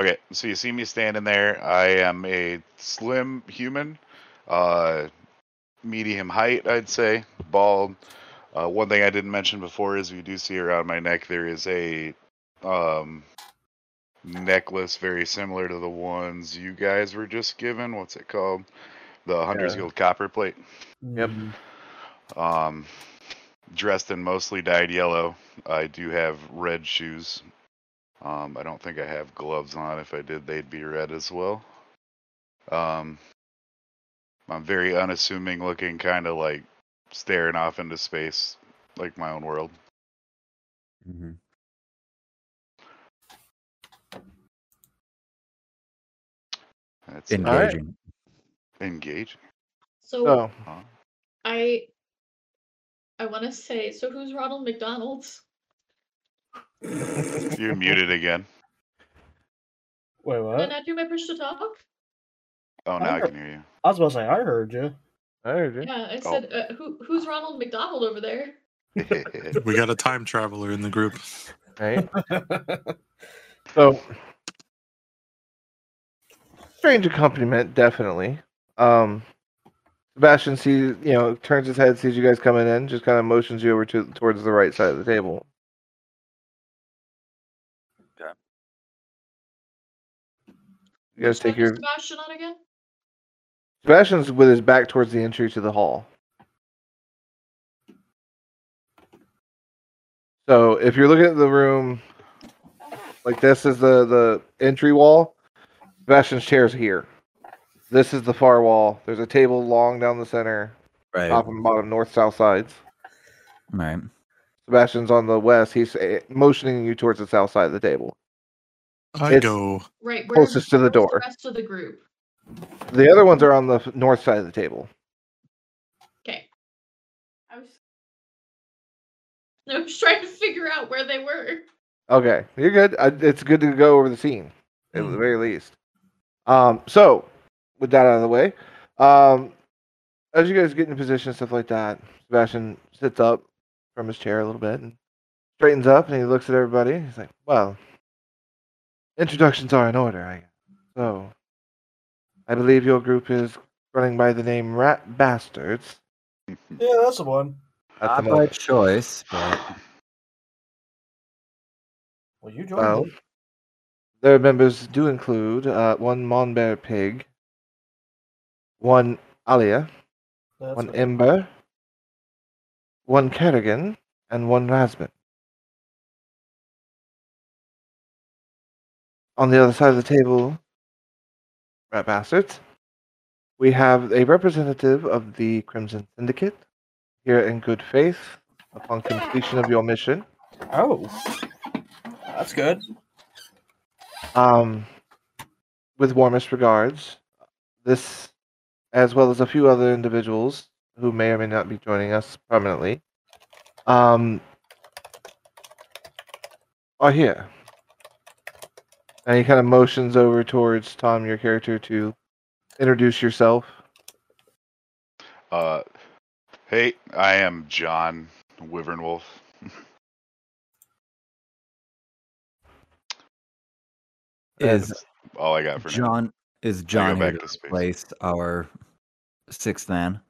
Okay, so you see me standing there. I am a slim human, uh, medium height, I'd say, bald. Uh, one thing I didn't mention before is you do see around my neck there is a um, necklace very similar to the ones you guys were just given. What's it called? The Hunter's Yeah. Guild copper plate. Yep. Um, dressed in mostly dyed yellow. I do have red shoes. Um, I don't think I have gloves on. If I did, they'd be red as well. Um, I'm very unassuming looking, kind of like staring off into space, like my own world. Mm-hmm. That's it. Alright. Engaging. engage. So Oh, Huh? I I want to say, so who's Ronald McDonald's? You're muted again. wait, what? Did I what? not do my push to talk? Oh, now I can hear you. I was about to say, I heard you. I heard you. Yeah, I Oh. said, uh, who who's Ronald McDonald over there? We got a time traveler in the group. Right. So, strange accompaniment, definitely. Um, Sebastian sees, you know, turns his head, sees you guys coming in, just kind of motions you over to towards the right side of the table. You guys take your Sebastian on again? Sebastian's with his back towards the entry to the hall. So if you're looking at the room, like this is the the entry wall. Sebastian's chair's here. This is the far wall. There's a table long down the center, Right. top and bottom, north, south sides. Right. Sebastian's on the west. He's eh, motioning you towards the south side of the table. I It's- go. Right, where, Closest to the door. The rest of the group. The other ones are on the north side of the table. Okay. I was. I was trying to figure out where they were. Okay, you're good. I, it's good to go over the scene at the Mhm. very least. Um, so with that out of the way, um, as you guys get into position, stuff like that, Sebastian sits up from his chair a little bit and straightens up, and he looks at everybody. He's like, "Well, introductions are in order, I guess. So, I believe your group is running by the name Rat Bastards." Yeah, that's the one. At Not the by choice, but Well, you joined Well, their members do include uh, one Monbear Pig, one Alia, That's one right. Ember, one Kerrigan, and one Rasmus. On the other side of the table, rat bastards, we have a representative of the Crimson Syndicate here in good faith upon completion of your mission. Oh, that's good. Um, with warmest regards, this, as well as a few other individuals who may or may not be joining us permanently, um, are here. And he kind of motions over towards Tom, your character, to introduce yourself. Uh, hey, I am John Wyvernwolf. is all I got for John now. John is John here back to to space. replace our sixth man?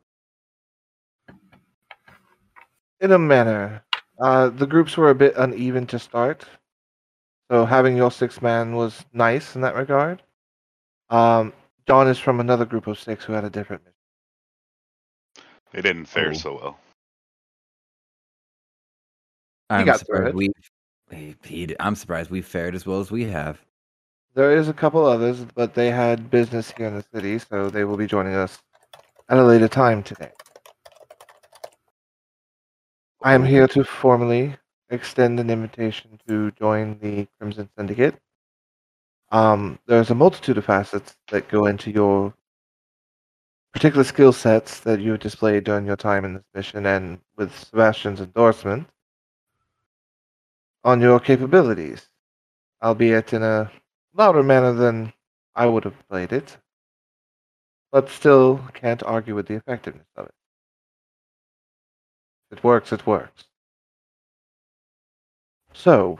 In a manner, uh, the groups were a bit uneven to start, so having your six man was nice in that regard. Um, John is from another group of six who had a different mission. They didn't fare Oh. so well. I'm got through surprised we. He, he, I'm surprised we fared as well as we have. There is a couple others, but they had business here in the city, so they will be joining us at a later time today. I am here to formally extend an invitation to join the Crimson Syndicate. Um, there's a multitude of facets that go into your particular skill sets that you have displayed during your time in this mission, and with Sebastian's endorsement on your capabilities, albeit in a louder manner than I would have played it, but still can't argue with the effectiveness of it. If it works, it works. So,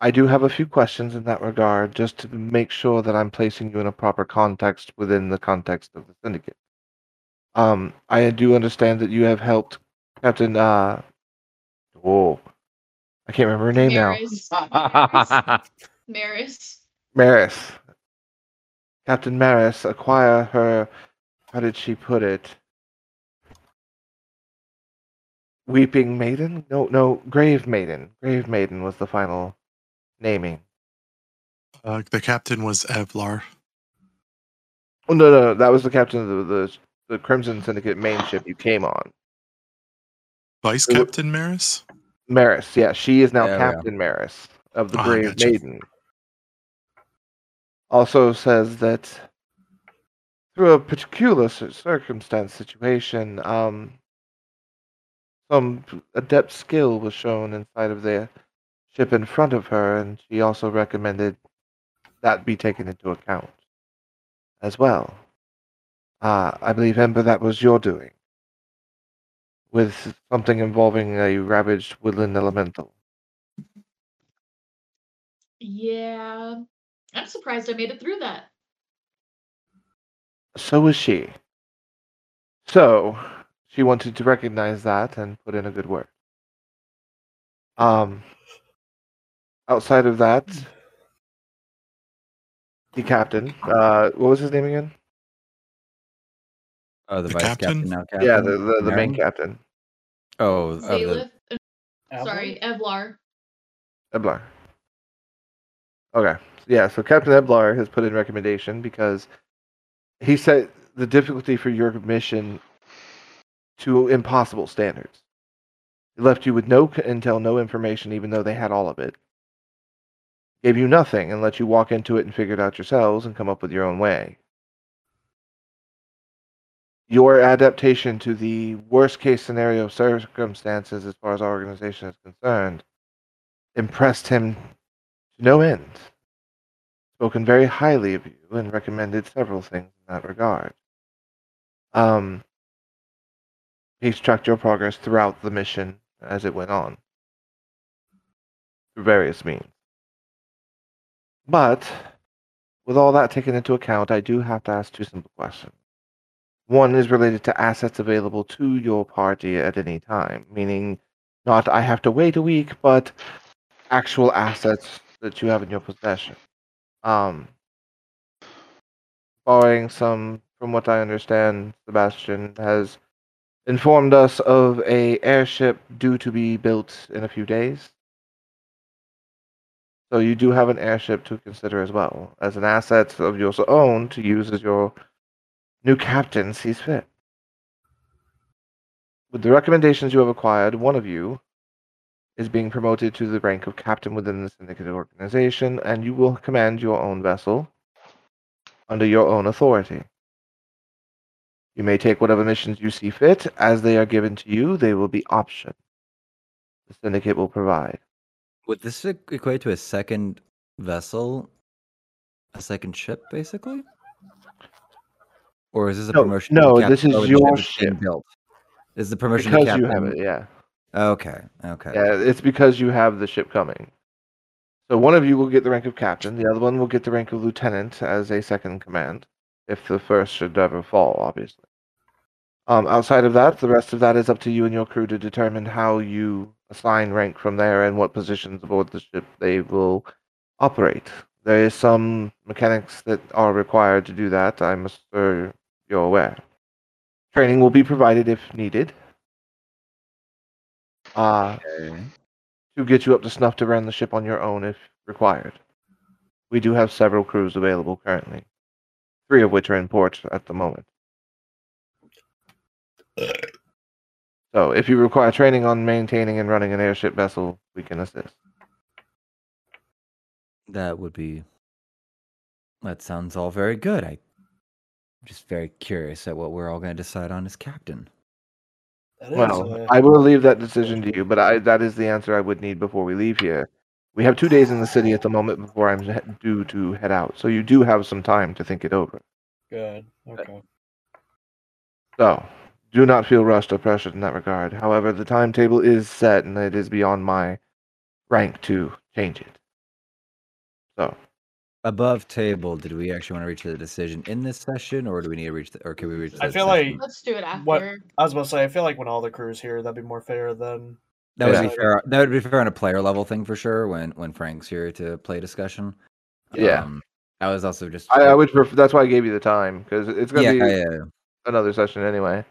I do have a few questions in that regard, just to make sure that I'm placing you in a proper context within the context of the syndicate. Um, I do understand that you have helped Captain. Uh, whoa, I can't remember her name Maris. now. Maris. Maris. Captain Maris acquire her. How did she put it? Weeping Maiden? No, no, Grave Maiden. Grave Maiden was the final naming. Uh, the captain was Evlar. Oh no, no, no, that was the captain of the, the the Crimson Syndicate main ship you came on. Vice It wa- Captain Maris? Maris, yeah, she is now There we go. Captain Maris of the Ah, Brave. Maiden. Also says that through a particular circumstance situation, um, some adept skill was shown inside of the ship in front of her, and she also recommended that be taken into account as well. Uh, I believe, Ember, that was your doing. With something involving a ravaged woodland elemental. Yeah. I'm surprised I made it through that. So was she. So she wanted to recognize that and put in a good word. Um, outside of that, the captain. Uh, what was his name again? Oh, the, The vice captain, captain? now captain. yeah, the the, the main captain, Oh, of the, Salif. uh, Albert? Sorry, Evlar. Eblar. Okay, yeah. So Captain Eblar has put in recommendation because he said the difficulty for your mission to impossible standards. He left you with no intel, no information, even though they had all of it. Gave you nothing and let you walk into it and figure it out yourselves and come up with your own way. Your adaptation to the worst case scenario circumstances, as far as our organization is concerned, impressed him to no end. Spoken very highly of you and recommended several things in that regard. Um, he's tracked your progress throughout the mission as it went on through various means. But with all that taken into account, I do have to ask two simple questions. One is related to assets available to your party at any time, meaning not I have to wait a week, but actual assets that you have in your possession. Um, barring some, from what I understand, Sebastian has informed us of a airship due to be built in a few days. So you do have an airship to consider as well as an asset of your own to use as your new captain sees fit. With the recommendations you have acquired, one of you is being promoted to the rank of captain within the syndicate organization, and you will command your own vessel under your own authority. You may take whatever missions you see fit. As they are given to you, they will be option. The syndicate will provide. Would this equate to a second vessel, a second ship, basically? Or is this a No, promotion? no, this is your ship. Built? Is the promotion Because to you have it, yeah. Okay, okay. Yeah, it's because you have the ship coming. So one of you will get the rank of captain, the other one will get the rank of lieutenant as a second command, if the first should ever fall, obviously. Um, outside of that, the rest of that is up to you and your crew to determine how you assign rank from there and what positions aboard the ship they will operate. There is some mechanics that are required to do that. I'm sure you're aware. Training will be provided if needed. Uh, Okay. to get you up to snuff to run the ship on your own if required. We do have several crews available currently, three of which are in port at the moment. So, if you require training on maintaining and running an airship vessel, we can assist. That would be. That sounds all very good. I, I'm just very curious at what we're all going to decide on as captain. That is, Well, uh, I will leave that decision to you, but I, that is the answer I would need before we leave here. We have two days in the city at the moment before I'm due to head out, so you do have some time to think it over. good. Okay. So, do not feel rushed or pressured in that regard. However, the timetable is set and it is beyond my rank to change it. So Above table, did we actually want to reach the decision in this session, or do we need to reach the, or can we reach? I feel session? like- Let's do it after. What- I was about to say, I feel like when all the crew's here, that'd be more fair than. that would Yeah. be fair. That would be fair on a player level thing for sure. When when Frank's here to play discussion. Yeah. Um, I was also just. I, I would prefer. That's why I gave you the time because it's gonna Yeah, be yeah, yeah. another session anyway.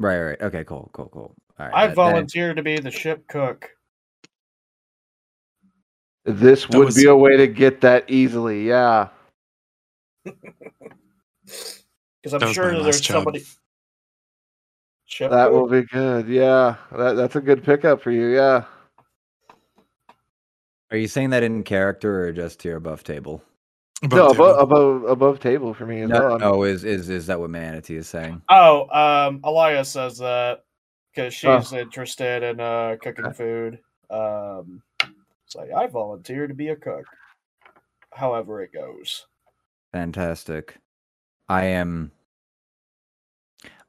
Right, right. Okay, cool, cool, cool. All right. I uh, then- volunteer to be the ship cook. This would was- be a way to get that easily. Yeah. Because I'm sure there's job. somebody. Ship That cook? will be good. Yeah, that, that's a good pickup for you. Yeah. Are you saying that in character or just here above table? Above no, table. above, above above table for me as well. No, no, is is is that what Manatee is saying? Oh, um, Elias says that because Oh. she's interested in uh, cooking food. Um, it's like I volunteer to be a cook. However it goes. Fantastic. I am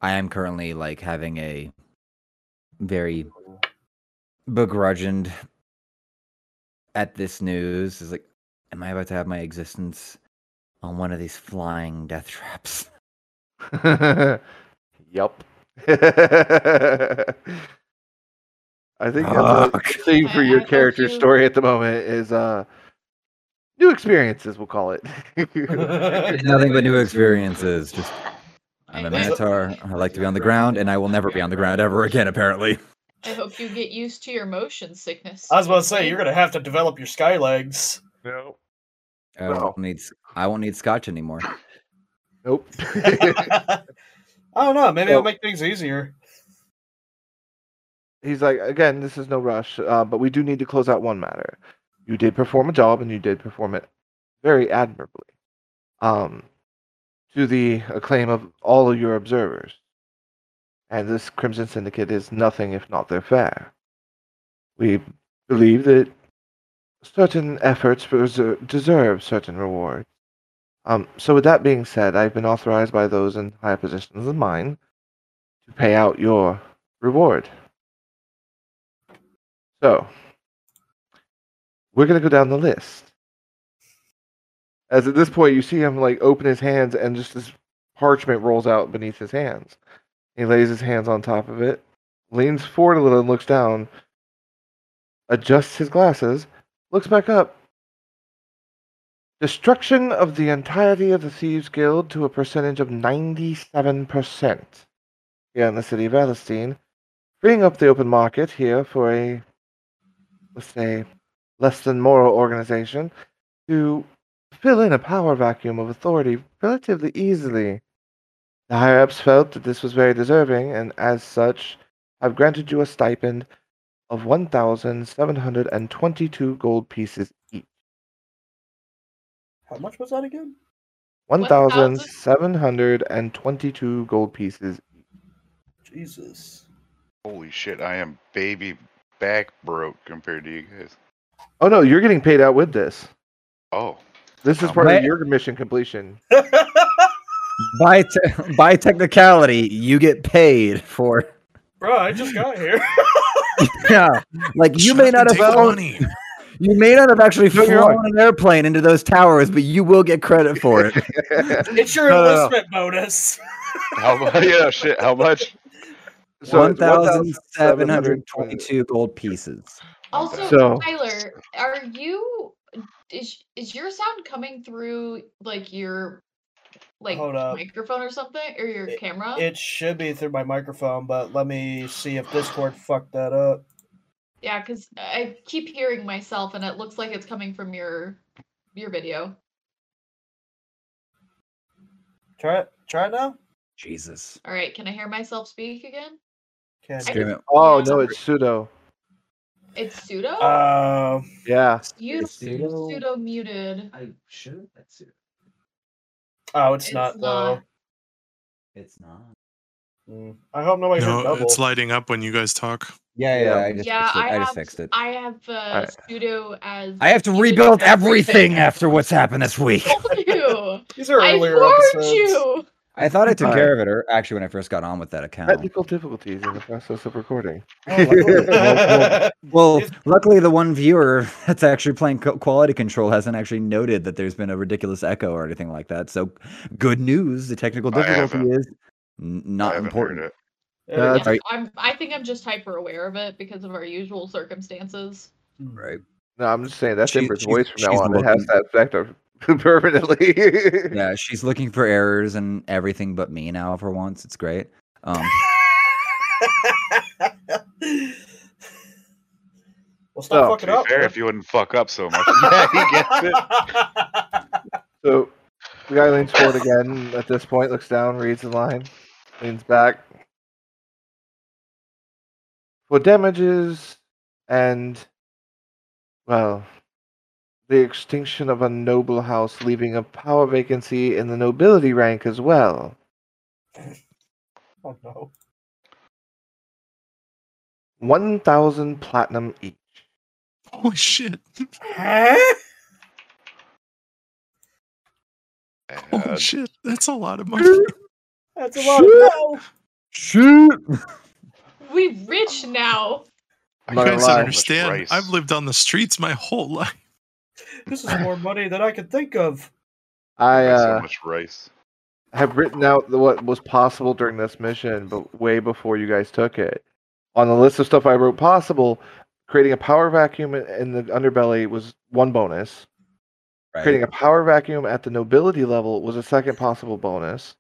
I am currently like having a very begrudged at this news. Is like am I about to have my existence on one of these flying death traps? yup. I think that's Fuck. the thing for your I character you- story at the moment is uh new experiences. We'll call it. Nothing but new experiences. Just I'm a minotaur. I like to be on the ground, and I will never be on the ground ever again. Apparently. I hope you get used to your motion sickness. I was about to say you're gonna have to develop your sky legs. Nope. I Well. won't need. s- I won't need scotch anymore. Nope. I don't know. Maybe Well- it'll make things easier. He's like, again, this is no rush, uh, but we do need to close out one matter. You did perform a job, and you did perform it very admirably, um, to the acclaim of all of your observers. And this Crimson Syndicate is nothing if not their fair. We believe that certain efforts deserve certain rewards. Um, so, with that being said, I've been authorized by those in higher positions than mine to pay out your reward. So, we're going to go down the list. As at this point, you see him like open his hands, and just this parchment rolls out beneath his hands. He lays his hands on top of it, leans forward a little, and looks down, adjusts his glasses, looks back up. Destruction of the entirety of the Thieves Guild to a percentage of 97% here in the city of Elistine, freeing up the open market here for a, let's say, less than moral organization to fill in a power vacuum of authority relatively easily. The higher ups felt that this was very deserving, and as such, have granted you a stipend of 1,722 gold pieces each. How much was that again? 1,722 gold pieces. Jesus. Holy shit, I am baby back broke compared to you guys. Oh no, you're getting paid out with this. Oh, This is part Wait. of your mission completion. By te- by technicality, you get paid for. Bro, I just got here. Yeah, like you Shut may not have take the flown, money. you may not have actually No, you're flown an airplane into those towers, but you will get credit for it. it's your No, no, no. enlistment bonus. how much? Yeah, shit. How much? So One it's thousand seven 1,722. gold pieces. Also, So- Tyler, are you is is your sound coming through like your like Hold up. microphone or something or your It- camera? It should be through my microphone, but let me see if Discord fucked that up. yeah, because I keep hearing myself and it looks like it's coming from your your video. Try it. Try it now. Jesus. All right, can I hear myself speak again? Can I Stream it. oh no, it's pseudo. It's pseudo. Uh, Yeah. you pseudo- pseudo muted. I should. That's it. Oh, it's, It's not not. though. It's not. Mm. I hope nobody No, double. it's lighting up when you guys talk. Yeah, Yeah. yeah. I just yeah, fixed it. I, I, have just fixed it. I have uh, Alright. pseudo as. I have to rebuild everything after what's happened this week. Told you. These are earlier I warned episodes. you. I thought I took Alright. care of it, or actually, when I first got on with that account. Technical difficulties in the process of recording. Oh, luckily- Well, It's- luckily, the one viewer that's actually playing quality control hasn't actually noted that there's been a ridiculous echo or anything like that. So, good news. The technical difficulty is not haven't important. heard it. Yeah, Yeah, Right. I'm. I think I'm just hyper aware of it because of our usual circumstances. Right. No, I'm just saying that's She- Ember's voice from now she's on. It has that effect of permanently. Yeah, she's looking for errors and everything but me now for once. It's great. Um, well, stop So, fucking To be up. fair, man. if you wouldn't fuck up so much. yeah, he gets it. So the guy leans forward again at this point, looks down, reads the line, leans back. For damages and, well, the extinction of a noble house, leaving a power vacancy in the nobility rank as well. Oh no. 1,000 platinum each. Holy shit. Huh? Holy shit. That's a lot of money. That's a lot of no. shoot! We rich now. I You Not guys so don't lie. much understand. I've lived on the streets my whole life. This is more money than I could think of. I got so uh, much rice. have written out the, what was possible during this mission, but way before you guys took it. On the list of stuff I wrote possible, creating a power vacuum in- in the underbelly was one bonus. Creating a power vacuum at the nobility level was a second possible bonus.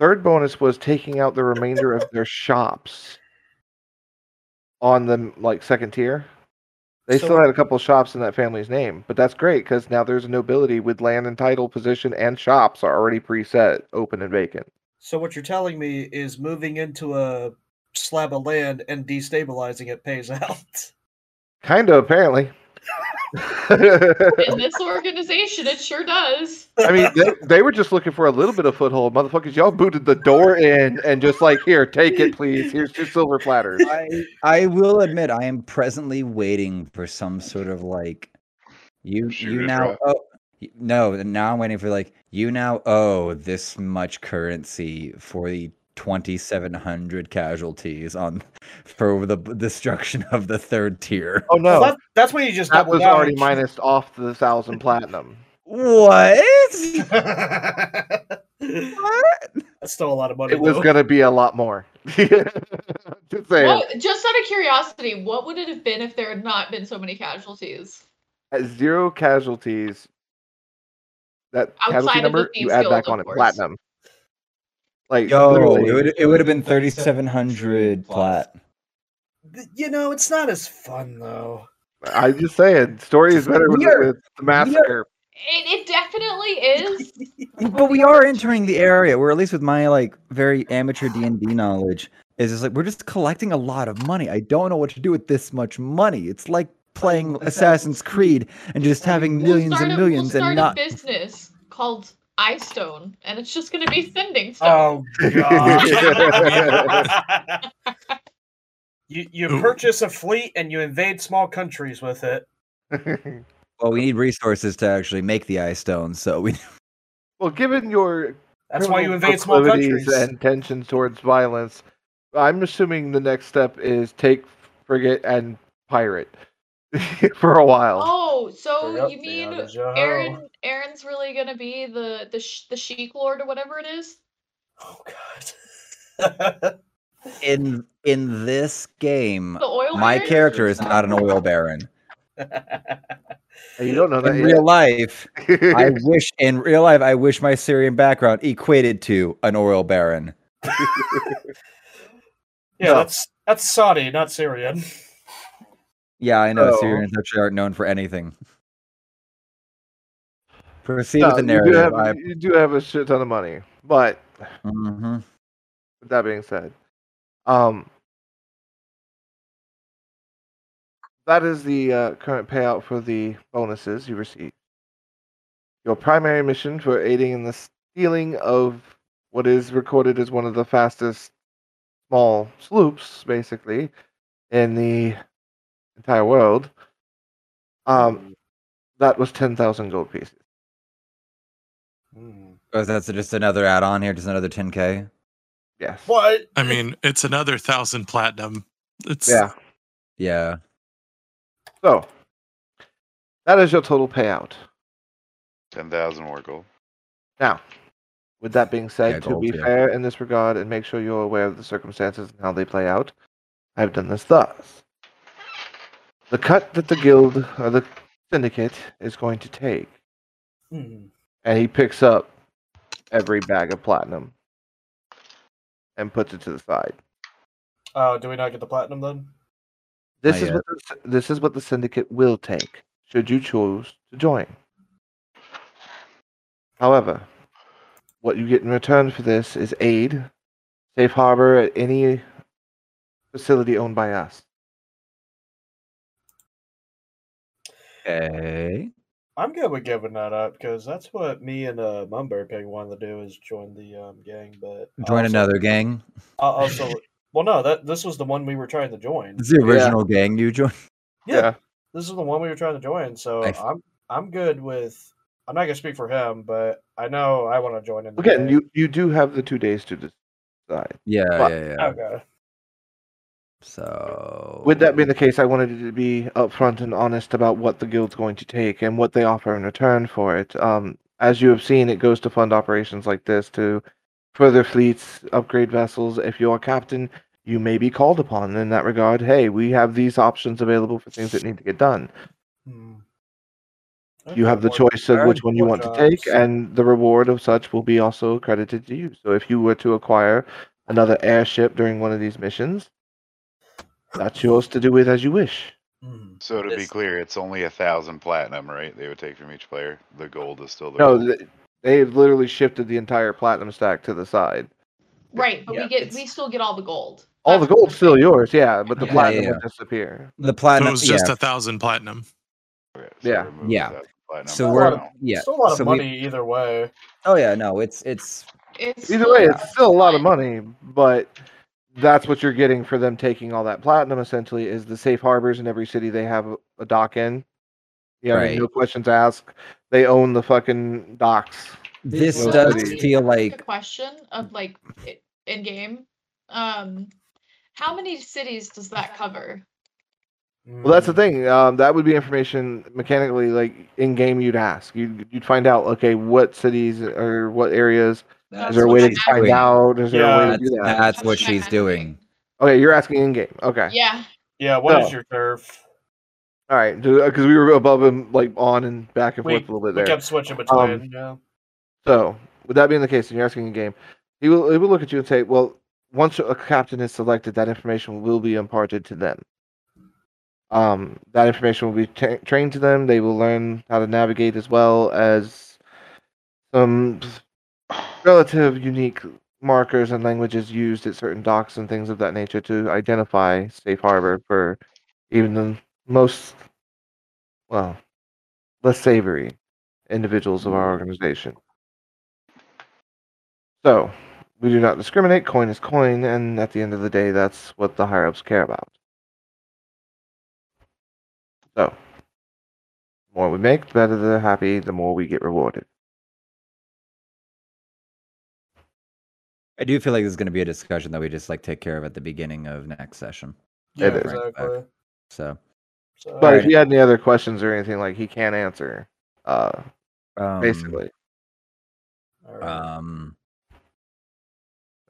Third bonus was taking out the remainder of their shops on the like second tier. They So- still had a couple shops in that family's name, but that's great because now there's a nobility with land and title, position, and shops are already preset, open and vacant. So what you're telling me is moving into a slab of land and destabilizing it pays out. Kind of, apparently. In this organization, it sure does. I mean, they, they were just looking for a little bit of foothold. Motherfuckers, y'all booted the door in and just like, here, take it, please. Here's two silver platters. I, I will admit I am presently waiting for some sort of like you Shoot you now right? oh no now I'm waiting for like you now owe this much currency for the 2700 casualties on for the destruction of the third tier. Oh no, Well, that, that's when you just that double was down already minus off the thousand platinum. What? That's still a lot of money. It was gonna be a lot more. just saying. What, just out of curiosity, what would it have been if there had not been so many casualties? At zero casualties, that Outside casualty of the number you add Guild, back of on it platinum. Like Yo, literally, it would it would have been 3700 plat. You know, it's not as fun though. I'm just saying, story is better with, are- with the massacre. It, it definitely is. But we are entering the area where, at least with my like very amateur D and D knowledge, is just like we're just collecting a lot of money. I don't know what to do with this much money. It's like playing Assassin's Creed and just having We'll millions start and a- millions we'll start and not. a business called iStone, and it's just going to be sending oh, stuff. Oh god. you you Ooh. purchase a fleet and you invade small countries with it. Well, we need resources to actually make the ice stone, so we. well, given your That's why you invade small countries. and tensions towards violence, I'm assuming the next step is take frigate and pirate for a while. Oh, so Yep, you mean. Aaron? Aaron's really going to be the the sh- the Sheik Lord or whatever it is? Oh god. In in this game, The oil. my baron? character is not an oil baron. You don't know that In real life, I wish in real life I wish my Syrian background equated to an oil baron. yeah, No. that's that's Saudi, not Syrian. Yeah, I know So- Syrians actually aren't known for anything. Proceed No, with the you, do narrative. have, I, you do have a shit ton of money, but Mhm. with that being said, um, that is the uh, current payout for the bonuses you receive. Your primary mission for aiding in the stealing of what is recorded as one of the fastest small sloops, basically, in the entire world. Um, that was ten thousand gold pieces. Hmm. Oh, that's just another add-on here, just another 10k. yes. What? I mean, it's another thousand platinum. It's Yeah. Yeah. So that is your total payout. Ten thousand more gold. Now, with that being said, Yeah, to gold, be yeah. fair in this regard and make sure you're aware of the circumstances and how they play out, I've done this thus. The cut that the guild or the syndicate is going to take, Hmm. and he picks up every bag of platinum and puts it to the side. Oh, do we not get the platinum then? This Not is what the, this is what the syndicate will take should you choose to join. However, what you get in return for this is aid, safe harbor at any facility owned by us. Okay. I'm good with giving that up because that's what me and uh, Mumber Pig wanted to do is join the um, gang. But Join also- another gang. I also, well, no, that this was the one we were trying to join. It's the original gang you joined. Yeah, this is the one we were trying to join. So I f- I'm I'm good with. I'm not gonna speak for him, but I know I want to join in. the Again, gang. you, you do have the two days to decide. Yeah, But- yeah, yeah. Okay. So With that being the case, I wanted to be upfront and honest about what the guild's going to take and what they offer in return for it. Um, as you have seen, it goes to fund operations like this to further fleets, upgrade vessels. If you're a captain, you may be called upon in that regard. Hey, we have these options available for things that need to get done. Hmm. You have the choice of which one you more want to take, and the reward of such will be also credited to you. So if you were to acquire another airship during one of these missions, that's yours to do with as you wish. Hmm. So to be This- clear, it's only a thousand platinum, right? They would take from each player. The gold is still the No, gold. th- they have literally shifted the entire platinum stack to the side. Right, but Yeah, we get it's- we still get all the gold. All the That's gold's still saying. yours, yeah, but the Yeah, platinum yeah, would disappear. the So platinum. it was just yeah. a thousand platinum. Okay, yeah, remove yeah. that platinum So we're now. yeah. Still a lot of so we- money either way. oh yeah, no, it's it's It's Either way, it's still a lot of money, but that's what you're getting for them taking all that platinum. Essentially, is the safe harbors in every city they have a- a dock in. Yeah, I mean, no questions asked. They own the fucking docks. this Well, does city- feel like a question of like in game. Um, how many cities does that cover? Well, that's the thing. Um, that would be information mechanically, like in game, you'd ask. You'd you'd find out. Okay, what cities or what areas? That's Is there a what way I'm to find doing. out? Is there a way to Yeah, do that's, that? that's what That's she's what I'm doing. Okay, you're asking in game. Okay. Yeah, Yeah, what is So- your turf? All right, because we were above him, like on and back and We, forth a little bit there. we kept switching between. Um, yeah. So, with that being the case, and you're asking in game, he will he will look at you and say, "Well, once a captain is selected, that information will be imparted to them. Um, that information will be tra- trained to them. They will learn how to navigate as well as some relative unique markers and languages used at certain docks and things of that nature to identify safe harbor for even the most well less savory individuals of our mm. organization. So, we do not discriminate. Coin is coin, and at the end of the day, that's what the higher ups care about. So, the more we make, the better they're happy, the more we get rewarded. I do feel like this is going to be a discussion that we just like take care of at the beginning of next session. Yeah, it is. exactly. So, So, But if you had any other questions or anything, like he can't answer, uh, um, basically. alright. um,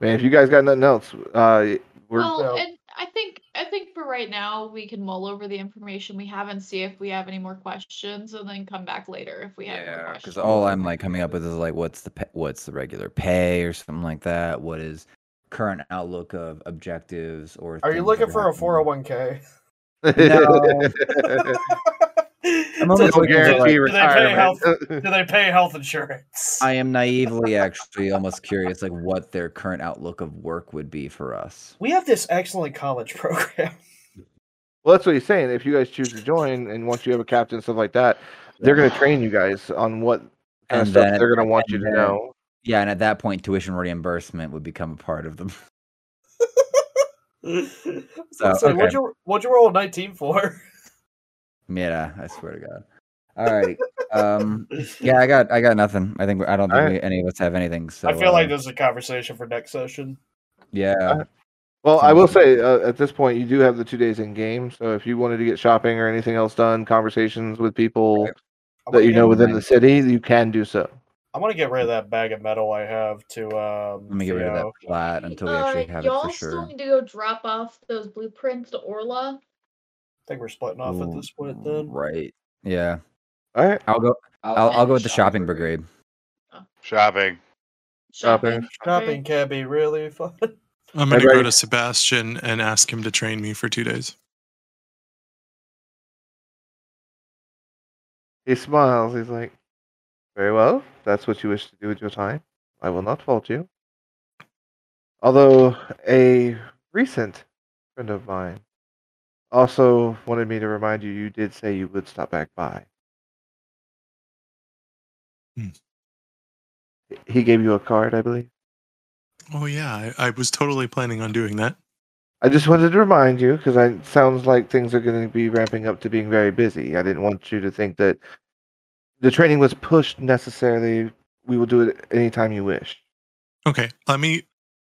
I mean, if you guys got nothing else, uh, we're well, Yeah. and I think I think for right now we can mull over the information we have and see if we have any more questions, and then come back later if we have more yeah, questions. because all I'm like coming up with is like, what's the pa- what's the regular pay or something like that? What is current outlook of objectives or? Are you looking for are a 401k? I'm Do almost they- looking for, guarantee like- do they pay health? Do they pay health insurance? I am naively actually almost curious, like what their current outlook of work would be for us. We have this excellent college program. Well, that's what he's saying. If you guys choose to join, and once you have a captain and stuff like that, they're going to train you guys on what kind of And stuff then- they're going to want you to then- know. Yeah, and at that point, tuition reimbursement would become a part of them. so, So, so okay. what'd you what'd you roll a 19 for? Yeah, I swear to God. All right. Um, yeah, I got I got nothing. I think I don't think Alright. we, any of us have anything. So I feel like uh, this is a conversation for next session. yeah. Well, I will say uh, at this point you do have the two days in game. So if you wanted to get shopping or anything else done, conversations with people Right. That you know within the city, you can do so. I want to get rid of that bag of metal I have to. Um, Let me get rid of that flat until we Uh, actually have it for sure. y'all still need to go drop off those blueprints to Orla. I think we're splitting off at mm, this point. Then Right. Yeah. All right. I'll go. I'll, I'll go with the shopping shopping brigade. Shopping. Shopping. shopping can be really fun. I'm going to Everybody- go to Sebastian and ask him to train me for two days. He smiles. He's like, "Very well. if That's what you wish to do with your time. I will not fault you." Although a recent friend of mine also wanted me to remind you, you did say you would stop back by. Hmm. He gave you a card, I believe. Oh yeah, I, I was totally planning on doing that. I just wanted to remind you because it sounds like things are going to be ramping up to being very busy. I didn't want you to think that the training was pushed necessarily. We will do it anytime you wish. Okay, let me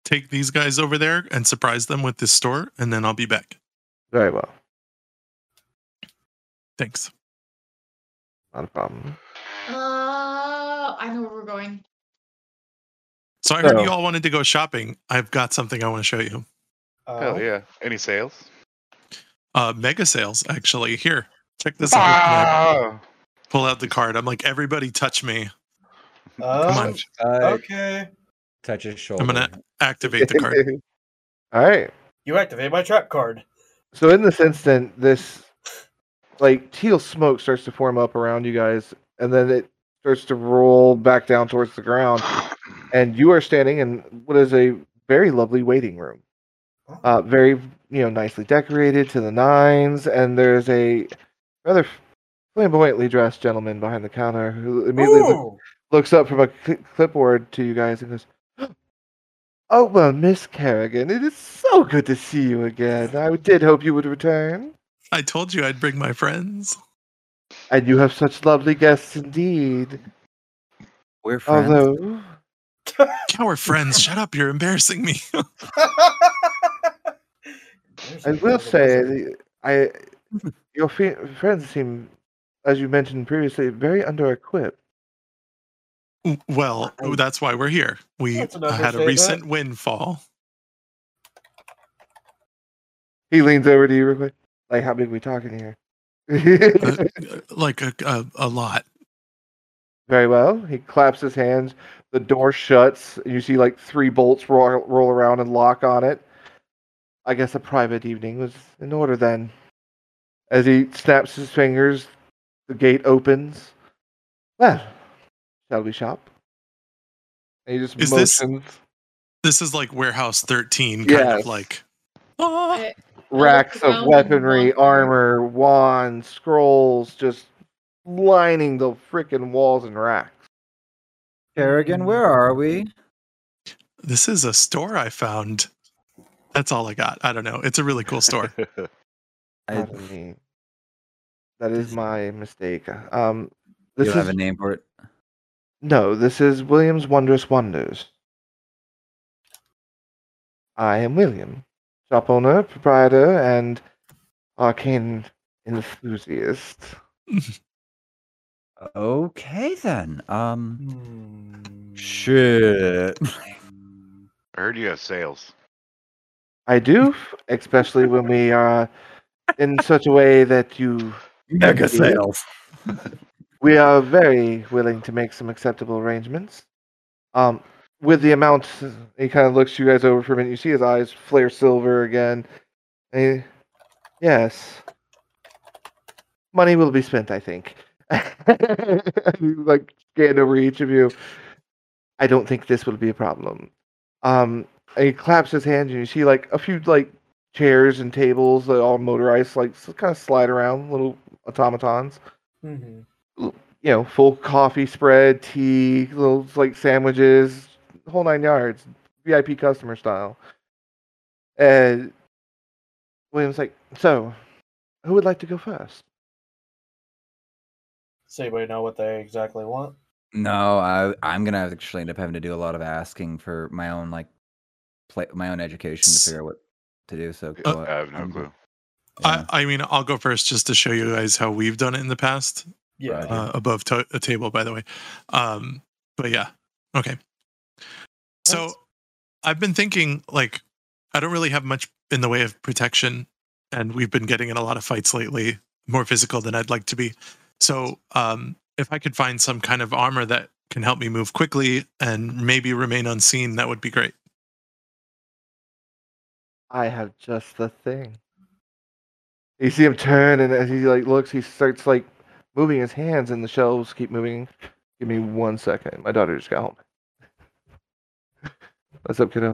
take these guys over there and surprise them with this store, and then I'll be back. Very well. Thanks. Not a problem. Uh, I know where we're going. So I heard So- you all wanted to go shopping. I've got something I want to show you. Uh, Hell yeah. Any sales? Uh, mega sales, actually. Here, check this out. And I Ah! pull out the card. I'm like, everybody, touch me. uh, Come on, Uh, Okay. touch his shoulder. I'm gonna activate the card. All right. You activate my trap card. So in this instant, this like teal smoke starts to form up around you guys, and then it starts to roll back down towards the ground, and you are standing in what is a very lovely waiting room. Uh, very you know nicely decorated to the nines, and there's a rather flamboyantly dressed gentleman behind the counter who immediately look- looks up from a cl- clipboard to you guys and goes, "Oh well, Miss Kerrigan, it is so good to see you again. I did hope you would return, I told you I'd bring my friends. and you have such lovely guests indeed. We're friends. Although, Yeah, we're friends. Shut up. You're embarrassing me. I will say, I your fe- friends seem, as you mentioned previously, very under-equipped. Well, I- that's why we're here. We had a understatement. recent windfall. He leans over to you real quick. Like, how big we talking here? Uh, like a, a, a lot. Very well. He claps his hands. The door shuts. And you see like three bolts roll, roll around and lock on it. I guess a private evening was in order then. As he snaps his fingers, the gate opens. Well, shall we shop? And he just Is this- motions This is like Warehouse 13, kind Yes. of like. "Ah." Racks of weaponry, armor, wands, scrolls, just lining the freaking walls and racks. Kerrigan, where are we? This is a store I found. That's all I got. I don't know. It's a really cool store. I, Pardon me. That is my mistake. Um, you this don't is have a name for it. No. This is William's Wondrous Wonders. I am William, shop owner, proprietor, and arcane enthusiast. Okay then. Um. Hmm. Shit. I heard you have sales. I do, especially when we are in such a way that you. Mega sales. We are very willing to make some acceptable arrangements. Um, with the amount, he kind of looks you guys over for a minute. You see his eyes flare silver again. He- yes, money will be spent. I think. Like scan over each of you. I don't think this will be a problem. Um, he claps his hands, and you see like a few like chairs and tables that all motorized, like kind of slide around, little automatons Mhm. You know, full coffee spread, tea, little like sandwiches, whole nine yards, VIP customer style. And William's like, so, who would like to go first? Does anybody know what they exactly want? No, I I'm gonna actually end up having to do a lot of asking for my own like play my own education to figure out what to do. So uh, I have no clue. yeah. I, I mean, I'll go first just to show you guys how we've done it in the past. Yeah. Right. Uh, above to- a table, by the way. Um, but yeah, okay. So That's- I've been thinking, like, I don't really have much in the way of protection, and we've been getting in a lot of fights lately, more physical than I'd like to be. So, um, if I could find some kind of armor that can help me move quickly and maybe remain unseen, that would be great. I have just the thing. You see him turn, and as he like looks, he starts like moving his hands, and the shelves keep moving. Give me one second. My daughter just got home. What's up, kiddo?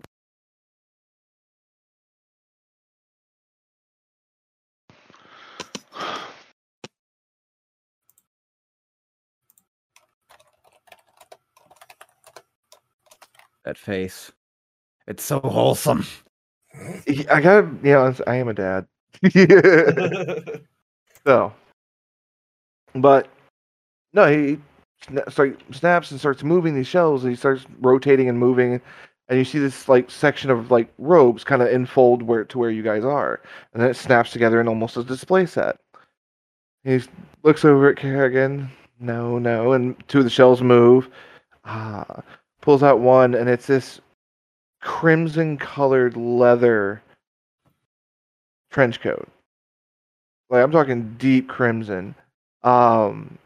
that face. It's so wholesome. I gotta be honest. I am a dad. so, but no, he sna- snaps and starts moving these shells, and he starts rotating and moving, and you see this like section of like robes kind of enfold where to where you guys are, and then it snaps together in almost a display set. He looks over at Kerrigan. No, no, and two of the shells move. Ah, pulls out one, and it's this crimson colored leather trench coat. Like I'm talking deep crimson. Um,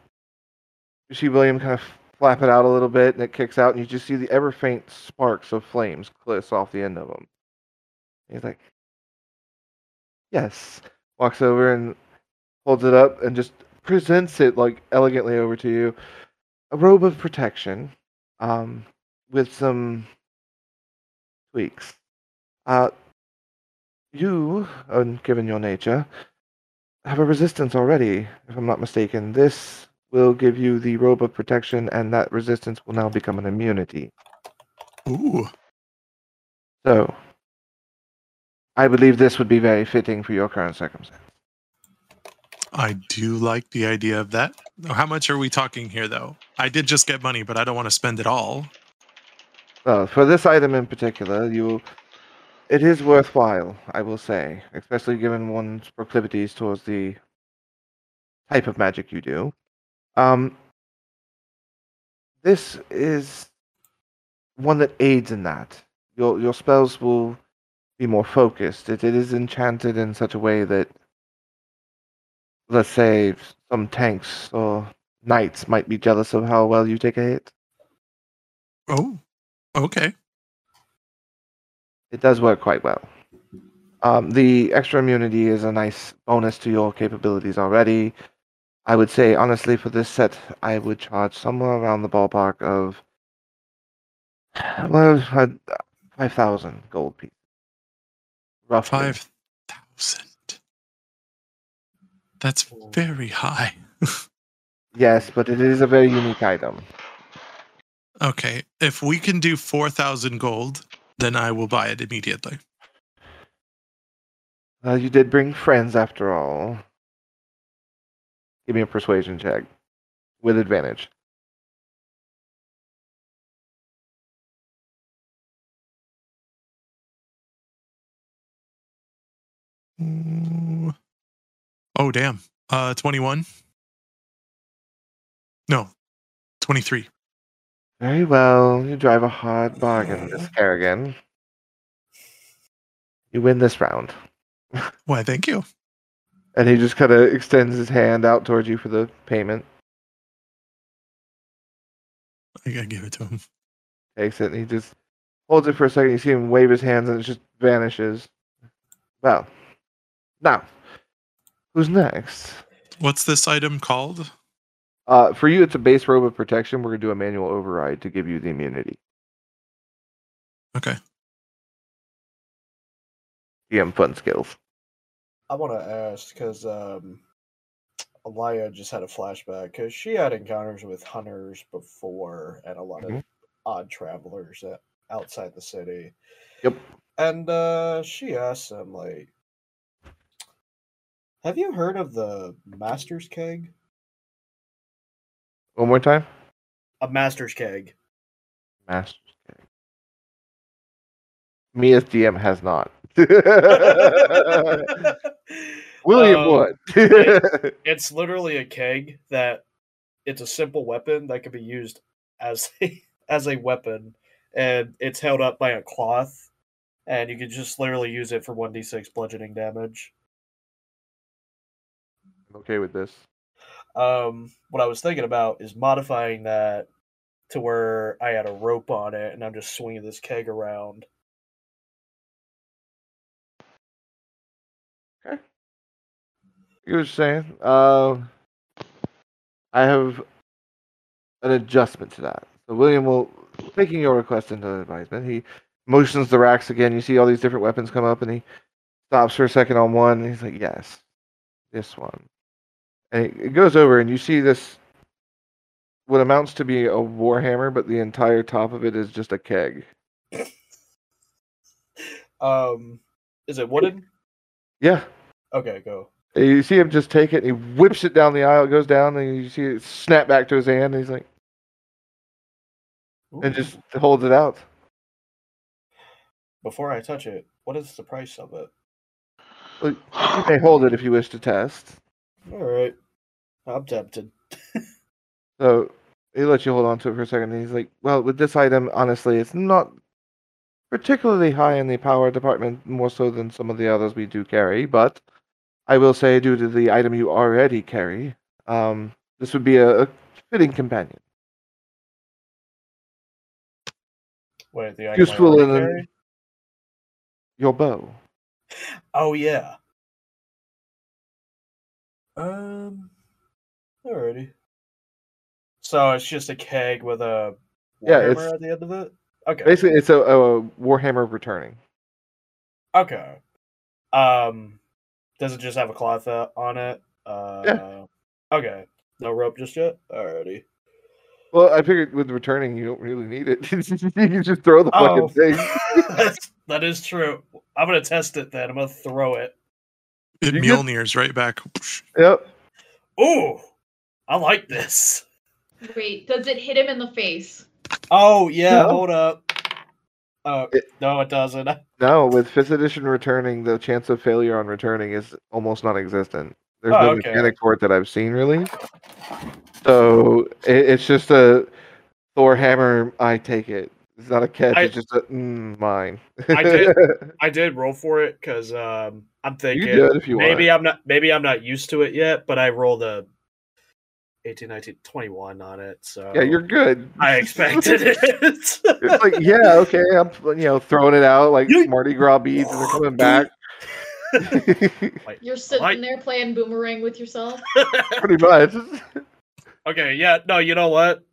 you see William kind of flap it out a little bit, and it kicks out, and you just see the ever faint sparks of flames cliss off the end of them. He's like, "Yes." Walks over and holds it up and just presents it like elegantly over to you. A robe of protection, um, with some tweaks. Uh, you, given your nature, have a resistance already, if I'm not mistaken. This will give you the robe of protection, and that resistance will now become an immunity. Ooh, So, I believe this would be very fitting for your current circumstance. I do like the idea of that. How much are we talking here, though? I did just get money, but I don't want to spend it all. Well, for this item in particular, you, it is worthwhile, I will say, especially given one's proclivities towards the type of magic you do. Um, this is one that aids in that. Your your spells will be more focused. It, it is enchanted in such a way that, let's say, some tanks or knights might be jealous of how well you take a hit. Oh, okay. It does work quite well. Um, the extra immunity is a nice bonus to your capabilities already. I would say, honestly, for this set, I would charge somewhere around the ballpark of well, five thousand gold pieces. Roughly. Five thousand. That's very high. Yes, but it is a very unique item. Okay, if we can do four thousand gold, then I will buy it immediately. Uh, you did bring friends after all. Give me a persuasion check with advantage. Oh damn. Uh, twenty-one. No, twenty-three. Very well. You drive a hard bargain, Miss Kerrigan. You win this round. Why? Thank you. And he just kind of extends his hand out towards you for the payment. I gotta give it to him. Takes it and he just holds it for a second. You see him wave his hands and it just vanishes. Well, now, who's next? What's this item called? Uh, for you, it's a base robe of protection. We're gonna do a manual override to give you the immunity. Okay. DM fun skills. I want to ask because um, Alaya just had a flashback because she had encounters with hunters before and a lot of Mhm. odd travelers at, outside the city. Yep. And uh, she asked them like, "Have you heard of the Master's Keg?" One more time. A master's keg. Master's keg. Me as DM has not. William Um, would. It's literally a keg that it's a simple weapon that can be used as a as a weapon, and it's held up by a cloth, and you can just literally use it for one d six bludgeoning damage. I'm okay with this. Um, what I was thinking about is modifying that to where I had a rope on it, and I'm just swinging this keg around. Okay. You were saying, um, I have an adjustment to that. So William will, taking your request into advisement, he motions the racks again. You see all these different weapons come up, and he stops for a second on one. He's like, "Yes, this one." And it, goes over, and you see this, what amounts to be a warhammer, but the entire top of it is just a keg. Um, is it wooden? Yeah. Okay, go. And You see him just take it, and he whips it down the aisle. It goes down, and you see it snap back to his hand. And he's like, and just holds it out. before I touch it, what is the price of it? Well, you may hold it if you wish to test. All right, I'm tempted. So he lets you hold on to it for a second. And he's like, "Well, with this item, honestly, it's not particularly high in the power department, more so than some of the others we do carry. But I will say, due to the item you already carry, um, this would be a, a fitting companion. Wait, the item Useful in carry? Your bow. Oh yeah. Um. Alrighty. So it's just a keg with a Yeah, it's- at the end of it. Okay. Basically, it's a, a Warhammer returning. Okay. Um. Does it just have a cloth uh, on it? Uh, Okay. No rope just yet. Alrighty. Well, I figured with returning, you don't really need it. you can just throw the Oh. fucking thing. That's, that is true. I'm gonna test it then. I'm gonna throw it. It You get- Mjolnir's right back. Yep. Oh, I like this. Wait, does it hit him in the face? Oh yeah, No. hold up. Oh It- no, it doesn't. No, with fifth edition returning, the chance of failure on returning is almost non-existent. There's Oh, no okay. mechanic for it that I've seen really. So it, it's just a Thor hammer. I take it. It's not a catch. I- it's just a mm, mine. I did- I did roll for it because um, I'm thinking do if you maybe want. I'm not maybe I'm not used to it yet, but I rolled a 18, 19, 21 on it. So Yeah, you're good. I expected it. It's like yeah, okay. I'm you know throwing it out like You- Mardi Gras beads, and they're coming back. Like, You're sitting like- there playing boomerang with yourself. Pretty much. okay, yeah, no, you know what?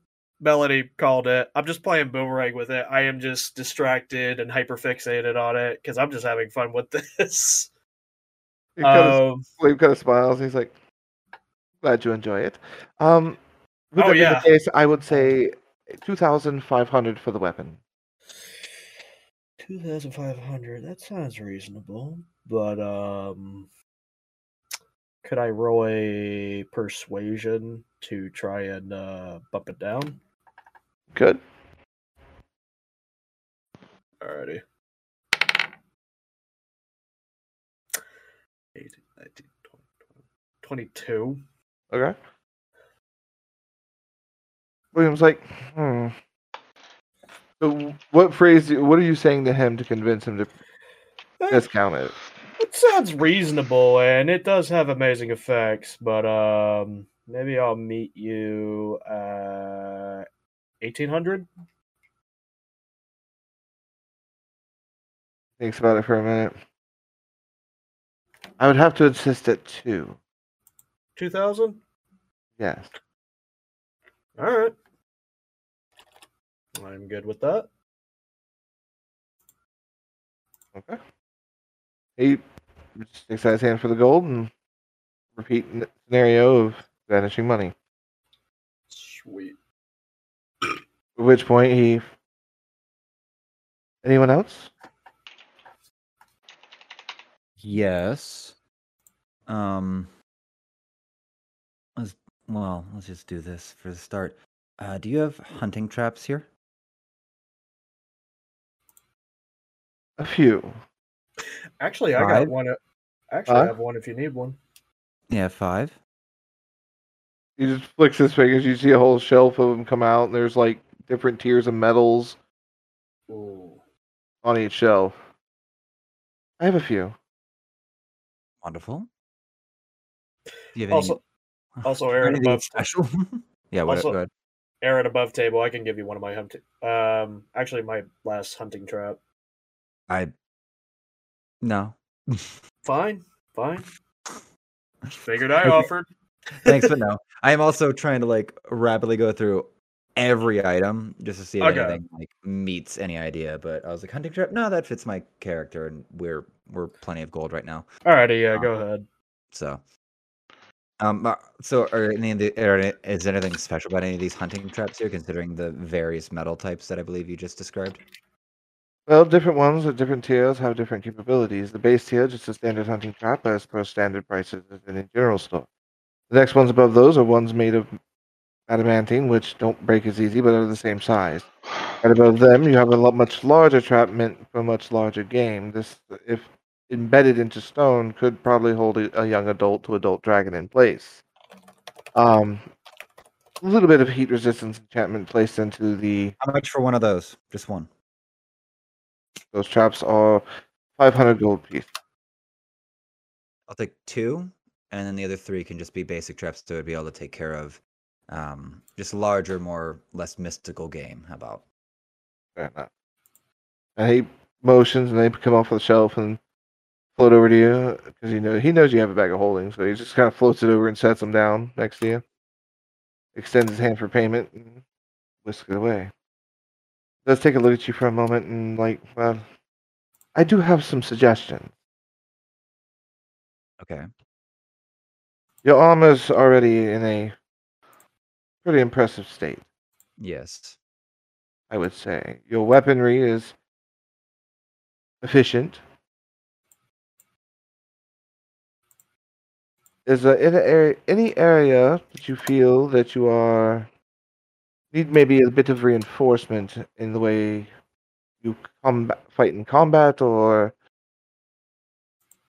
Melody called it. I'm just playing boomerang with it. I am just distracted and hyper fixated on it because I'm just having fun with this. He kind of Um, William kind of smiles. He's like, "Glad you enjoy it." Um, with Oh, that being yeah. case, I would say two thousand five hundred for the weapon. 2500 that sounds reasonable but um could i roll a persuasion to try and uh bump it down Good. alrighty 18, 19, 20, 22 Okay. William's like, hmm. So, what phrase? What are you saying to him to convince him to Eh, discount it? it sounds reasonable and it does have amazing effects but um maybe i'll meet you at 1800 Thinks about it for a minute. I would have to insist at two. 2000 Yes. All right. I'm good with that. Okay. He sticks out his hand for the gold and repeat n- scenario of vanishing money. Sweet. At which point he. Anyone else? Yes. Um. Let's well, let's just do this for the start. Uh, do you have hunting traps here? A few. Actually, I got one. uh, Actually, I have one if you need one. Yeah, five. He just flicks his fingers. You see a whole shelf of them come out, and there's like different tiers of metals Ooh. on each shelf. I have a few. Wonderful. Do you have Also, any, also, are Aaron above special? yeah, what, Also- go ahead. Aaron above table. I can give you one of my hunting. Um, actually, my last hunting trap. I no. Fine, fine. Figured I offered. Thanks, but no. I am also trying to like rapidly go through every item just to see if Okay. anything like meets any idea. But I was like, hunting trap. No, that fits my character, and we're we're plenty of gold right now. Alrighty, yeah, Um, go ahead. So, um, uh, so are any of the are, is anything special about any of these hunting traps here, considering the various metal types that I believe you just described? Well, different ones at different tiers have different capabilities. The base tier, just a standard hunting trap, as per standard prices in a general store. The next ones above those are ones made of adamantine, which don't break as easy, but are the same size. And above them, you have a much larger trap meant for much larger game. This, if embedded into stone, could probably hold a, a young adult to adult dragon in place. Um, a little bit of heat resistance enchantment placed into the How much for one of those? Just one. those traps are 500 gold piece. I'll take two, and then the other three can just be basic traps to be able to take care of um, just larger, more less mystical game. How about? Fair enough. And he motions, and they come off of the shelf and float over to you because he knows he knows you have a bag of holding, so he just kind of floats it over and sets them down next to you. Extends his hand for payment and whisks it away. Does take a look at you for a moment and like, well, I do have some suggestions. Okay. Your armor's already in a pretty impressive state. Yes. I would say. Your weaponry is efficient. Is there any area, any area that you feel that you are need maybe a bit of reinforcement in the way you combat, fight in combat or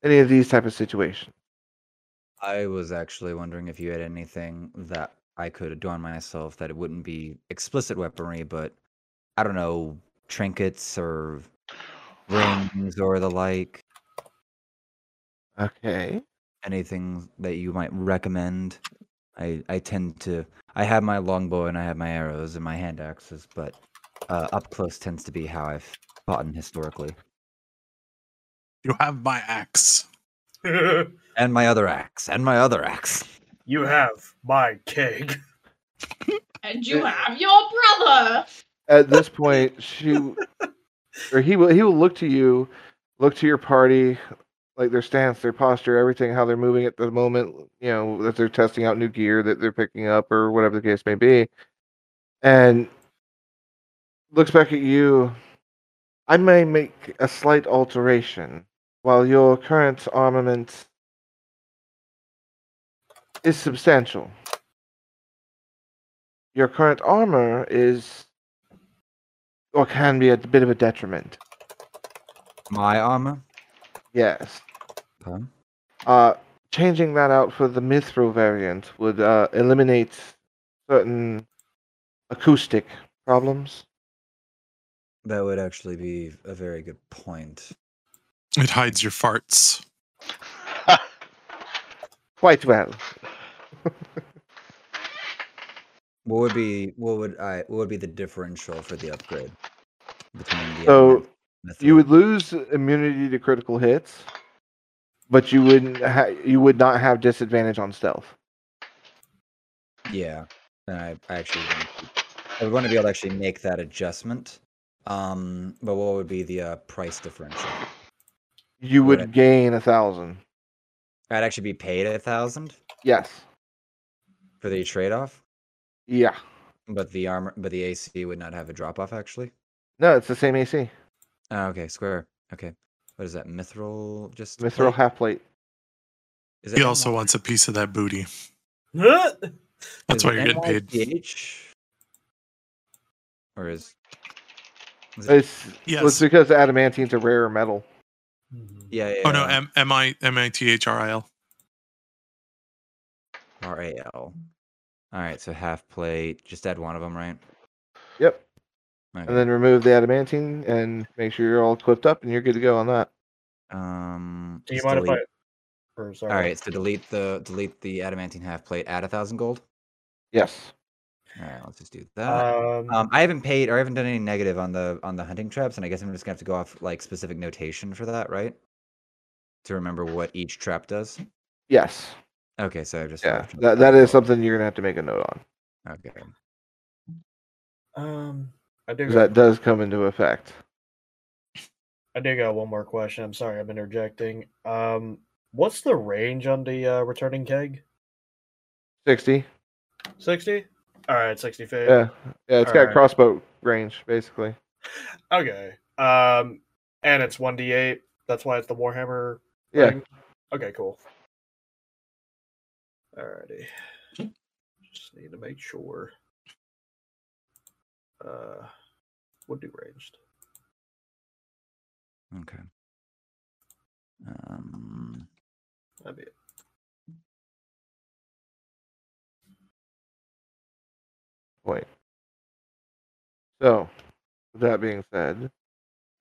any of these type of situations? I was actually wondering if you had anything that I could adorn myself that it wouldn't be explicit weaponry, but I don't know, trinkets or rings or the like. Okay. Anything that you might recommend? I I tend to I have my longbow and I have my arrows and my hand axes, but uh, up close tends to be how I've fought historically, You have my axe. and my other axe, and my other axe. you have my keg. And you have your brother. At this point, she or he will he will look to you, look to your party, like their stance, their posture, everything, how they're moving at the moment, you know, that they're testing out new gear that they're picking up or whatever the case may be. And looks back at you. I may make a slight alteration. While your current armament is substantial, your current armor is or can be a bit of a detriment. My armor. Yes. Okay. Uh, changing that out for the Mithril variant would uh, eliminate certain acoustic problems. That would actually be a very good point. It hides your farts. Quite well. What would be what would I what would be the differential for the upgrade between the So you would lose immunity to critical hits, but you wouldn't. Ha- you would not have disadvantage on stealth. yeah. I, actually I would want to be able to actually make that adjustment. Um, but what would be the uh, price differential? You Would would gain a thousand. I'd actually be paid a thousand Yes. for the trade off, Yeah. but the armor, but the AC would not have a drop off actually. No, it's the same AC. Oh, okay, square. Okay, what is that? Mithril, just Mithril plate? half plate. Is He also wants a piece of that booty. That's Is why you're getting paid. NYPH? Or is, is it, It's, well, it's Yes. because adamantine's a rarer metal. Mm-hmm. yeah, yeah. Oh no, yeah. M M I M I T H R I L. R A L. All right, so half plate. Just add one of them, right? Yep. Okay. And then remove the adamantine and make sure you're all equipped up and you're good to go on that. um. Do you just mind if I? Or, sorry. All right, so delete the delete the adamantine half plate. Add a thousand gold. Yes. All right, let's just do that. Um, Um, I haven't paid or I haven't done any negative on the on the hunting traps, and I guess I'm just gonna have to go off like specific notation for that, right? To remember what each trap does. Yes. Okay, so I just Yeah. That, that is something you're gonna have to make a note on. Okay. um, I do. that does come into effect. I do got one more question. I'm sorry, I'm interjecting. Um, what's the range on the uh, returning keg? Sixty. Sixty. All right, sixty feet. Yeah. Yeah, it's got Alright. crossbow range, basically. Okay. Um, and it's one d eight. That's why it's the Warhammer. Yeah. thing? Okay. Cool. Alrighty. Just need to make sure. Uh, would do ranged. Okay. Um. That'd be it. Wait. So, with that being said,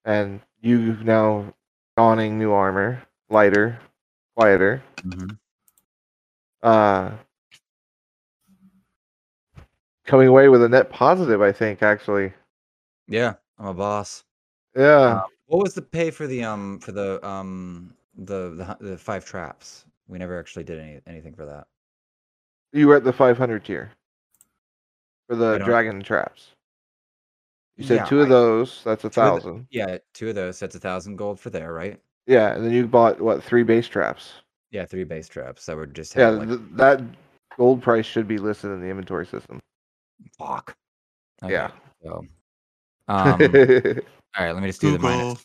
and you've now donning new armor, lighter, quieter. mhm. Uh, coming away with a net positive, I think. Actually, Yeah, I'm a boss. yeah. What was the pay for the um for the um the the, the five traps? We never actually did any anything for that. you were at the 500 tier for the dragon traps. You said Yeah, two of those. That's a of the- thousand. Yeah, two of those. That's a thousand gold for there, right? Yeah, and then you bought what three base traps? Yeah, three base traps that were just Yeah, like th- that gold price should be listed in the inventory system. Fuck. Yeah. So, um, all right. Let me just do the minus.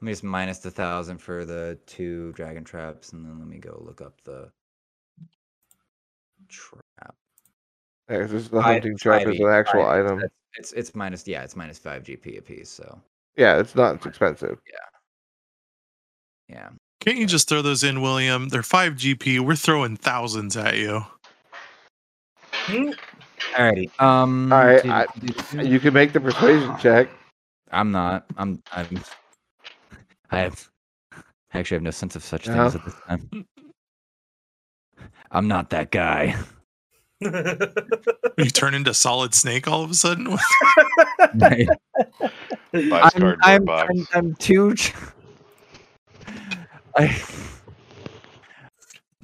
Let me just minus the thousand for the two dragon traps, and then let me go look up the trap. Yeah, 'cause this is the Five- hunting trap five is an actual five, item. It's it's minus yeah, it's minus five GP a piece. So Yeah, it's not expensive. Yeah, yeah. Can't you just throw those in, William? They're five GP. We're throwing thousands at you. Alrighty. Um. All right, do- I- do- do- do- You can make the persuasion check. I'm not. I'm. I'm. I have. I actually have no sense of such Uh-huh. things at this time. I'm not that guy. You turn into Solid Snake all of a sudden. Right. I'm, I'm. I'm, I'm too. ch- I.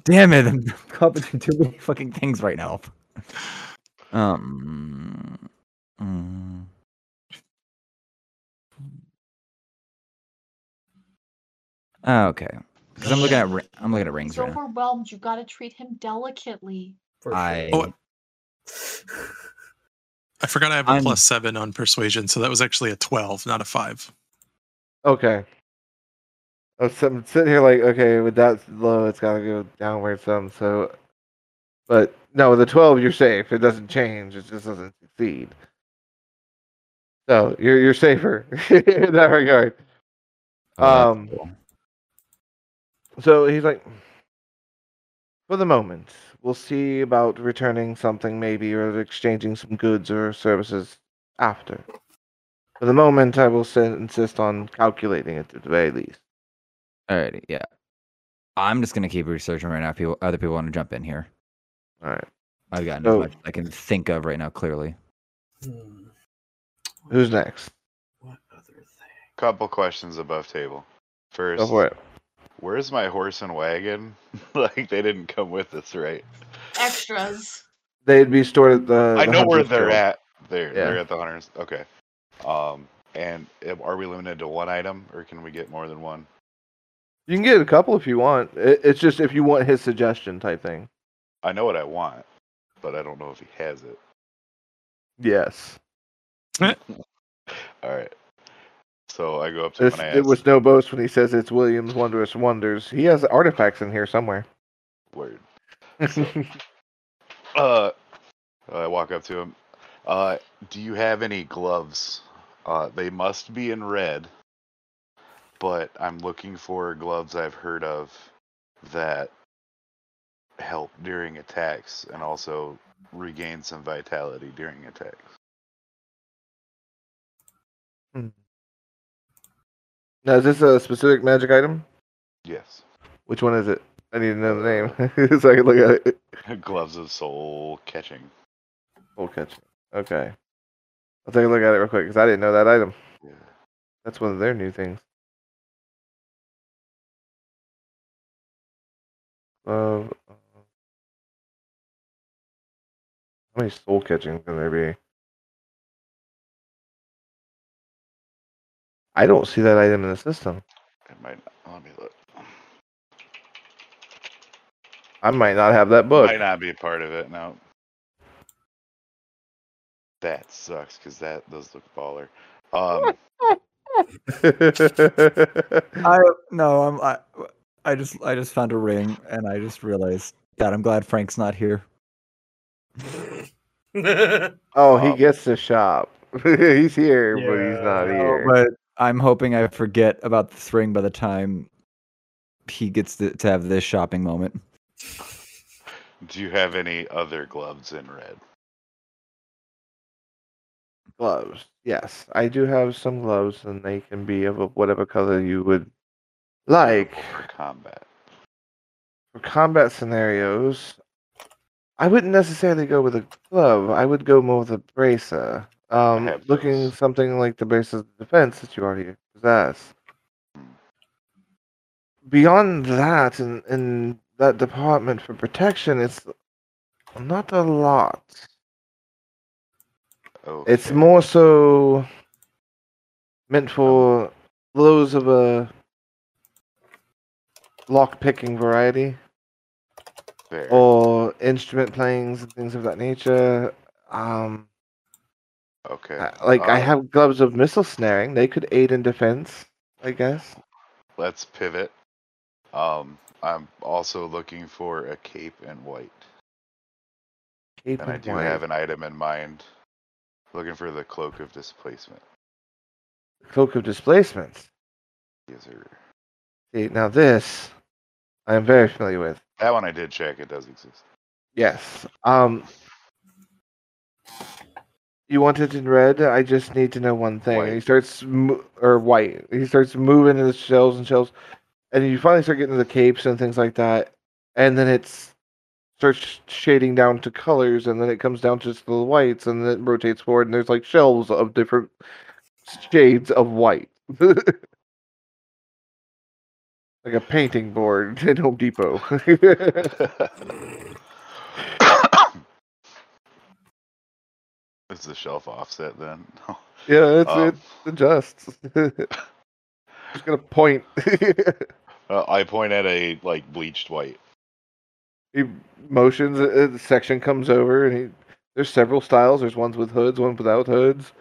Damn it! I'm caught between too many fucking things right now. Um. mm. Ah, Okay, because I'm looking at ri- I'm looking at rings He's right now. overwhelmed. You gotta treat him delicately. For I Oh, I forgot I have a I'm- plus seven on persuasion, so that was actually a twelve, not a five. Okay. I was I'm sitting here like, okay, with that low, it's got to go downward some. So, but no, the 12, you're safe. It doesn't change. It just doesn't succeed. So you're you're safer in that regard. Oh, um, cool. So he's like, for the moment, we'll see about returning something maybe or exchanging some goods or services after. For the moment, I will insist on calculating it at the very least. Alrighty, yeah. I'm just gonna keep researching right now. People, other people want to jump in here. All right. I've gotten So- as much I can think of right now. Clearly, Hmm. Who's next? What other thing? Couple questions above table. First, Go for it. where's my horse and wagon? like they didn't come with us, right? Extras. They'd be stored at the. I the know where they're Guild. at. They're Yeah. they're at the hunters. Okay. Um, and uh, are we limited to one item, or can we get more than one? You can get a couple if you want. It's just if you want his suggestion type thing. I know what I want, but I don't know if he has it. Yes. All right. So I go up to him and I it was no boast when he says it's William's Wondrous Wonders. He has artifacts in here somewhere. "Word." Uh, I walk up to him. Uh, do you have any gloves? Uh, they must be in red, but I'm looking for gloves I've heard of that help during attacks and also regain some vitality during attacks. Hmm. Now, is this a specific magic item? Yes. Which one is it? I need to know the name so I can look at it. gloves of soul catching. Full catch. Okay. I'll take a look at it real quick because I didn't know that item. Yeah. That's one of their new things. Glove. How many soul catching can there be? I don't see that item in the system. It might. Let me look. I might not have that book. Might not be a part of it. No. That sucks because that does look baller. Um, I no, I'm I, I just I just found a ring and I just realized God, I'm glad Frank's not here. oh, he Um, gets to shop. he's here, but he's not Yeah, here. But I'm hoping I forget about this ring by the time he gets to, to have this shopping moment. do you have any other gloves in red? gloves. Yes, I do have some gloves, and they can be of whatever color you would like. for combat? For combat scenarios, I wouldn't necessarily go with a glove. I would go more with a bracer. Um, looking something like the bracer defense that you already possess. Beyond that, in in that department for protection, it's not a lot. It's more so meant for those of a lock picking variety Fair. or instrument playings and things of that nature. Um, okay. I- like I uh, have gloves of missile snaring; they could aid in defense, I guess. Let's pivot. Um, I'm also looking for a cape in white, Cape and I do white. have an item in mind. Looking for the cloak of displacement. cloak of displacement. Yes, sir. See, now this I am very familiar with. That one I did check. It does exist. Yes. Um. You want it in red? I just need to know one thing. And he starts mo- or white. He starts moving into the shells and shells, and you finally start getting to the capes and things like that. And then it's starts shading down to colors, and then it comes down to just the whites, and then it rotates forward, and there's like shelves of different shades of white, like a painting board at Home Depot. Is the shelf offset then? yeah, it's Um, it adjusts. Just gonna point. uh, I point at a like bleached white. he motions. uh, The section comes over, and he. There's several styles. There's ones with hoods, one without hoods.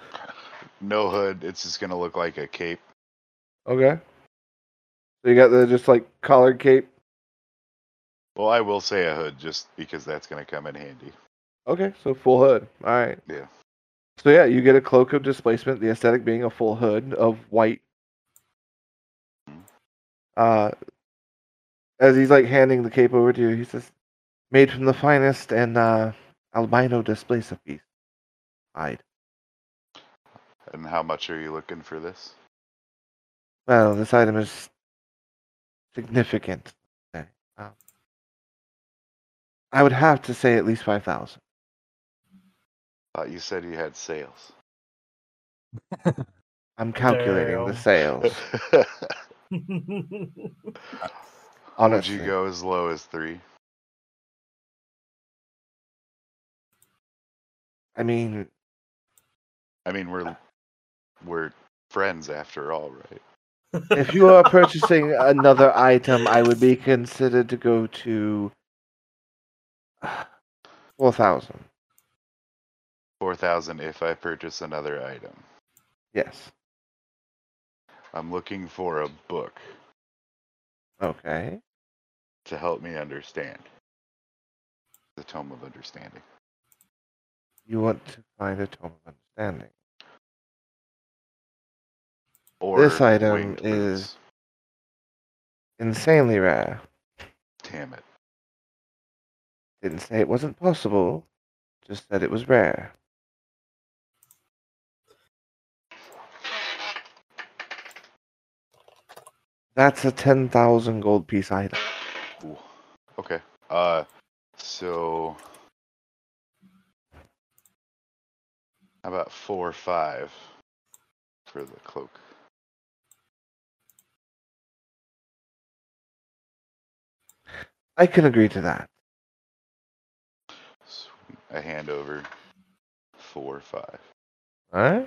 No hood. It's just gonna look like a cape. Okay. So you got the just like collared cape. Well, I will say a hood just because that's gonna come in handy. Okay, so full hood. All right. Yeah. So yeah, you get a cloak of displacement. The aesthetic being a full hood of white. Uh, as he's like handing the cape over to you, he says, "Made from the finest and uh, albino displacer piece. Hide." And how much are you looking for this? Well, this item is significant. Okay. Um, I would have to say at least five thousand. Thought you said you had sales. I'm calculating the Damn. sales. Would Honestly, you go as low as three? I mean, I mean, we're we're friends after all, right? If you are purchasing another item, I would be considered to go to four thousand. Four thousand if I purchase another item. Yes. I'm looking for a book Okay. to help me understand. The Tome of Understanding. You want to find a tome of understanding. Or This item is- boots. Insanely rare. Damn it. Didn't say it wasn't possible, just said it was rare. That's a 10,000 gold piece item. Ooh. Okay. Uh, so how about four or five for the cloak? I can agree to that. Sweet. I hand over four or five. Alright?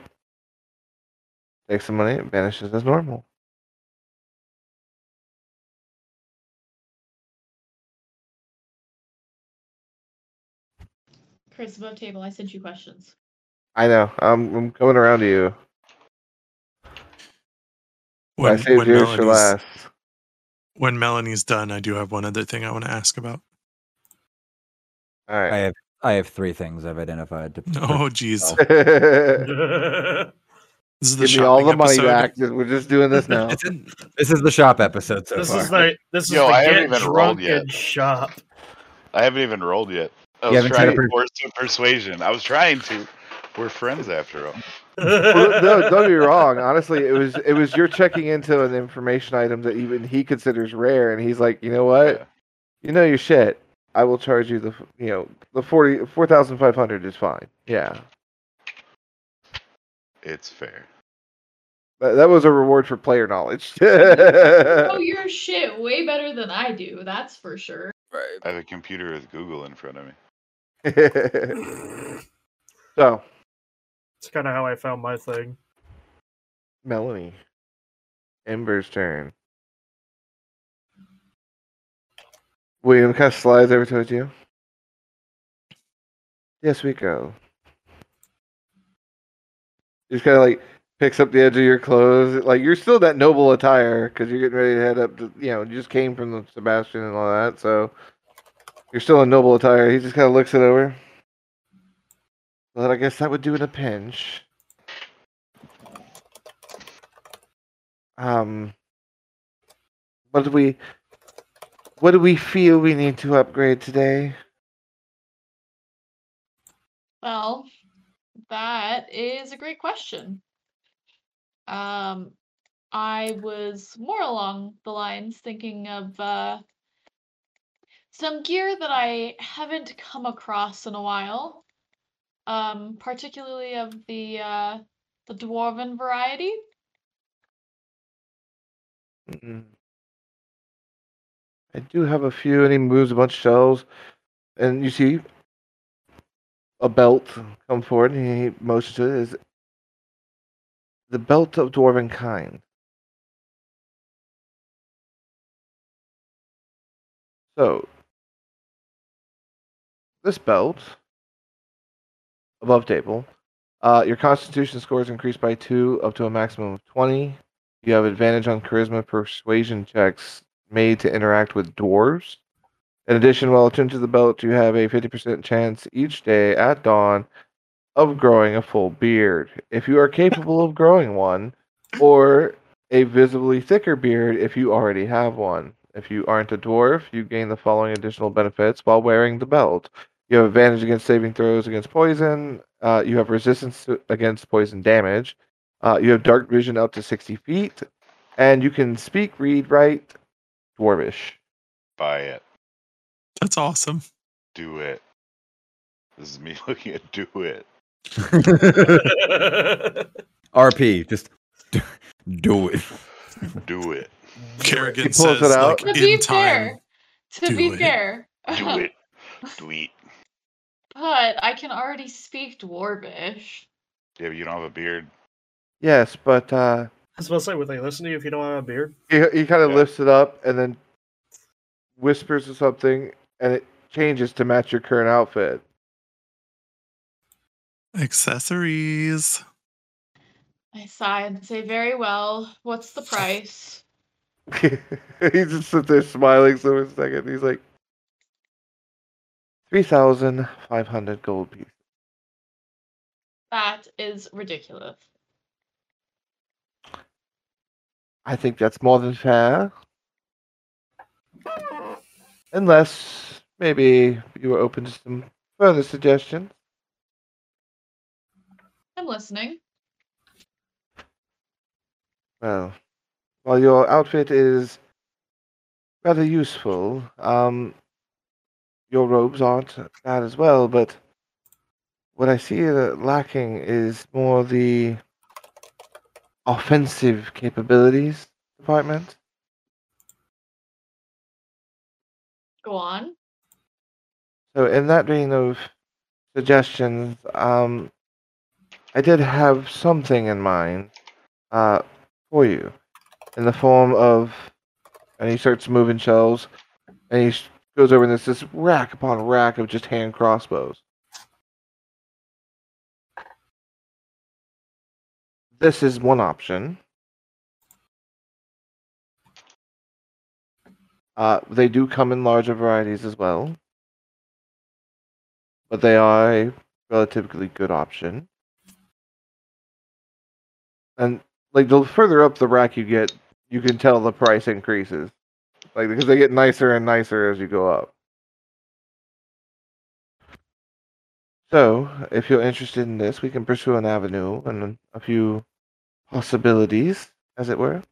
Take some money, it vanishes as normal. Chris, above table, I sent you questions. I know. I'm, I'm coming around to you. I When, saved when, yours for last. When Melanie's done, I do have one other thing I want to ask about. I have I have three things I've identified. To Oh, jeez. Give This is the me all shopping the money episode. back. We're just doing this now. In- this is the shop episode so this far. is the this is the I haven't even rolled yet. shop. I haven't even rolled yet. I You was trying tried to to per- force some persuasion. I was trying to. We're friends after all. Well, no, don't be wrong. Honestly, it was it was you're checking into an information item that even he considers rare, and he's like, you know what? Yeah. You know your shit. I will charge you the you know the forty four thousand five hundred is fine. Yeah, It's fair. that, that was a reward for player knowledge. Oh, you your shit way better than I do. That's for sure. Right. I have a computer with Google in front of me. so, It's kind of how I found my thing. Melanie, Ember's turn. William kind of slides over towards you. Yes, we go. Just kind of like picks up the edge of your clothes. Like you're still that noble attire because you're getting ready to head up to, you know, you just came from the Sebastian and all that. So you're still in noble attire. He just kind of looks it over. But I guess that would do in a pinch. Um, what do we, what do we feel we need to upgrade today? Well, that is a great question. Um, I was more along the lines thinking of uh, some gear that I haven't come across in a while, um, particularly of the uh, the dwarven variety. Mm. I do have a few, and he moves a bunch of shells, and you see a belt come forward, and he motions to it. Is the belt of dwarven kind? So, this belt above table, uh, your Constitution score is increased by two, up to a maximum of twenty. You have advantage on charisma persuasion checks made to interact with dwarves. In addition, while attuned to the belt, you have a 50% chance each day at dawn of growing a full beard. If you are capable of growing one, or a visibly thicker beard if you already have one. If you aren't a dwarf, you gain the following additional benefits while wearing the belt. You have advantage against saving throws against poison. Uh, you have resistance to, against poison damage. Uh, you have dark vision up to 60 feet, and you can speak, read, write dwarvish. Buy it. That's awesome. Do it. This is me looking at do it. RP, just do it. Do it. Kerrigan He pulls says, it out. To like, be in time. fair, to be it. fair, Do it. Do it. But I can already speak dwarvish. Yeah, but you don't have a beard. Yes, but uh, I was about to say, would they listen to you if you don't have a beard? he, he kind of Yeah. lifts it up and then whispers or something, and it changes to match your current outfit. Accessories. I sigh and say, "Very well. What's the price?" he just sits there smiling for a second. He's like, 3,500 gold pieces. That is ridiculous. I think that's more than fair. Unless maybe you were open to some further suggestions. I'm listening. Well, while your outfit is rather useful, um, your robes aren't bad as well, but what I see lacking is more the offensive capabilities department. Go on. So, in that vein of suggestions, um, I did have something in mind uh, for you in the form of. And he starts moving shelves, and he goes over and there's this rack upon rack of just hand crossbows. This is one option. Uh, they do come in larger varieties as well, but they are a relatively good option. And like the further up the rack you get, you can tell the price increases, like because they get nicer and nicer as you go up. So, if you're interested in this, we can pursue an avenue and a few possibilities, as it were.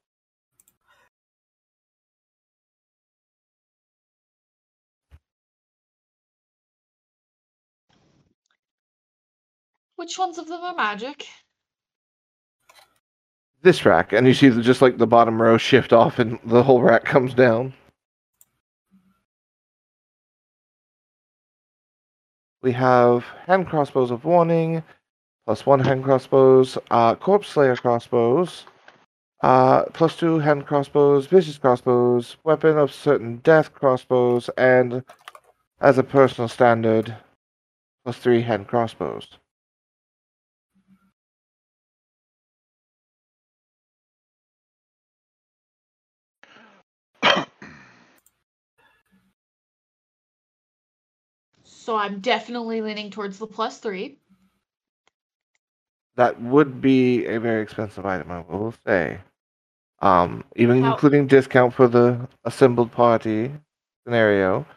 Which ones of them are magic? This rack, and you see the, just like the bottom row shift off, and the whole rack comes down. We have hand crossbows of warning, plus one hand crossbows, uh, corpse slayer crossbows, uh, plus two hand crossbows, vicious crossbows, weapon of certain death crossbows, and as a personal standard, plus three hand crossbows. So I'm definitely leaning towards the plus three. That would be a very expensive item, I will say. Um, even How- including discount for the assembled party scenario,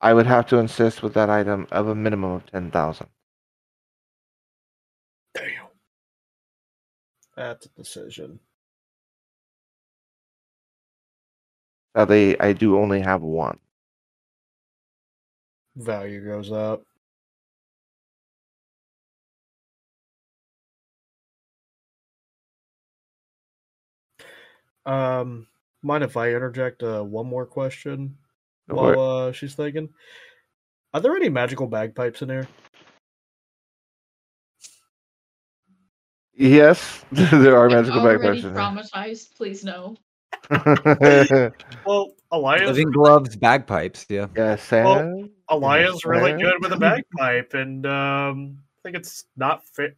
I would have to insist with that item of a minimum of ten thousand. Damn. That's a decision. Sadly, I do only have one. Value goes up. Um, mind if I interject uh, one more question Go for it. while uh, she's thinking? Are there any magical bagpipes in here? Yes, there are magical bagpipes in traumatized. Please no. Well, Elias, Living gloves, bagpipes. Yeah. yes, Sam. Elias really good with a bagpipe, and um, I think it's not fit.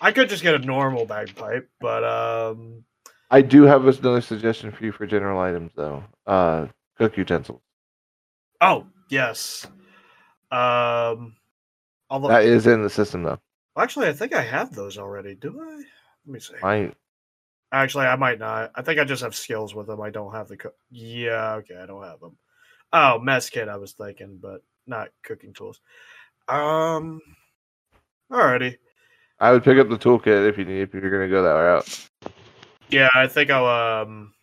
I could just get a normal bagpipe, but um, I do have another suggestion for you for general items, though. Uh, cook utensils. oh yes. Um, although That is in the system, though. actually, I think I have those already. Do I? Let me see. I Actually, I might not. I think I just have skills with them. I don't have the. Co- yeah, okay, I don't have them. Oh, mess kit. I was thinking, but not cooking tools. Um. Alrighty. I would pick up the toolkit if you need if you're gonna go that route. Yeah, I think I'll. Um.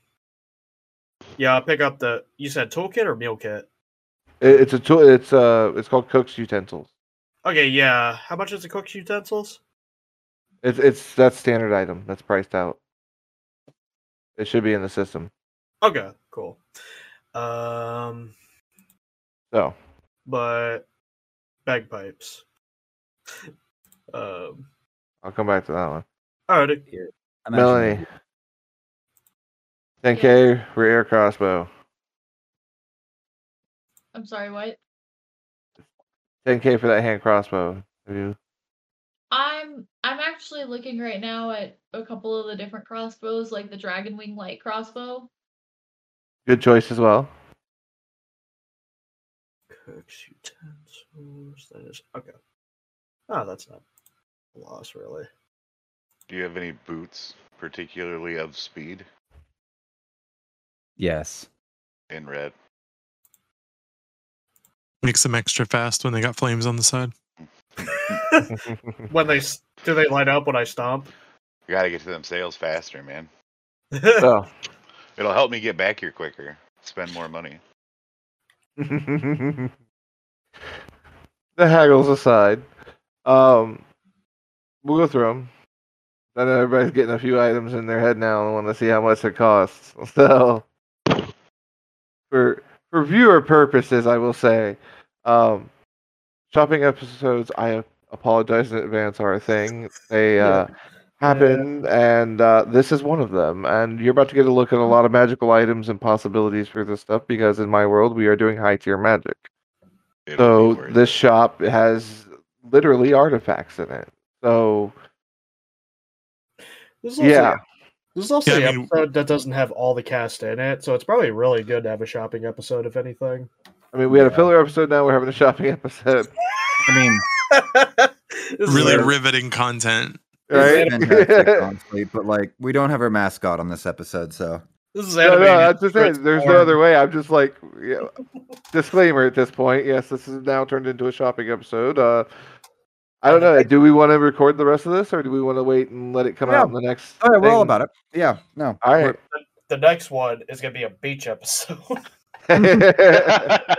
Yeah, I'll pick up the. You said toolkit or meal kit? It, it's a tool. It's uh, it's called cook's utensils. Okay, yeah. How much is the cook's utensils? It's it's that standard item that's priced out. It should be in the system. Okay, cool. Um, So but bagpipes. Um. I'll come back to that one. Alrighty. I'm actually- Melanie. 10k rear crossbow. I'm sorry, what? 10k for that hand crossbow. Have you? I'm I'm actually looking right now at a couple of the different crossbows, like the Dragon Wing light crossbow. Good choice as well. Cooks utensils. That is okay. Oh, that's not a loss, really. Do you have any boots, particularly of speed Yes. in red? Makes them extra fast when they got flames on the side. When they do they light up when I stomp? You gotta get to them sales faster, man. so, It'll help me get back here quicker. Spend more money. the haggles aside, um, we'll go through them. I know everybody's getting a few items in their head now and want to see how much it costs. So, for for viewer purposes, I will say, um, shopping episodes. I apologize in advance are a thing. They uh, happen, and uh, this is one of them. And you're about to get a look at a lot of magical items and possibilities for this stuff because in my world we are doing high tier magic. It'll So this shop has literally artifacts in it. So This is yeah, This is also Yeah, the I mean- episode that doesn't have all the cast in it, so it's probably really good to have a shopping episode, if anything. I mean we had a Yeah. filler episode. Now we're having a shopping episode, I mean, This is Really a- riveting content. right? honestly, but like we don't have our mascot on this episode, so This is no, animated. that's just it. There's no other way. I'm just like, yeah. disclaimer at this point. Yes, this is now turned into a shopping episode. Uh, I don't know. Do we want to record the rest of this, or do we want to wait and let it come Yeah. out in the next? all right, we're all about it. Yeah, no, All right. we're- The next one is gonna be a beach episode.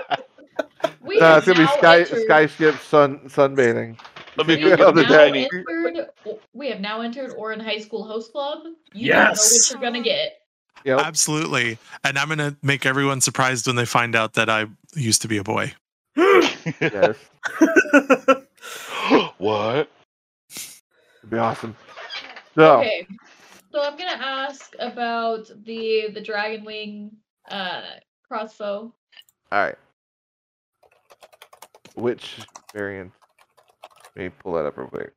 We no, it's gonna be now sky entered- skyship sun sunbathing. Let me We go have get the now entered. We have now entered Ouran High School Host Club. You Yes. don't know what you're gonna get. Yep. Absolutely. And I'm going to make everyone surprised when they find out that I used to be a boy. yes. what? It'd be awesome. So, Okay. So I'm gonna ask about the the dragon wing uh crossbow. all right. Which variant? Let me pull that up real quick.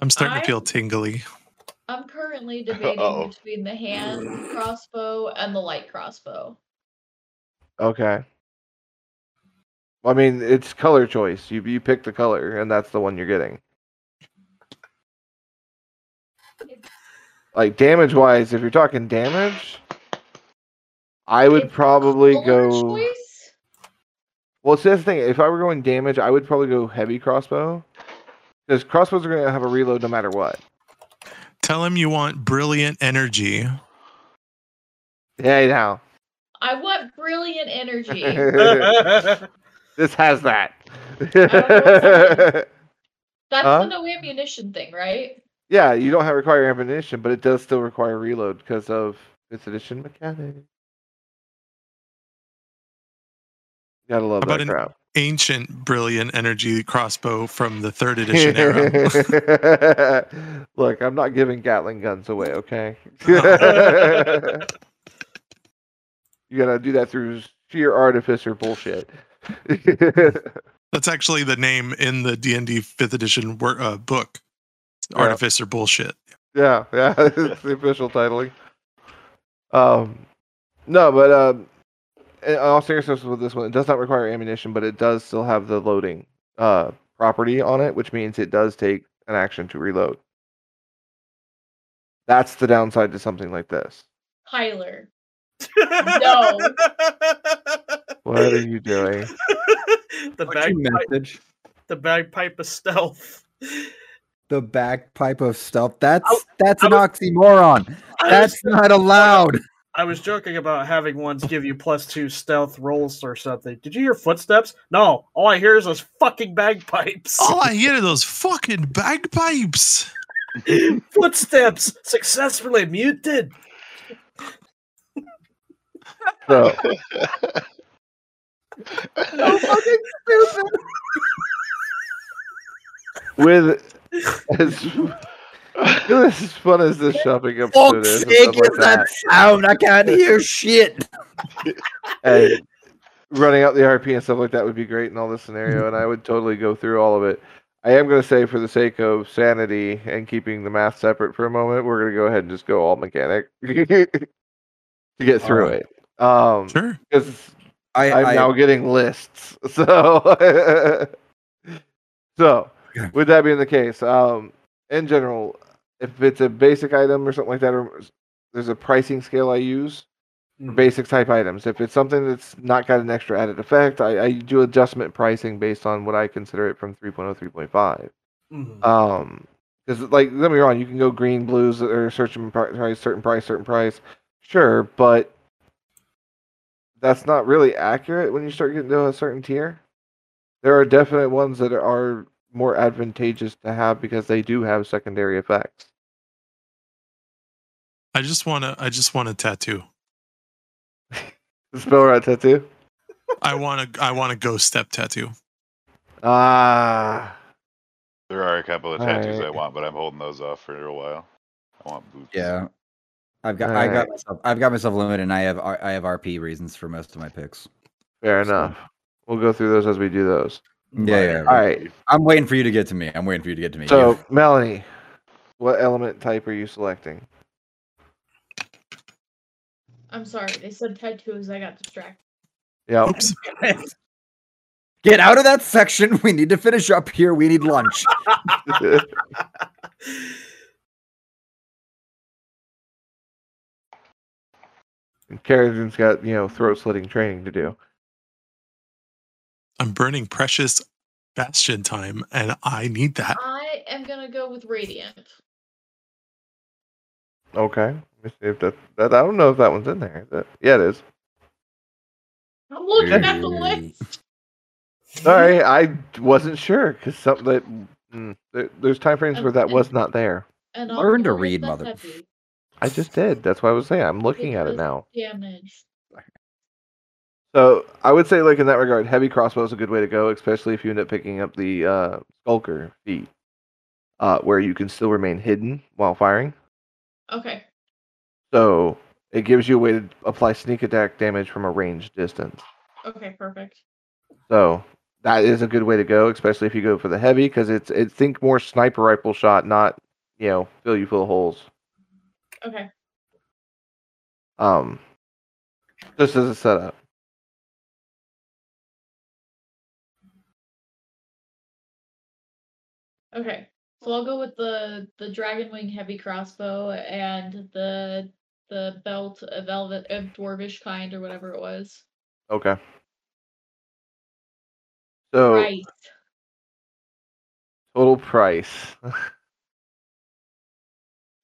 I'm starting to feel I'm- tingly. I'm currently debating Uh-oh. between the hand crossbow and the light crossbow. Okay. Well, I mean, it's color choice. You you pick the color, and that's the one you're getting. Like damage wise, if you're talking damage, I would It's probably Color go. choice? Well, see, that's the thing. If I were going damage, I would probably go heavy crossbow, because crossbows are going to have a reload no matter what. Tell him you want brilliant energy. Hey, now I want brilliant energy. this has that. That's Huh? the no ammunition thing, right? yeah, you don't have require ammunition, but it does still require reload because of fifth edition mechanics. Gotta love How that about an- Ancient brilliant energy crossbow from the third edition era. Look, I'm not giving Gatling guns away, okay? you gotta do that through sheer artificer bullshit. That's actually the name in the D&D 5th edition wor- uh, book. Yeah. Artificer bullshit. yeah, yeah, it's the official titling. Um, no, but um, in all seriousness with this one, it does not require ammunition, but it does still have the loading uh property on it, which means it does take an action to reload. That's the downside to something like this. Tyler. No. What are you doing? the What's your bagpipe, the bagpipe of stealth. The bagpipe of stealth. That's that's I an oxymoron. I That's was, not allowed. I was joking about having ones give you plus two stealth rolls or something. Did you hear footsteps? No, all I hear is those fucking bagpipes. All I hear are those fucking bagpipes. Footsteps successfully muted. So fucking stupid. with as, as fun as this shopping episode is, and stuff like that, sound. I can't hear shit. and running out the RP and stuff like that would be great in all this scenario, and I would totally go through all of it. I am going to say, for the sake of sanity and keeping the math separate for a moment, we're going to go ahead and just go all mechanic to get through Alright. it. Um, Sure. because I, I'm I now getting lists. So, so with that being the case, um, in general, if it's a basic item or something like that, or there's a pricing scale I use for Mhm. basic type items. If it's something that's not got an extra added effect, I, I do adjustment pricing based on what I consider it from oh, 3.0, 3.5. Mhm. Um, because like don't get me wrong, you can go green, blues, or certain pri- price, certain price, certain price, sure, but that's not really accurate when you start getting to a certain tier. There are definite ones that are more advantageous to have because they do have secondary effects. I just wanna I just want a tattoo. The spell rat tattoo. I want a I want a ghost step tattoo. Ah, There are a couple of tattoos I want, but I'm holding those off for a while. I want boots. yeah. I've got I got Alright. myself I've got myself limited and I have I have RP reasons for most of my picks. fair So- enough. We'll go through those as we do those. Yeah, yeah. All right. I'm waiting for you to get to me. I'm waiting for you to get to me. So, You- Melanie, what element type are you selecting? I'm sorry, they said tattoos. I got distracted. Yeah. Oops. get out of that section. We need to finish up here. We need lunch. Carradine's got, you know, throat slitting training to do. I'm burning precious bastion time and I need that. I am gonna go with radiant. Okay. Let me see if that, that I don't know if that one's in there. That, yeah, it is. I'm looking at the list. Sorry, I wasn't sure because something that mm, there, there's time frames where that was not there. And I'll Learn to read, mother- heavy I just did. That's why I was saying I'm looking at it now. Damage. So I would say, like in that regard, heavy crossbow is a good way to go, especially if you end up picking up the uh, skulker feat, uh, where you can still remain hidden while firing. Okay. So it gives you a way to apply sneak attack damage from a range distance. Okay. Perfect. So that is a good way to go, especially if you go for the heavy, because it's it think more sniper rifle shot, not you know fill you full of holes. Okay. Um, just as a setup. Okay. So I'll go with the the dragon wing heavy crossbow and the the belt of velvet of dwarvish kind or whatever it was. Okay. So Right. total price.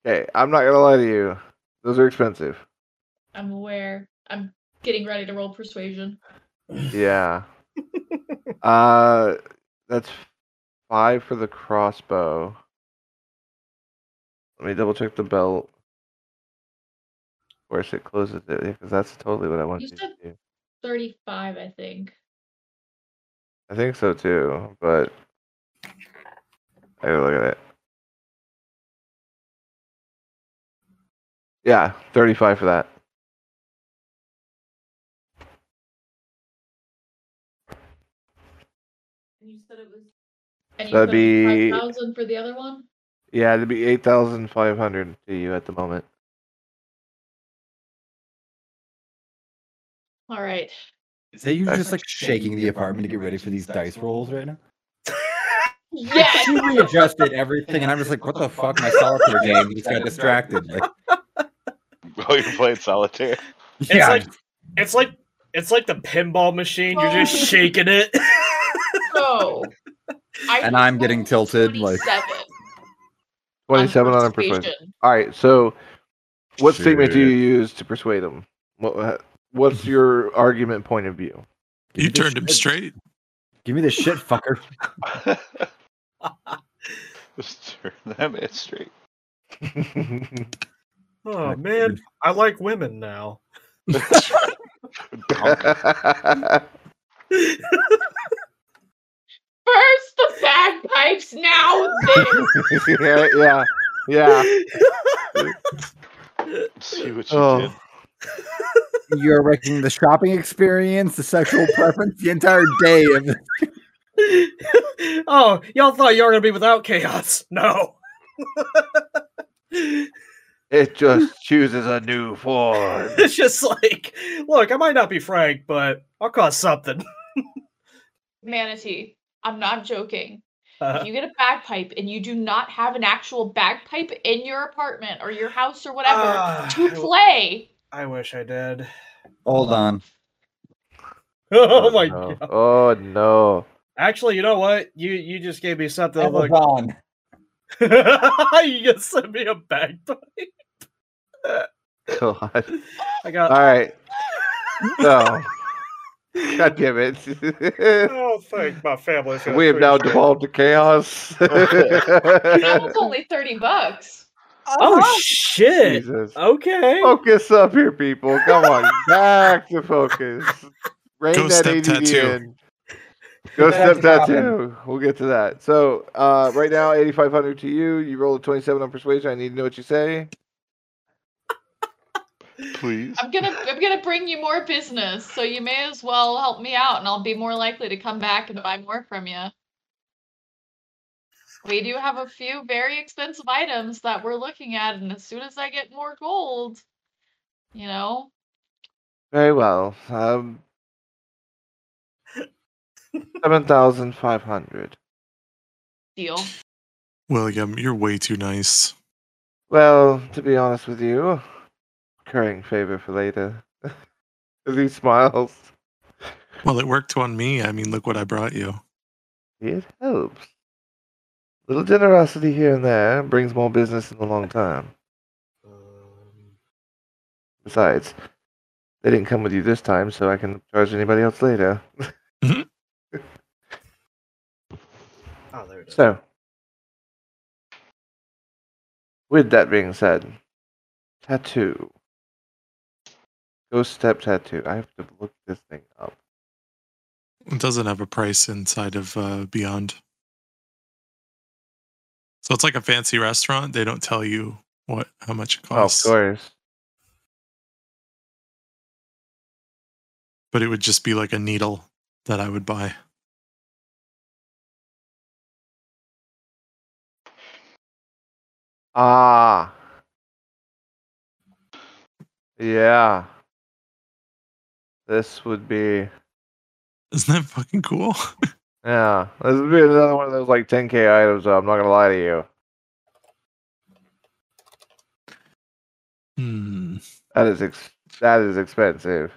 okay, I'm not gonna lie to you; those are expensive. I'm aware. I'm getting ready to roll persuasion. Yeah. uh, that's five for the crossbow. Let me double check the belt. Course, it closes it because that's totally what I want You to said- do. Thirty-five, I think. I think so too, but I gotta look at it. Yeah, thirty-five for that. And you said it was. And you That'd said be- five thousand for the other one. Yeah, it'd be eight thousand five hundred to you at the moment. All right. Is that you That's- just like shaking the apartment to get ready for these dice rolls right now? Yes. She readjusted everything, and I'm just like, what the fuck? My solitaire game just got distracted. Like, Oh, you're playing solitaire. It's yeah, like it's like it's like the pinball machine. You're just Oh. shaking it. So. I And I'm getting rolled tilted, like- 27 Twenty-seven on a persuasion. persuasion. All right. So, what statement do you use to persuade him? What, what's your argument point of view? Give You the turned him shit. straight. Give me the shit, fucker. Just turn that man straight. oh man, I like women now. First the bagpipes, now this. yeah, yeah, yeah. See what you Oh. did. You're wrecking the shopping experience, the sexual preference, the entire day of oh, y'all thought you were gonna be without chaos? No. It just chooses a new form. It's just like, look, I might not be Frank, but I'll cost something. Manatee, I'm not joking. Uh, If you get a bagpipe and you do not have an actual bagpipe in your apartment or your house or whatever Ah, to play, I wish I did. Hold um, on. Oh, oh my no. god! Oh no. Actually, you know what? You you just gave me something. to Look, on. you just sent me a bagpipe. God. I got. All right. No. God damn it. Oh, thank my family. we have now devolved to chaos. that was only 30 bucks. Oh shit! Jesus. Okay. Focus up here, people. Come on. Back to focus. Rein Go that step ADD tattoo. in. Go That's step tattoo. We'll get to that. So, uh, right now, 8,500 to you. You roll a 27 on persuasion. I need to know what you say. Please. I'm gonna I'm gonna bring you more business, so you may as well help me out, and I'll be more likely to come back and buy more from you. We do have a few very expensive items that we're looking at, and as soon as I get more gold, you know, Very well. Um, 7,500. deal. William, you're way too nice. Well, to be honest with you, recurring favor for later. As he smiles, Well, it worked on me. I mean, look what I brought you. it helps. Little generosity here and there brings more business in the long term. Besides, they didn't come with you this time, so I can charge anybody else later. Oh, there it is. So, with that being said, tattoo. Ghost step tattoo. I have to look this thing up. It doesn't have a price inside of uh, Beyond. So it's like a fancy restaurant. They don't tell you what how much it costs. Oh, of course. but it would just be like a needle that I would buy. Ah. Yeah. This would be Isn't that fucking cool? yeah. This would be another one of those like 10k items. Though, I'm not gonna lie to you. Hmm. That is ex- that is expensive.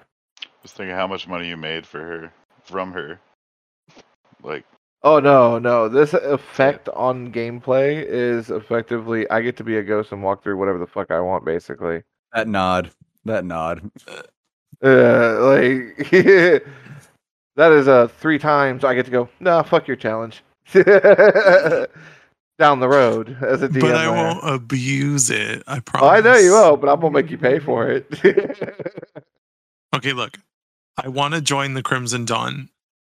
was thinking how much money you made for her from her. Like Oh no, no. This effect on gameplay is effectively I get to be a ghost and walk through whatever the fuck I want, basically. That nod. That nod. Uh, like that is uh three times I get to go. Nah, fuck your challenge. Down the road as a DM. but I there. won't abuse it. I Oh, promise. I know you will, but I'm gonna make you pay for it. Okay, look. I want to join the Crimson Dawn,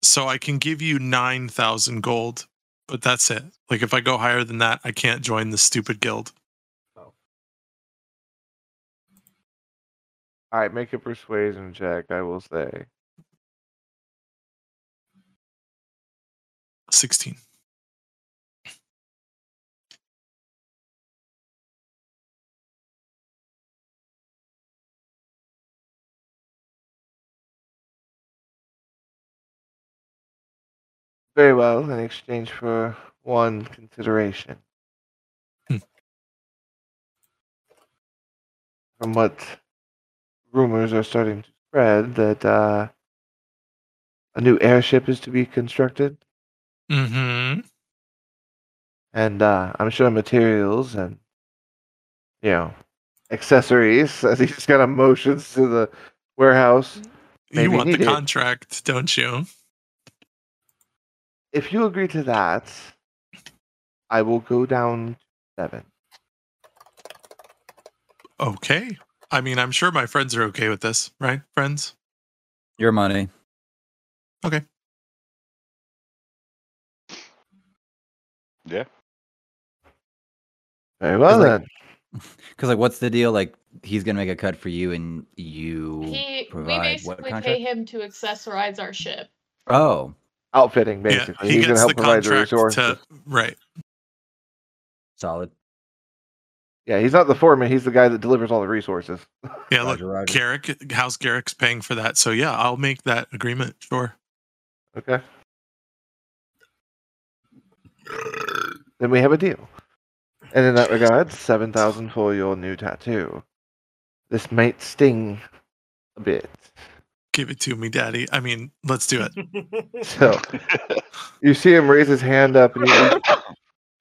so I can give you nine thousand gold, but that's it. Like if I go higher than that, I can't join the stupid guild. All right, make a persuasion check. I will say. Sixteen. Very well, in exchange for one consideration. Hmm. From what rumors are starting to spread, that uh, a new airship is to be constructed, Mm-hmm. and uh, I'm sure materials and you know accessories. As he just kind of motions to the warehouse. You want the contract, don't you? If you agree to that, I will go down seven. Okay. I mean, I'm sure my friends are okay with this, right? Friends? Your money. Yeah. Very well like- then. Because like, what's the deal? Like, he's gonna make a cut for you, and you He, we provide what basically contract? pay him to accessorize our ship. Oh, Outfitting, basically. yeah, he He's gonna gets help the provide the contract resources. to right. solid. Yeah, he's not the foreman. He's the guy that delivers all the resources. Yeah, look, Roger, Roger. Garrick, House Garrick's paying for that. So yeah, I'll make that agreement. Sure. Okay. Then we have a deal. And in that regard, 7,000 for your new tattoo. This might sting a bit. Give it to me, Daddy. I mean, let's do it. So you see him raise his hand up and you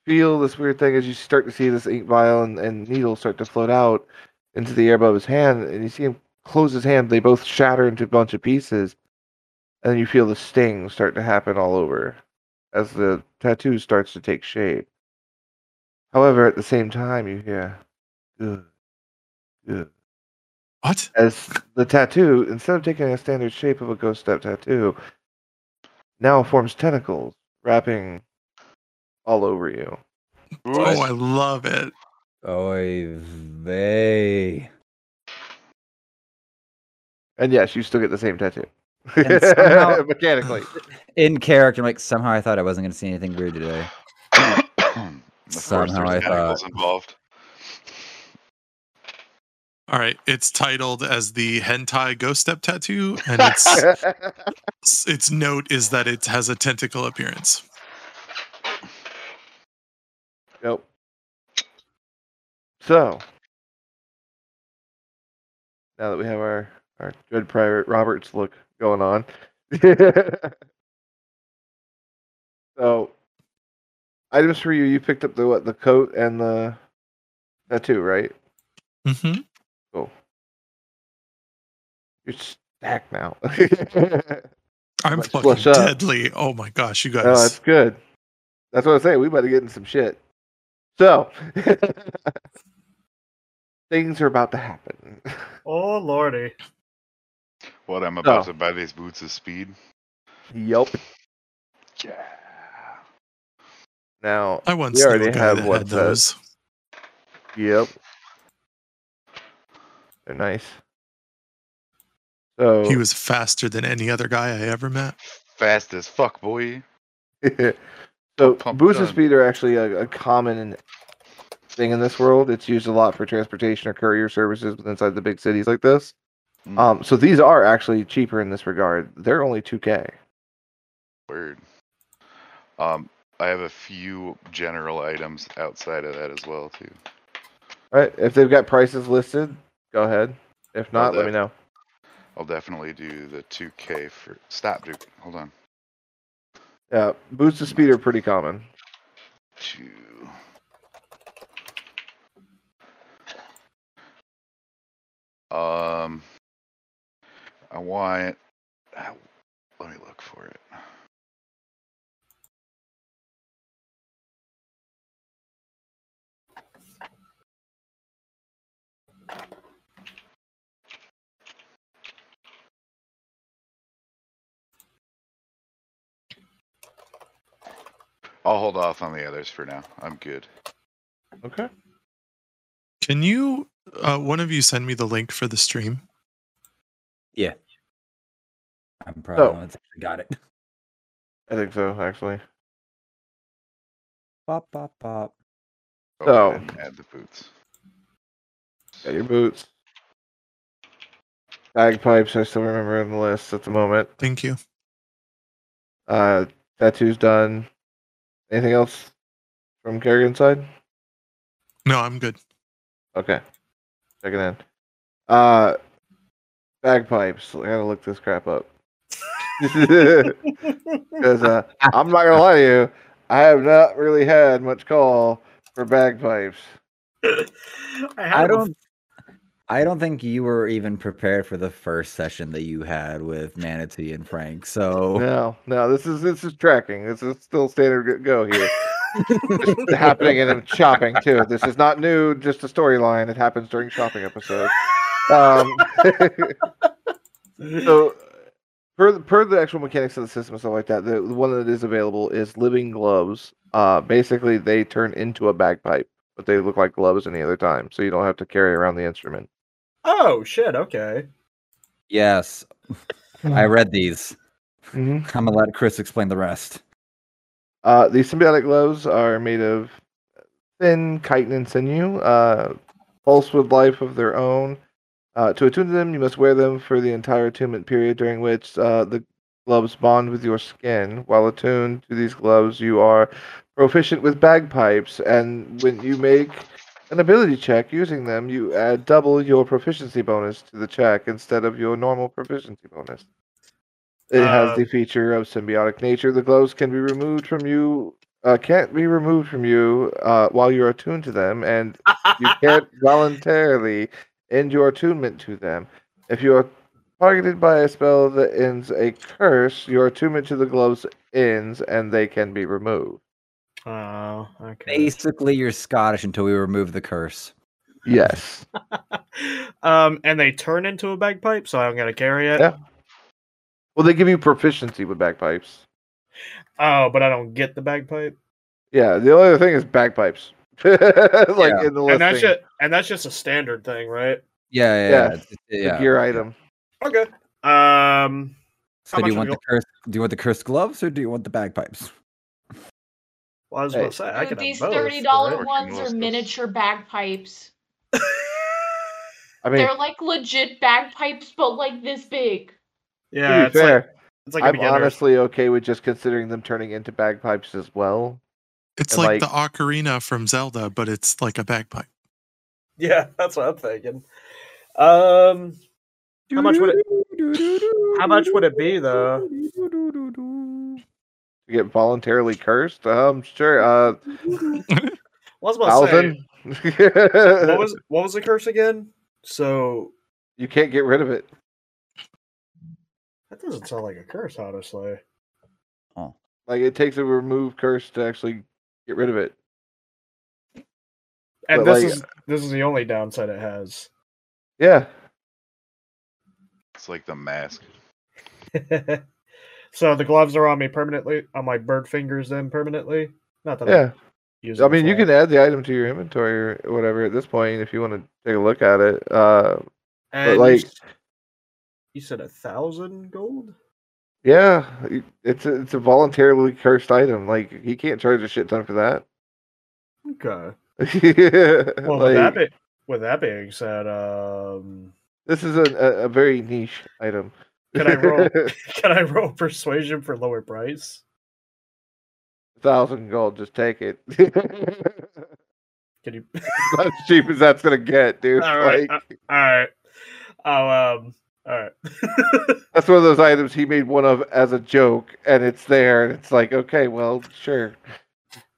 feel this weird thing as you start to see this ink vial and, and needle start to float out into the air above his hand. And you see him close his hand. They both shatter into a bunch of pieces. And you feel the sting start to happen all over as the tattoo starts to take shape. However, at the same time, you hear, good, good. What? As the tattoo, instead of taking a standard shape of a ghost step tattoo, now forms tentacles wrapping all over you. Oh, I love it. Oy they. And yes, you still get the same tattoo. And somehow- Mechanically. In character, like somehow I thought I wasn't going to see anything weird today. Somehow I thought- involved. All right, it's titled as the hentai ghost step tattoo, and its its note is that it has a tentacle appearance. Nope. So, now that we have our, our good private Roberts look going on. so, items for you, you picked up the what, the coat and the tattoo, right? Mm hmm Cool. You're stacked now. I'm Let's fucking flush up. deadly. Oh my gosh, you guys. No, that's good. That's what I'm saying. We better get in some shit. So, things are about to happen. oh lordy. What I'm about Oh. to buy these boots of speed. Yup. Yeah. Now, I once we knew already a guy have that one had set. those. yep. They're nice. So, He was faster than any other guy I ever met. Fast as fuck, boy. so Pump boots of speed are actually a, a common thing in this world. It's used a lot for transportation or courier services inside the big cities like this. Mm. Um, so these are actually cheaper in this regard. They're only 2k. Word. Um, I have a few general items outside of that as well too. All right, if they've got prices listed, go ahead. If not, let me know. I'll definitely do the 2K for. Stop, dude. Hold on. Yeah, boots of speed are pretty common. Two. Um, I want. ah, Let me look for it. I'll hold off on the others for now. I'm good. Okay. Can you, uh, one of you, send me the link for the stream? I'm probably So- the one that's actually got it. I think so, actually. Pop, pop, pop. Oh, So- I didn't add the boots. Got your boots. Bagpipes, I still remember on the list at the moment. Thank you. Uh, tattoos done. Anything else from Kerrigan's side? No, I'm good. Okay. Check it in. Uh, bagpipes. I gotta look this crap up. Because uh, I'm not gonna lie to you, I have not really had much call for bagpipes. I, I don't. I don't think you were even prepared for the first session that you had with Manatee and Frank. So No, no, this is this is tracking. This is still standard go here. It's happening and I'm shopping too. This is not new, just a storyline. It happens during shopping episodes. Um, so, per the- per the actual mechanics of the system and stuff like that, the, the one that is available is living gloves. Uh, basically, they turn into a bagpipe, but they look like gloves any other time, so you don't have to carry around the instrument. oh shit. Okay. yes, I read these. hmm I'm gonna let Chris explain the rest. Uh, these symbiotic gloves are made of thin chitin and sinew, uh, pulse with life of their own. Uh, to attune to them, you must wear them for the entire attunement period, during which uh, the gloves bond with your skin. While attuned to these gloves, you are proficient with bagpipes, and when you make an ability check using them, you add double your proficiency bonus to the check instead of your normal proficiency bonus. It has Uh, the feature of symbiotic nature. The gloves can be removed from you, uh, can't be removed from you uh, while you're attuned to them, and you can't voluntarily end your attunement to them. If you are targeted by a spell that ends a curse, your attunement to the gloves ends and they can be removed. Oh, okay. Basically, you're Scottish until we remove the curse. Yes. um, and they turn into a bagpipe, so I'm gonna carry it. Yeah. Well, they give you proficiency with bagpipes. Oh, but I don't get the bagpipe. Yeah, the only other thing is bagpipes. like Yeah. in the And that's just and that's just a standard thing, right? Yeah, yeah, Yeah, yeah. it's- it's- the yeah. gear item. Okay. Um, So do you want the curse? Do you want the cursed gloves or do you want the bagpipes? well, I was Hey. gonna say I Ooh, could these both. thirty dollar ones are miniature bagpipes. I mean, They're like legit bagpipes, but like this big. yeah, to be it's like fair, it's like a I'm honestly okay with just considering them turning into bagpipes as well. It's like, like- the ocarina from Zelda, but it's like a bagpipe. Yeah, that's what I'm thinking. Um, How much would it- how much would it be, though? To get voluntarily cursed? Um, sure. Uh, I was about to thousand. what was what was the curse again? So you can't get rid of it. that doesn't sound like a curse, honestly. Oh. Like it takes a remove curse to actually get rid of it. And But, this like- is this is the only downside it has. Yeah. It's like the mask. so the gloves are on me permanently, on my bird fingers, then permanently. Not that Yeah. I use. I mean, you can add the item to your inventory or whatever at this point if you want to take a look at it. Uh, And you like- s- you said a thousand gold. Yeah, it's a, it's a voluntarily cursed item. Like he can't charge a shit ton for that. Okay. Well, with that be- with that being said, um, this is a, a, a very niche item. Can I roll? can I roll persuasion for lower price? thousand gold, just take it. Can you? As cheap as that's gonna get, dude. All right, Like, all right. Oh, um, all right. that's one of those items he made one of as a joke, and it's there, and it's like, okay, well, sure,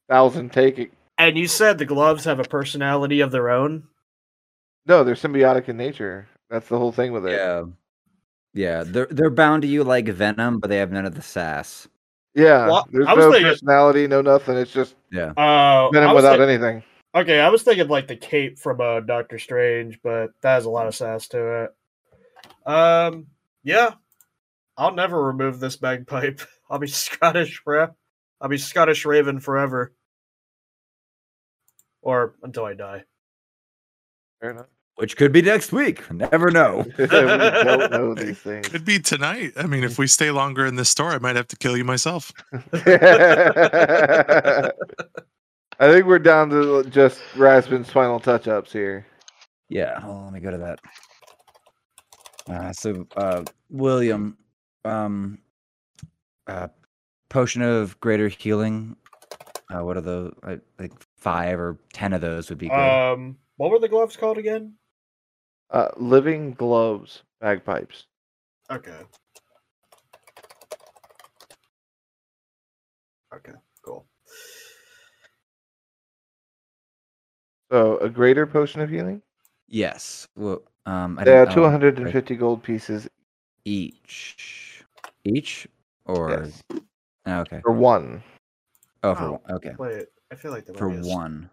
thousand, take it. and you said the gloves have a personality of their own. No, they're symbiotic in nature. That's the whole thing with it. Yeah. Yeah, they're they're bound to you like venom, but they have none of the sass. Yeah, Well, there's I was no thinking- personality, no nothing. It's just Yeah. Oh, venom without think- anything. Okay, I was thinking like the cape from uh, Doctor Strange, but that has a lot of sass to it. Um, yeah, I'll never remove this bagpipe. I'll be Scottish ra- I'll be Scottish Raven forever, or until I die. Fair enough. Which could be next week. Never know. we don't know these things. Could be tonight. I mean, if we stay longer in this store, I might have to kill you myself. I think we're down to just Raspin's final touch-ups here. Yeah, hold on, let me go to that. Uh, so, uh, William, um, uh, potion of greater healing. Uh, what are the I think five or ten of those would be good. Um, what were the gloves called again? Uh, living gloves, bagpipes. Okay. Okay, cool. So a greater potion of healing. yes. Well, um, I They are don't- two hundred and right. gold pieces each. Each or yes, oh, okay. for one. Oh, for Oh. one. Okay, Wait, I feel like the for one.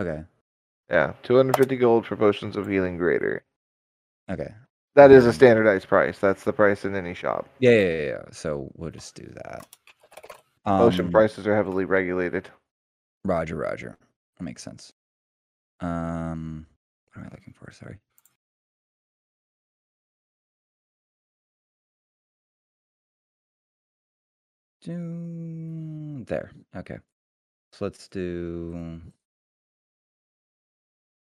Okay. Yeah, two hundred fifty gold for potions of healing greater. Okay. That is a Um, standardized price. That's the price in any shop. Yeah, yeah, yeah. yeah. So we'll just do that. Potion Um, prices are heavily regulated. Roger, Roger. That makes sense. Um, what am I looking for? Sorry. Do there. Okay. So let's do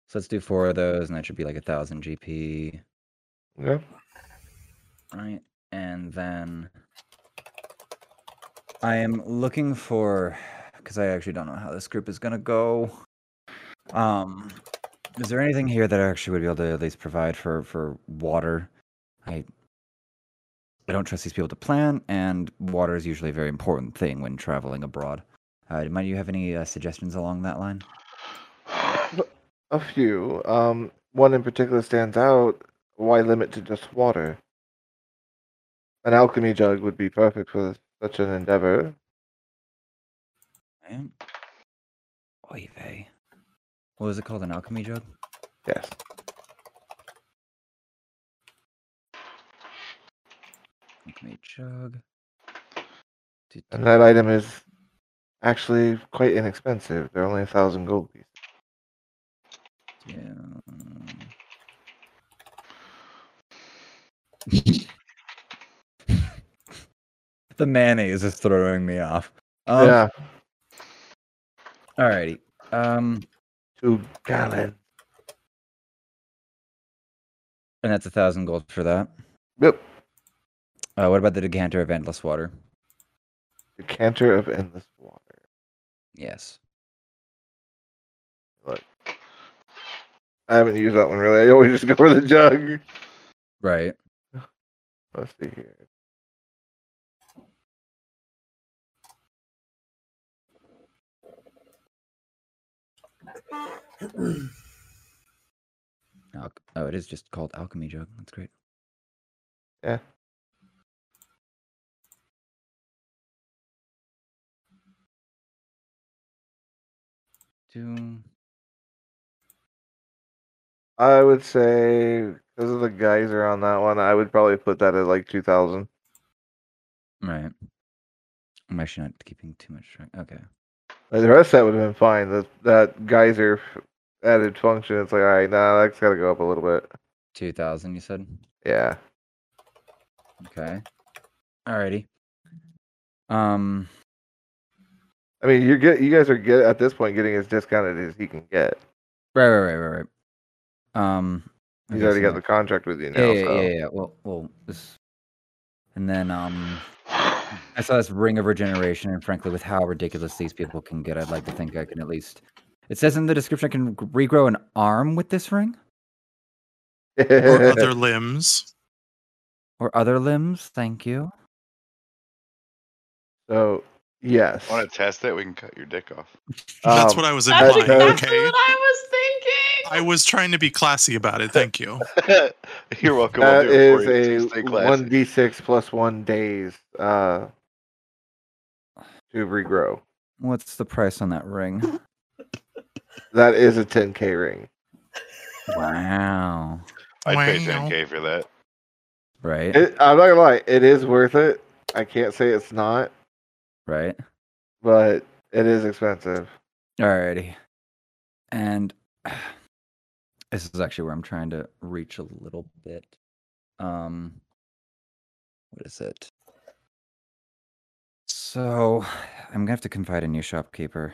So let's do four of those, and that should be like a thousand GP, Yeah. right? And then I am looking for because I actually don't know how this group is gonna go. Um, is there anything here that I actually would be able to at least provide for for water? I I don't trust these people to plan, and water is usually a very important thing when traveling abroad. Uh, might you have any uh, suggestions along that line? A few. Um, one in particular stands out. Why limit to just water? An alchemy jug would be perfect for such an endeavor. Right. Oy vey. What was it called? An alchemy jug? Yes. Alchemy jug. And that item is actually quite inexpensive. They're only a thousand gold pieces. Yeah. the mayonnaise is throwing me off. Um, yeah. Alrighty. Um, Two gallons. and that's a thousand gold for that. Yep. Uh, what about the decanter of endless water? Decanter of endless water. Yes. Look, I haven't used that one really. I always just go for the jug. Right. Let's see here. Oh, it is just called alchemy jug. That's great. Yeah. I would say because of the geyser on that one, I would probably put that at like two thousand. Right. I'm actually not keeping too much track. Okay. Like, the rest of that would have been fine. That that geyser added function. It's like, all right, nah, that's got to go up a little bit. Two thousand. You said. Yeah. Okay. Alrighty. Um. I mean, you get you guys are get at this point getting as discounted as he can get. Right. Right. Right. Right. Right. Um. He's already so got the contract with you now. Yeah, yeah, so. yeah, yeah. Well, well, this, and then um, I saw this ring of regeneration, and frankly, with how ridiculous these people can get, I'd like to think I can at least. It says in the description I can regrow an arm with this ring or other limbs. or other limbs. Thank you. so yes. Want to test it? We can cut your dick off. That's Um, what I was That's implying. exactly Okay. what I was thinking. I was trying to be classy about it. Thank you. You're welcome. I'll That do it for is a Just stay classy. one d six plus one days uh to regrow. What's the price on that ring? That is a ten k ring. Wow. I'd pay 10k for that. Right. It, I'm not gonna lie, it is worth it. I can't say it's not, Right. but it is expensive. Alrighty. And this is actually where I'm trying to reach a little bit. Um what is it? So I'm gonna have to confide in your shopkeeper.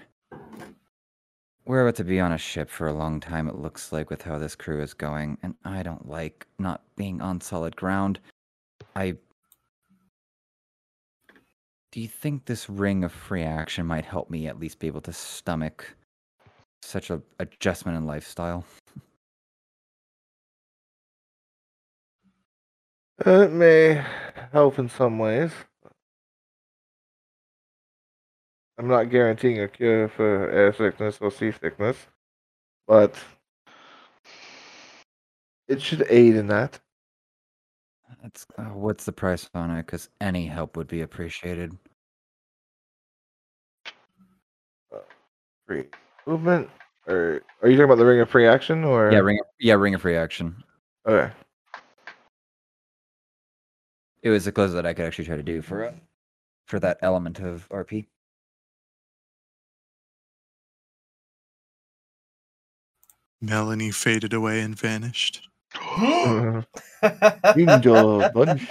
We're about to be on a ship for a long time, it looks like, with how this crew is going, and I don't like not being on solid ground. I do you think this ring of free action might help me at least be able to stomach such a adjustment in lifestyle? It may help in some ways. I'm not guaranteeing a cure for air sickness or seasickness, but it should aid in that. That's uh, what's the price on it? Because any help would be appreciated. Free movement, or are you talking about the ring of free action, or Yeah, ring. Yeah, ring of free action. Okay, It was the closest that I could actually try to do for uh, for that element of RP. Melanie faded away and vanished. Ninja bunch.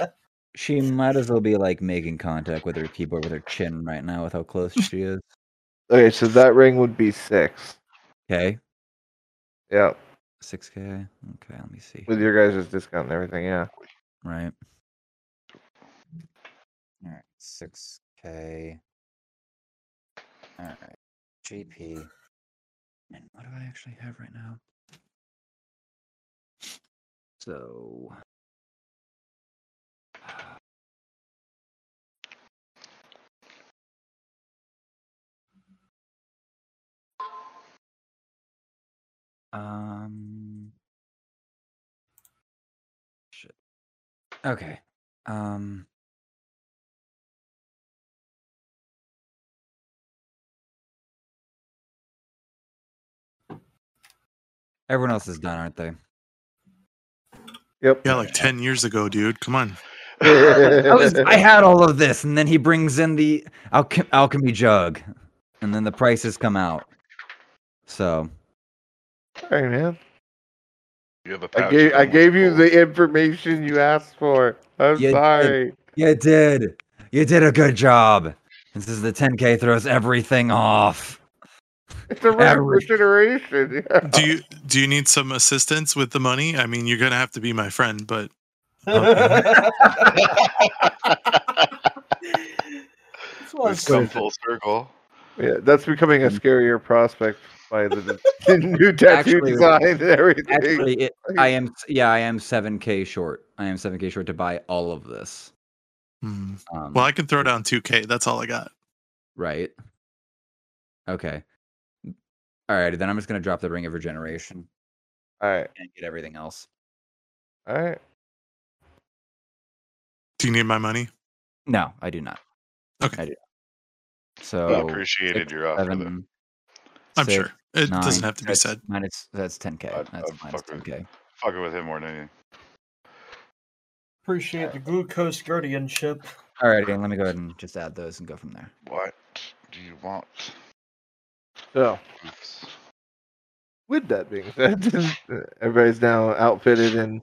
She might as well be like making contact with her keyboard with her chin right now with how close she is. Okay, so that ring would be six. Okay. Yeah. Six K. Okay, let me see. with your guys' discount and everything. Yeah. Right. All right, six K. All right, GP. And what do I actually have right now? So. Um. Shit. Okay. Um. Everyone else is done, aren't they? Yep. Yeah, like ten years ago, dude. Come on. I was I had all of this, and then he brings in the alchem- alchemy jug, and then the prices come out. So Sorry, man. You have a I pouch gave I gave you the information you asked for. I'm You did. sorry. you did, you did a good job. This is the 10k throws everything off. It's a rare Every- generation. Do you do you need some assistance with the money? I mean, you're gonna have to be my friend, but This was We've come full circle. Yeah, that's becoming a scarier prospect by the, the new tattoo Actually- design and everything. Actually, it, I am yeah, I am 7k short. I am 7k short to buy all of this. Hmm. Um, well, I can throw down 2K. That's all I got. right. Okay. Alrighty, then I'm just gonna drop the ring of regeneration all right, and get everything else. all right. Do you need my money? No, I do not. Okay. I do. I So appreciated six, your offer. though. seven, I'm six, sure it doesn't have to be that's said. Minus that's 10k. I'd- That's I'd minus fuck with 10k. Fucking with him more than anything. Appreciate the glucose guardianship. All right, and let me go ahead and just add those and go from there. What do you want? So, with that being said, everybody's now outfitted and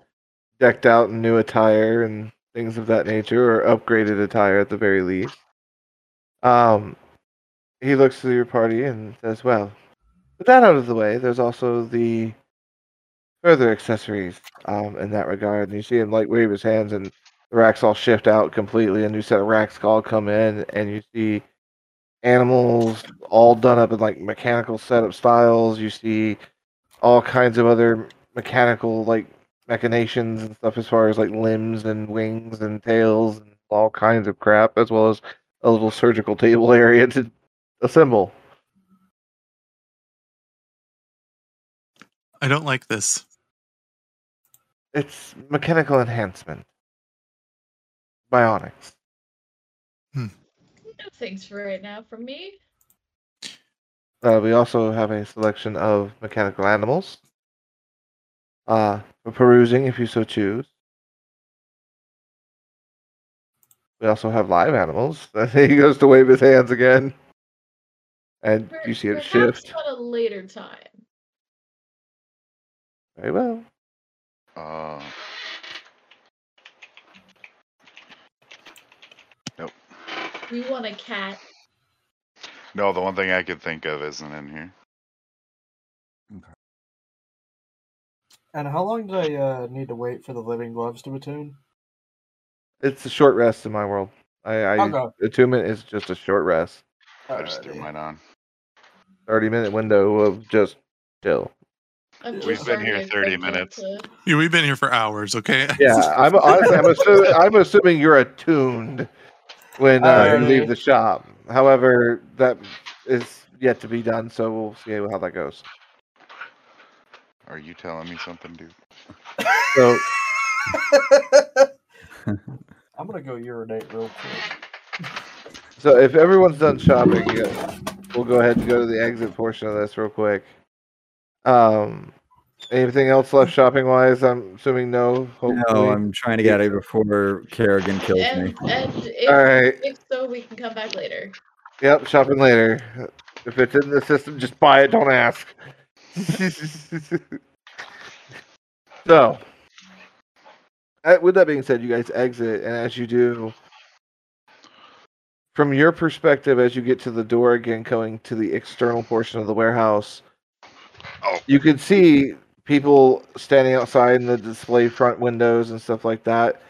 decked out in new attire and things of that nature, or upgraded attire at the very least. Um, he looks to your party and says, "Well, with that out of the way, there's also the further accessories um, in that regard." And you see him like wave his hands, and the racks all shift out completely. A new set of racks all come in, and you see animals all done up in like mechanical setup styles. You see all kinds of other mechanical like machinations and stuff as far as like limbs and wings and tails and all kinds of crap, as well as a little surgical table area to assemble. I don't like this. It's mechanical enhancement. Bionics. Hmm. No thanks for right now from me. Uh, we also have a selection of mechanical animals. Uh, for perusing if you so choose. We also have live animals. he goes to wave his hands again. And Per- you see it perhaps shift. at a later time. Very well. Uh, We want a cat. no, the one thing I could think of isn't in here. Okay. And how long do I uh, need to wait for the living gloves to attune? It's a short rest in my world. I, I Okay. attunement is just a short rest. I just threw mine on. Thirty minute window of just chill. I'm We've been here 30 minutes. to- Yeah, we've been here for hours. Okay. Yeah, I'm honestly I'm assuming I'm assuming you're attuned when uh, you leave the shop. However, that is yet to be done, so we'll see how that goes. Are you telling me something, dude? So I'm gonna go urinate real quick. so if everyone's done shopping, yeah, we'll go ahead and go to the exit portion of this real quick. Um anything else left shopping wise? I'm assuming no. Hopefully. No, I'm trying to get it before Kerrigan kills me. And, and if, All right. if so, we can come back later. Yep, shopping later. If it's in the system, just buy it. Don't ask. so, uh, with that being said, you guys exit, and as you do, from your perspective, as you get to the door again, going to the external portion of the warehouse, Oh. you can see people standing outside in the display front windows and stuff like that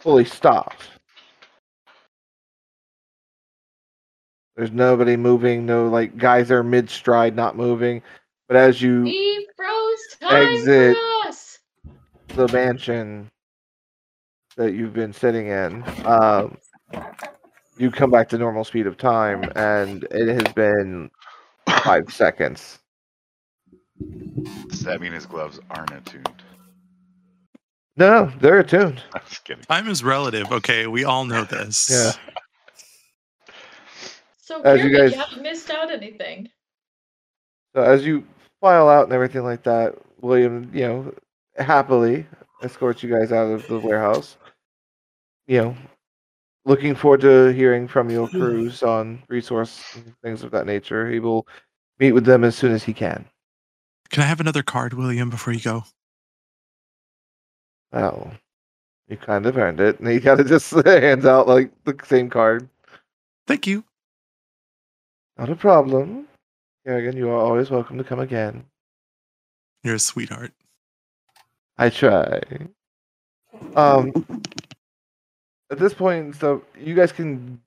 fully stopped. There's nobody moving, no like guys are mid stride not moving. But as you froze time Exit. the mansion that you've been sitting in, um, you come back to normal speed of time, and it has been five seconds. Does that mean his gloves aren't attuned? No, they're attuned. I'm just kidding. Time is relative. Okay, we all know this. Yeah. So As you Kirby, you, guys- haven't missed out anything. So as you file out and everything like that, William, you know, happily escorts you guys out of the warehouse. You know, looking forward to hearing from your hmm. crews on resource things of that nature. He will meet with them as soon as he can. Can I have another card, William, before you go? Oh, you kind of earned it. And he kind of just hands out like the same card. Thank you. Not a problem. Kerrigan, you are always welcome to come again. You're a sweetheart. I try. Um, at this point, so you guys can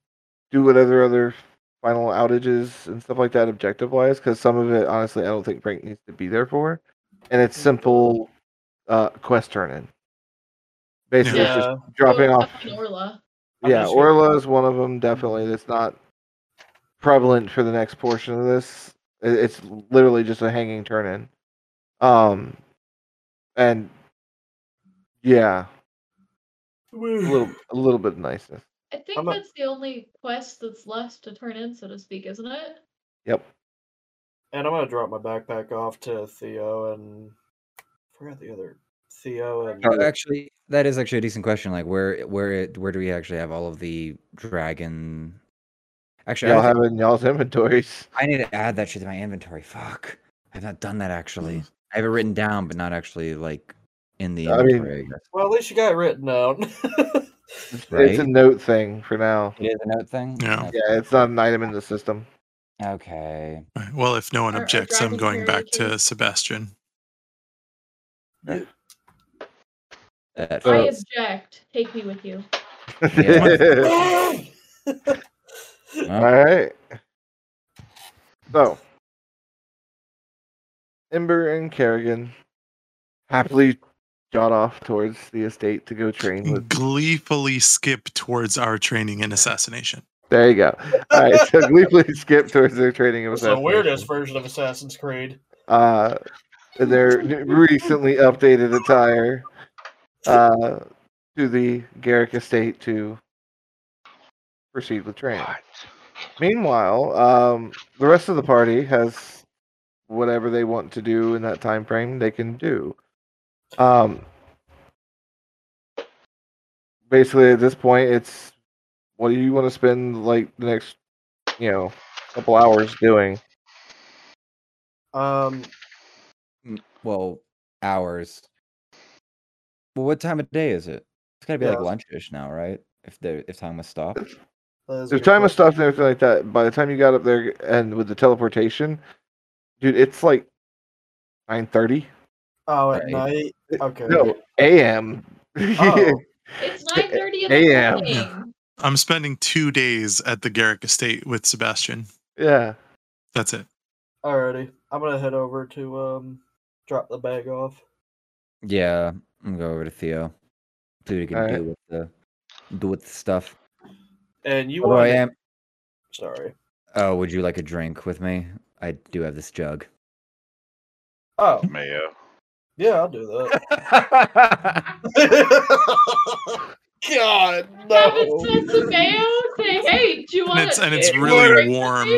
do whatever other final outages and stuff like that objective wise, because some of it, honestly, I don't think Frank needs to be there for, and it's simple uh, quest turn in. Basically, it's Yeah. just dropping Go off. Orla. Yeah, just- Orla is one of them. Definitely, that's not prevalent for the next portion of this. It's literally just a hanging turn in. Um, and yeah, a little a little bit of niceness. I think I'm a- that's the only quest that's left to turn in, so to speak, isn't it? Yep. And I'm gonna drop my backpack off to Theo and I forgot the other Theo and Oh, actually, that is actually a decent question. Like, where, where, where do we actually have all of the dragon? Actually, Y'all think- have it in y'all's inventories. I need to add that shit to my inventory. Fuck, I've not done that actually. Mm. I have it written down, but not actually like in the I mean- inventory. I guess. well, at least you got it written down. It's, it's a note thing for now. It is a note thing. Yeah. Okay. Yeah, it's not an item in the system. Okay. All right, Well, if no one Our- our objects, I'm going back to Sebastian. I So- object. Take me with you. All right. So, Ember and Kerrigan happily jot off towards the estate to go train with. Gleefully skip towards our training in assassination. There you go. All right, so gleefully skip towards their training of It's the weirdest version of Assassin's Creed. Uh, in their recently updated attire uh, to the Garrick estate to proceed with training. What? Meanwhile, um, the rest of the party has whatever they want to do in that time frame. They can do. Um, basically, at this point, it's what do you want to spend like the next, you know, couple hours doing? Um, Well, hours. Well, what time of day is it? It's gotta be Yeah. like lunchish now, right? If the if time was stopped. that is a There's good time of question. stuff and everything like that. By the time you got up there and with the teleportation, dude, it's like nine thirty. Oh, at Right. night. Okay. No, a.m. Oh. It's 9:30 in the AM. morning. I'm spending two days at the Garrick estate with Sebastian. yeah. That's it. Alrighty. I'm gonna head over to um drop the bag off. Yeah, I'm gonna go over to Theo. See what he can Alright. do with the do with the stuff. And you Although I want am. sorry. Oh, would you like a drink with me? I do have this jug. Oh, Mayo. Yeah, I'll do that. God, Have a no. sense of mayo. Say, hey, do you want And it's to? and it's Hey, really what? warm.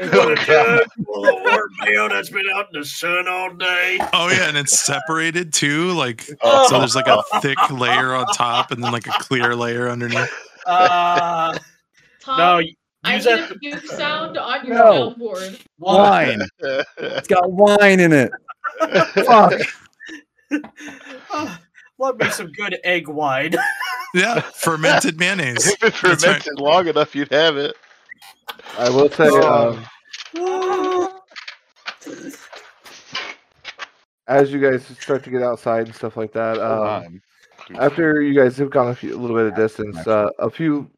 What a full of warm mayo that's been out in the sun all day. Oh yeah, and it's separated too. Like Oh. so, there's like a thick layer on top, and then like a clear layer underneath. Uh, Tom, no, use I that. need a puke sound on your No. soundboard. Wine. it's got wine in it. Fuck. Ah, Love me some good egg wine. Yeah, fermented mayonnaise. if it That's right. fermented long enough, you'd have it. I will say, Oh. um, as you guys start to get outside and stuff like that, um, after you guys have gone a, few, a little bit of distance, uh, a few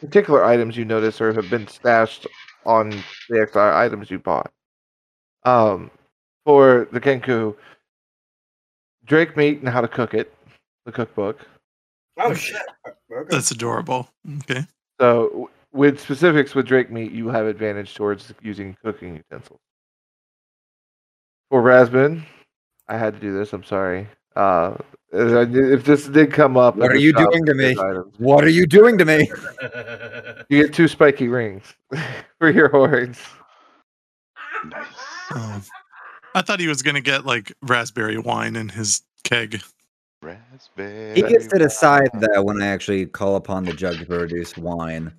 particular items you notice or have been stashed on the XR items you bought. Um, for the Kenku, Drake meat and how to cook it, the cookbook. Oh shit. Okay. That's adorable. Okay. So, with specifics with Drake meat, you have advantage towards using cooking utensils. For Rasbin, I had to do this. I'm sorry. Uh, if this did come up, What are you doing to me? items. What are you doing to me? You get two spiky rings for your horns. Nice. Oh. I thought he was gonna get like raspberry wine in his keg. Raspberry. He gets to decide wine. that when I actually call upon the jug to produce wine.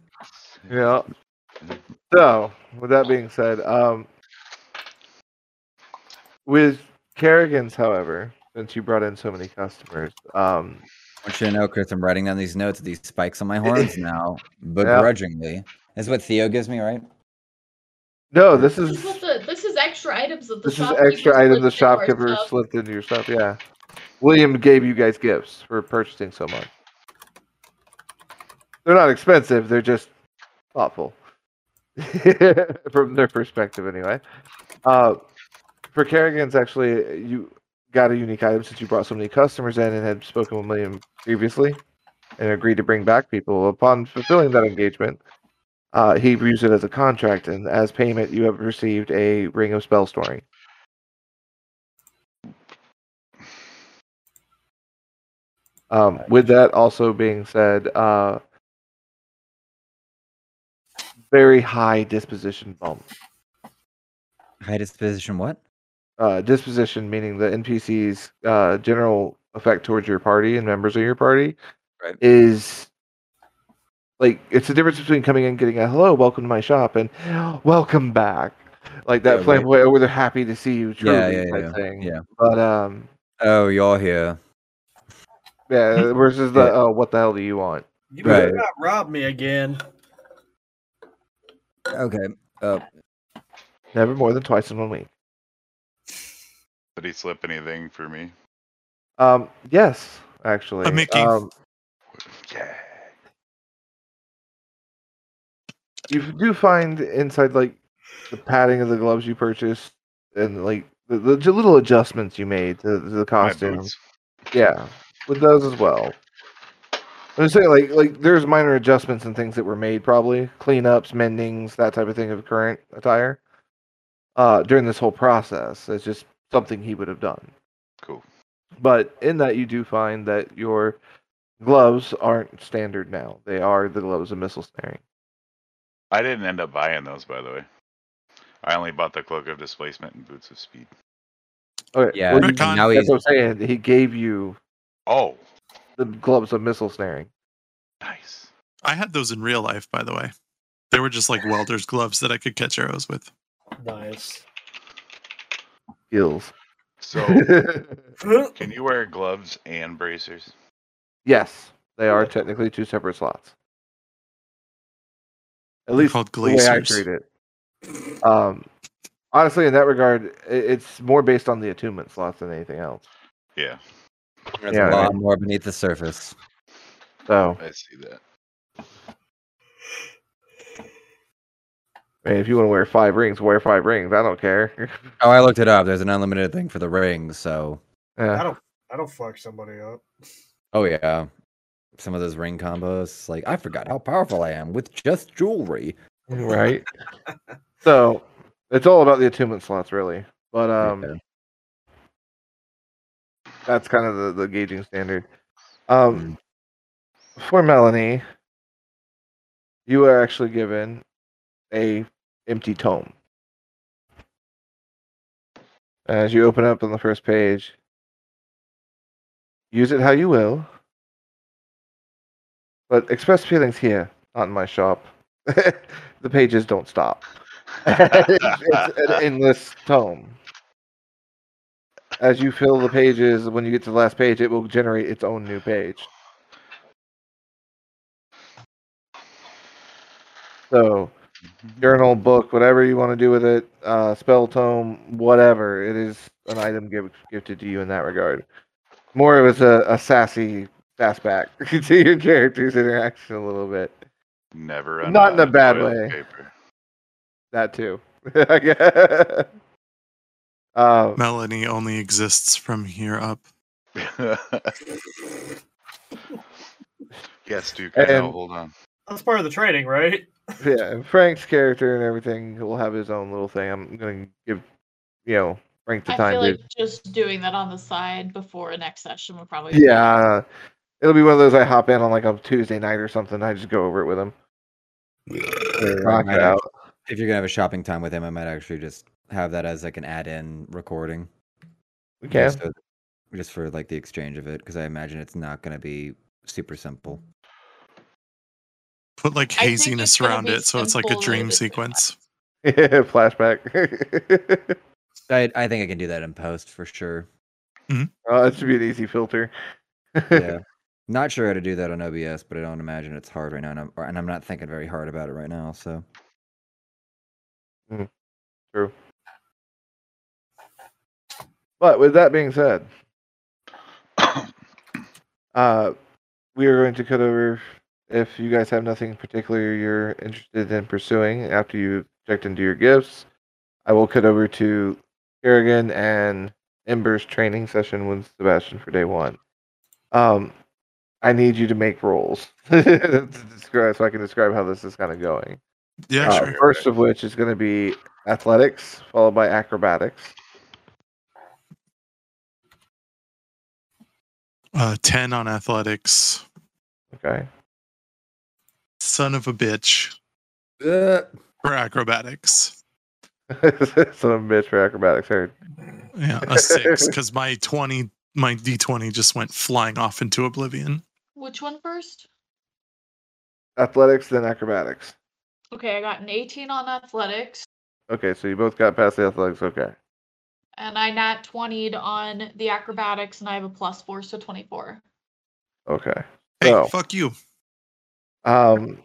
Yeah. So, with that being said, um, with Kerrigan's, however, since you brought in so many customers, um, I want you to know, Chris, I'm writing down these notes, with these spikes on my horns now, begrudgingly. That's what Theo gives me, right? no, this This is extra items that the this is extra item the slipped into our shopkeeper slipped into your stuff. Yeah, William gave you guys gifts for purchasing so much. They're not expensive; they're just thoughtful from their perspective, anyway. Uh, for Kerrigan's, actually, you got a unique item since you brought so many customers in and had spoken with William previously and agreed to bring back people. Upon fulfilling that engagement, uh, he views it as a contract, and as payment, you have received a ring of spell storing. Um, with that also being said, uh, very high disposition bump. High disposition, what? Uh, disposition meaning the NPC's uh, general effect towards your party and members of your party Right. is like it's the difference between coming in, getting a hello, welcome to my shop, and welcome back. Like that Yeah, flame right. where where they're happy to see you, truly Yeah, yeah, type yeah, thing. yeah. But um, Oh, you're here. yeah, versus the Yeah. oh, what the hell do you want? You Right. better not rob me again. Okay. Uh, Never more than twice in one week. Did he slip anything for me? Um, yes, actually. I'm making- Um, Yeah. You do find inside like the padding of the gloves you purchased and like the, the little adjustments you made to, to the costume. Yeah, with those as well. I'm saying, like, like there's minor adjustments and things that were made, probably cleanups, mendings, that type of thing of current attire. Uh, during this whole process, it's just something he would have done. Cool. But in that, you do find that your gloves aren't standard now; they are the gloves of missile snaring. I didn't end up buying those, by the way. I only bought the cloak of displacement and boots of speed. Okay, Yeah, well, you- Retcon. now that's he's what I'm saying. He gave you Oh, the gloves of missile snaring. nice. I had those in real life, by the way. They were just like welder's gloves that I could catch arrows with. Nice. Skills. So, can you wear gloves and bracers? yes, they are technically two separate slots. At least called the way I glaciers. treat it. Um, honestly, in that regard, it's more based on the attunement slots than anything else. Yeah, there's Yeah, a lot right. more beneath the surface. So, I see that. I mean, if you want to wear five rings, wear five rings. I don't care. Oh, I looked it up. There's an unlimited thing for the rings, so yeah. I don't. I don't fuck somebody up. oh yeah. Some of those ring combos, like I forgot how powerful I am with just jewelry. right. so, it's all about the attunement slots, really. But um, Yeah. that's kind of the, the gauging standard. Um, for Melanie, you are actually given a empty tome. As you open up on the first page, use it how you will, but express feelings here, not in my shop. the pages don't stop. it's, it's an endless tome. As you fill the pages, when you get to the last page, it will generate its own new page. So journal, book, whatever you want to do with it, uh, spell tome, whatever. It is an item give, gifted to you in that regard. More of it's a, a sassy sass back to your character's interaction a little bit. Never. Not in a bad way. paper. That too. um, Melanie only exists from here up. yes, Duke. I know. And- Hold on. That's part of the training, right? yeah, and Frank's character and everything will have his own little thing. I'm gonna give, you know, Frank the I time I feel to. like just doing that on the side before a next session would probably. be Yeah, it'll be one of those I hop in on like a Tuesday night or something. I just go over it with him. Rock it out. If you're gonna have a shopping time with him, I might actually just have that as like an add-in recording. We can. Just, so- just for like the exchange of it, because I imagine it's not gonna be super simple. Put like I haziness around it so it's like a dream limited sequence. Flashback. I I think I can do that in post for sure. Mm-hmm. oh, that should be an easy filter. Yeah. Not sure how to do that on OBS, but I don't imagine it's hard right now, and I'm, and I'm not thinking very hard about it right now. So True. But with that being said, uh, we are going to cut over. If you guys have nothing particular you're interested in pursuing after you've checked into your gifts, I will cut over to Kerrigan and Ember's training session with Sebastian for day one. Um, I need you to make rolls to describe so I can describe how this is kind of going. Yeah, Uh, sure. First of which is going to be athletics, followed by acrobatics. Uh, 10 on athletics. Okay. Son of a bitch. Uh, For acrobatics. Son of a bitch for acrobatics. Heard. Yeah, a six, because my 20, my d20 just went flying off into oblivion. Which one first? Athletics, then acrobatics. Okay, I got an 18 on athletics, Okay, so you both got past the athletics. Okay. and I nat 20'd on the acrobatics, and I have a plus four, so 24. Okay. Hey, So- fuck you. Um,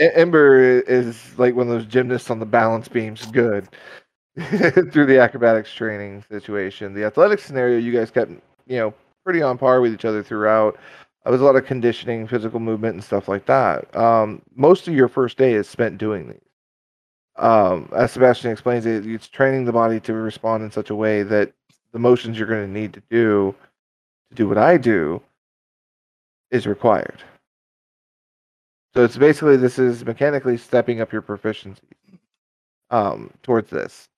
Ember is like one of those gymnasts on the balance beams. Good. Through the acrobatics training situation, the athletics scenario, you guys kept you know pretty on par with each other throughout. There was a lot of conditioning, physical movement, and stuff like that. Um, most of your first day is spent doing these. Um, as Sebastian explains it, it's training the body to respond in such a way that the motions you're going to need to do to do what I do is required. So it's basically this is mechanically stepping up your proficiency um, towards this.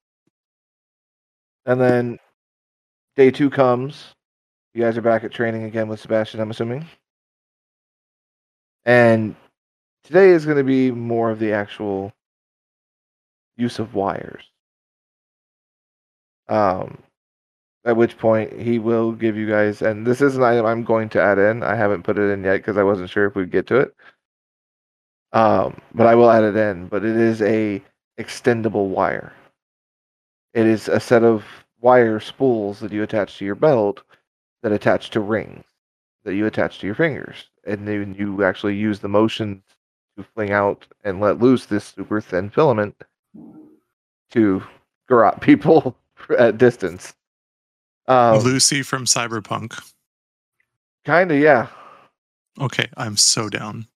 And then day two comes. You guys are back at training again with Sebastian, I'm assuming. And today is going to be more of the actual use of wires. Um, at which point he will give you guys, and this is an item I'm going to add in. I haven't put it in yet because I wasn't sure if we'd get to it. Um, but I will add it in. But it is a extendable wire. It is a set of wire spools that you attach to your belt that attach to rings that you attach to your fingers, and then you actually use the motion to fling out and let loose this super thin filament to garrote people at distance. Um, Lucy from Cyberpunk. kind of, yeah. Okay, I'm so down.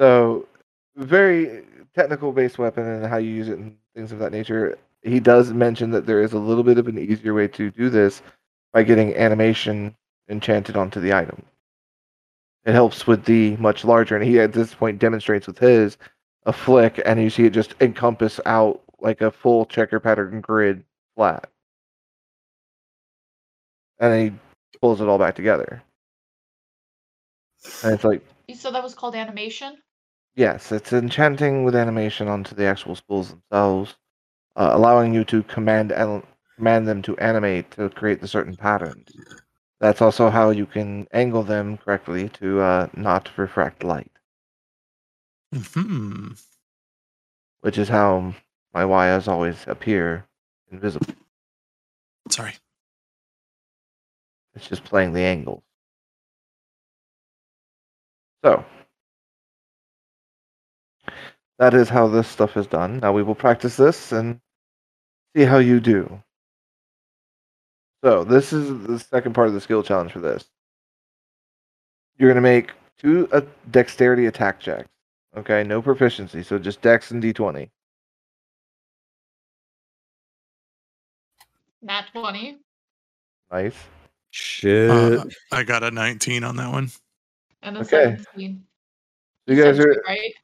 So, very technical based weapon and how you use it and things of that nature. He does mention that there is a little bit of an easier way to do this by getting animation enchanted onto the item. It helps with the much larger, and he at this point demonstrates with his a flick, and you see it just encompass out like a full checker pattern grid flat. And then he pulls it all back together. And it's like, You said that was called animation? Yes, it's enchanting with animation onto the actual spools themselves, uh, allowing you to command command them to animate to create the certain patterns. That's also how you can angle them correctly to uh, not refract light, Hmm. which is how my wires always appear invisible. Sorry. It's just playing the angles. So, that is how this stuff is done. Now we will practice this and see how you do. So this is the second part of the skill challenge for this. You're going to make two uh, dexterity attack checks. Okay, no proficiency, so just dex and d20. Nat 20. Nice. Shit. Uh, I got a 19 on that one. And a Okay. 17. So you guys are right?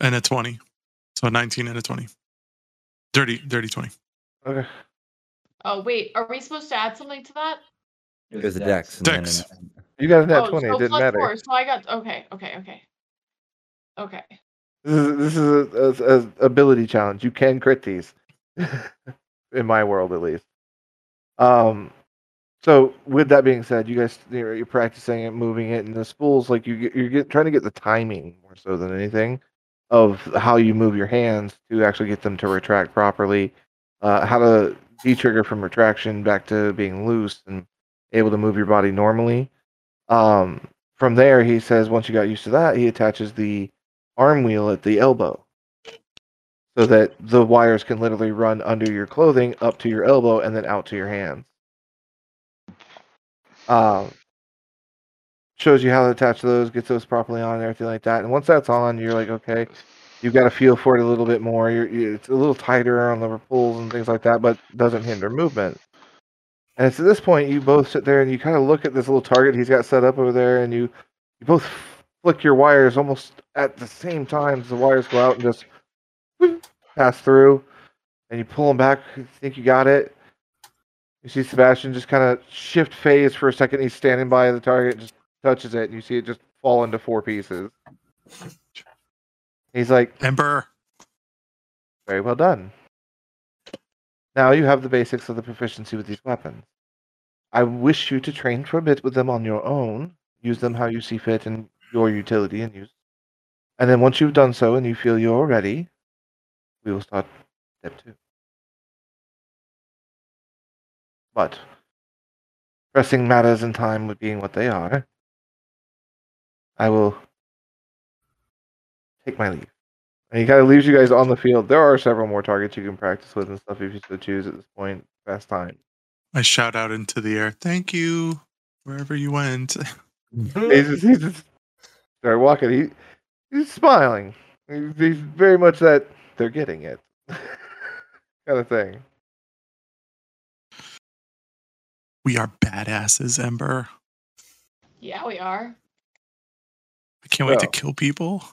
And a 20. So a 19 and a 20. Dirty, dirty 20. okay. Oh, wait. Are we supposed to add something to that? There's a dex. And then Dex. an- You got a nat oh, 20. so it didn't plus matter. Four, so I got. Okay, okay, okay. Okay. This is this is a, a, a ability challenge. You can crit these, in my world at least. Um, so with that being said, you guys you're, you're practicing it, moving it, and the spools like you get, you're get, trying to get the timing more so than anything of how you move your hands to actually get them to retract properly. Uh, how to de-trigger from retraction back to being loose and able to move your body normally. Um, from there, he says once you got used to that, he attaches the arm wheel at the elbow so that the wires can literally run under your clothing up to your elbow and then out to your hands. Um, shows you how to attach those, gets those properly on, and everything like that. And once that's on, you're like, okay, you've got to feel for it a little bit more. You're, you it's a little tighter on the pulls and things like that, but doesn't hinder movement. And it's at this point you both sit there and you kind of look at this little target he's got set up over there, and you you both flick your wires almost at the same time the wires go out and just pass through, and you pull them back. You think you got it. You see Sebastian just kind of shift phase for a second. He's standing by the target, just touches it, and you see it just fall into four pieces. He's like, Ember. very well done. Now you have the basics of the proficiency with these weapons. I wish you to train for a bit with them on your own. Use them how you see fit and your utility and use. And then once you've done so and you feel you're ready, we will start step two. But pressing matters in time with being what they are, I will take my leave. And he kind of leaves you guys on the field. There are several more targets you can practice with and stuff if you so choose at this point. Fast time. I shout out into the air. Thank you. Wherever you went. He's just, he's just start walking. He he's smiling. He's, he's very much that they're getting it kind of thing. We are badasses, Ember. Yeah, we are. I can't wait to kill people.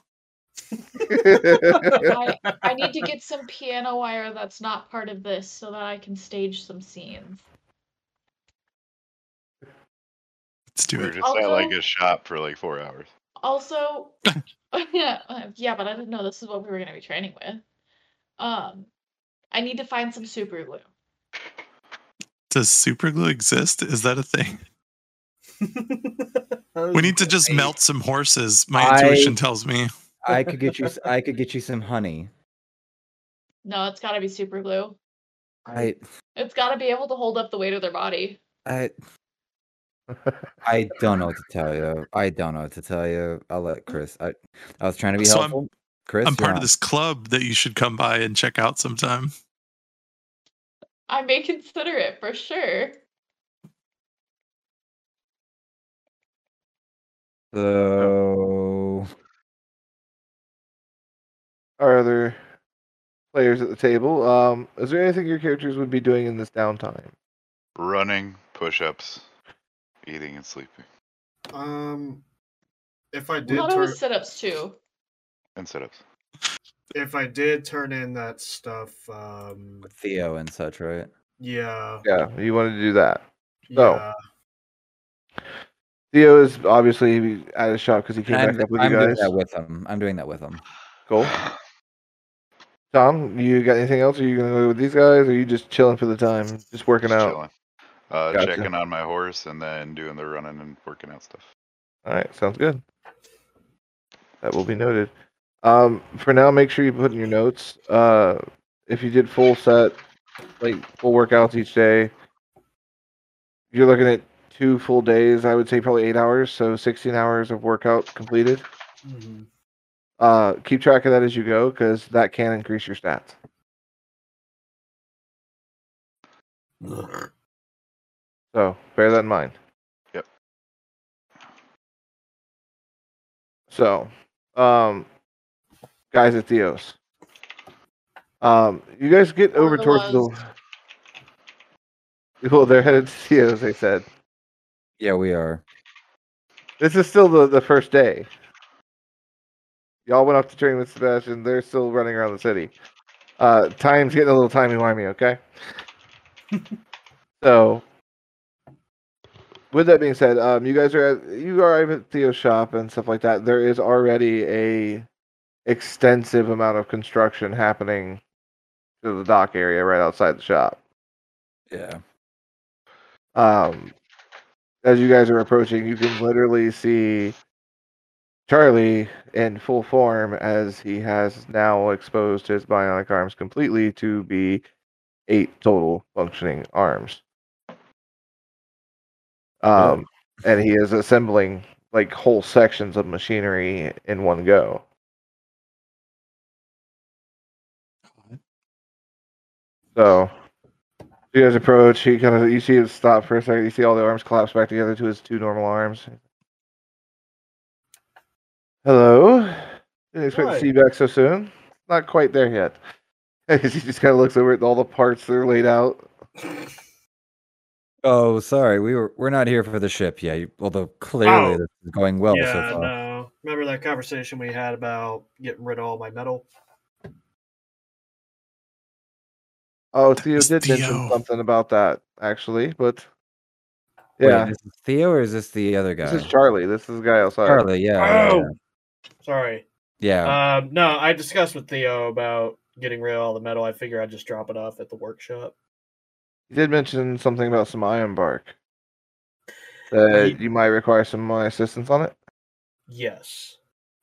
I, I need to get some piano wire that's not part of this so that I can stage some scenes. Let's do We were it. just at like Also- a shop for like four hours. Also, yeah, uh, yeah, but I didn't know this is what we were going to be training with. Um, I need to find some super glue. Does super glue exist? Is that a thing? We need to just melt some horses. My I- intuition tells me. I could get you. I could get you some honey. No, it's got to be super glue. I. It's got to be able to hold up the weight of their body. I. I don't know what to tell you. I don't know what to tell you. I'll let Chris. I. I was trying to be So I'm- helpful. Chris, I'm you're part of this club that you should come by and check out sometime. I may consider it for sure. So Our other players at the table. Um, is there anything your characters would be doing in this downtime? Running, push ups, eating and sleeping. Um, if I I did thought it turn, was sit ups too. And sit ups. if I did turn in that stuff, um, Theo and such, right? yeah, Yeah, you wanted to do that. So, yeah, Theo is obviously at his shop because he came I'm, back up with I'm you doing that with him. I'm doing that with him. Cool. Tom, you got anything else? Are you gonna go with these guys, or are you just chilling for the time, just working Just out? chilling. Uh, Gotcha. Checking on my horse and then doing the running and working out stuff. All right, sounds good. That will be noted. Um, for now, make sure you put in your notes. Uh, if you did full set, like full workouts each day, you're looking at two full days. I would say probably eight hours, so 16 hours of workout completed. mhm. Uh, keep track of that as you go because that can increase your stats. So bear that in mind. Yep. So, um, guys at Theos, um, you guys get Or over it towards was. the. Well, they're headed to Theos. They said Yeah, we are. this is still the the first day. Y'all went off to train with Sebastian. They're still running around the city. Uh, time's getting a little timey wimey. Okay. so, with that being said, um, you guys are at you arrive at Theo's shop and stuff like that. There is already a extensive amount of construction happening to the dock area right outside the shop. Yeah. Um, as you guys are approaching, you can literally see Charlie in full form as he has now exposed his bionic arms completely to be eight total functioning arms. Um, and he is assembling like whole sections of machinery in one go. So you guys approach. He kind of you see it stop for a second. You see all the arms collapse back together to his two normal arms. Hello. Didn't expect Hi. to see you back so soon. Not quite there yet. he just kind of looks over at all the parts that are laid out. Oh, sorry. We were we're not here for the ship yet. you- Although clearly Oh. this is going well yeah, so far. no. Remember that conversation we had about getting rid of all my metal? Oh, Theo It's did mention Theo. something about that actually, but Wait, yeah, this is Theo or is this the other guy? this is Charlie. This is the guy outside. Charlie. Yeah. yeah, Oh, yeah. Sorry. Yeah. Um, no, I discussed with Theo about getting rid of all the metal. I figure I'd just drop it off at the workshop. You did mention something about some iron bark. That He- you might require some of my assistance on it. Yes.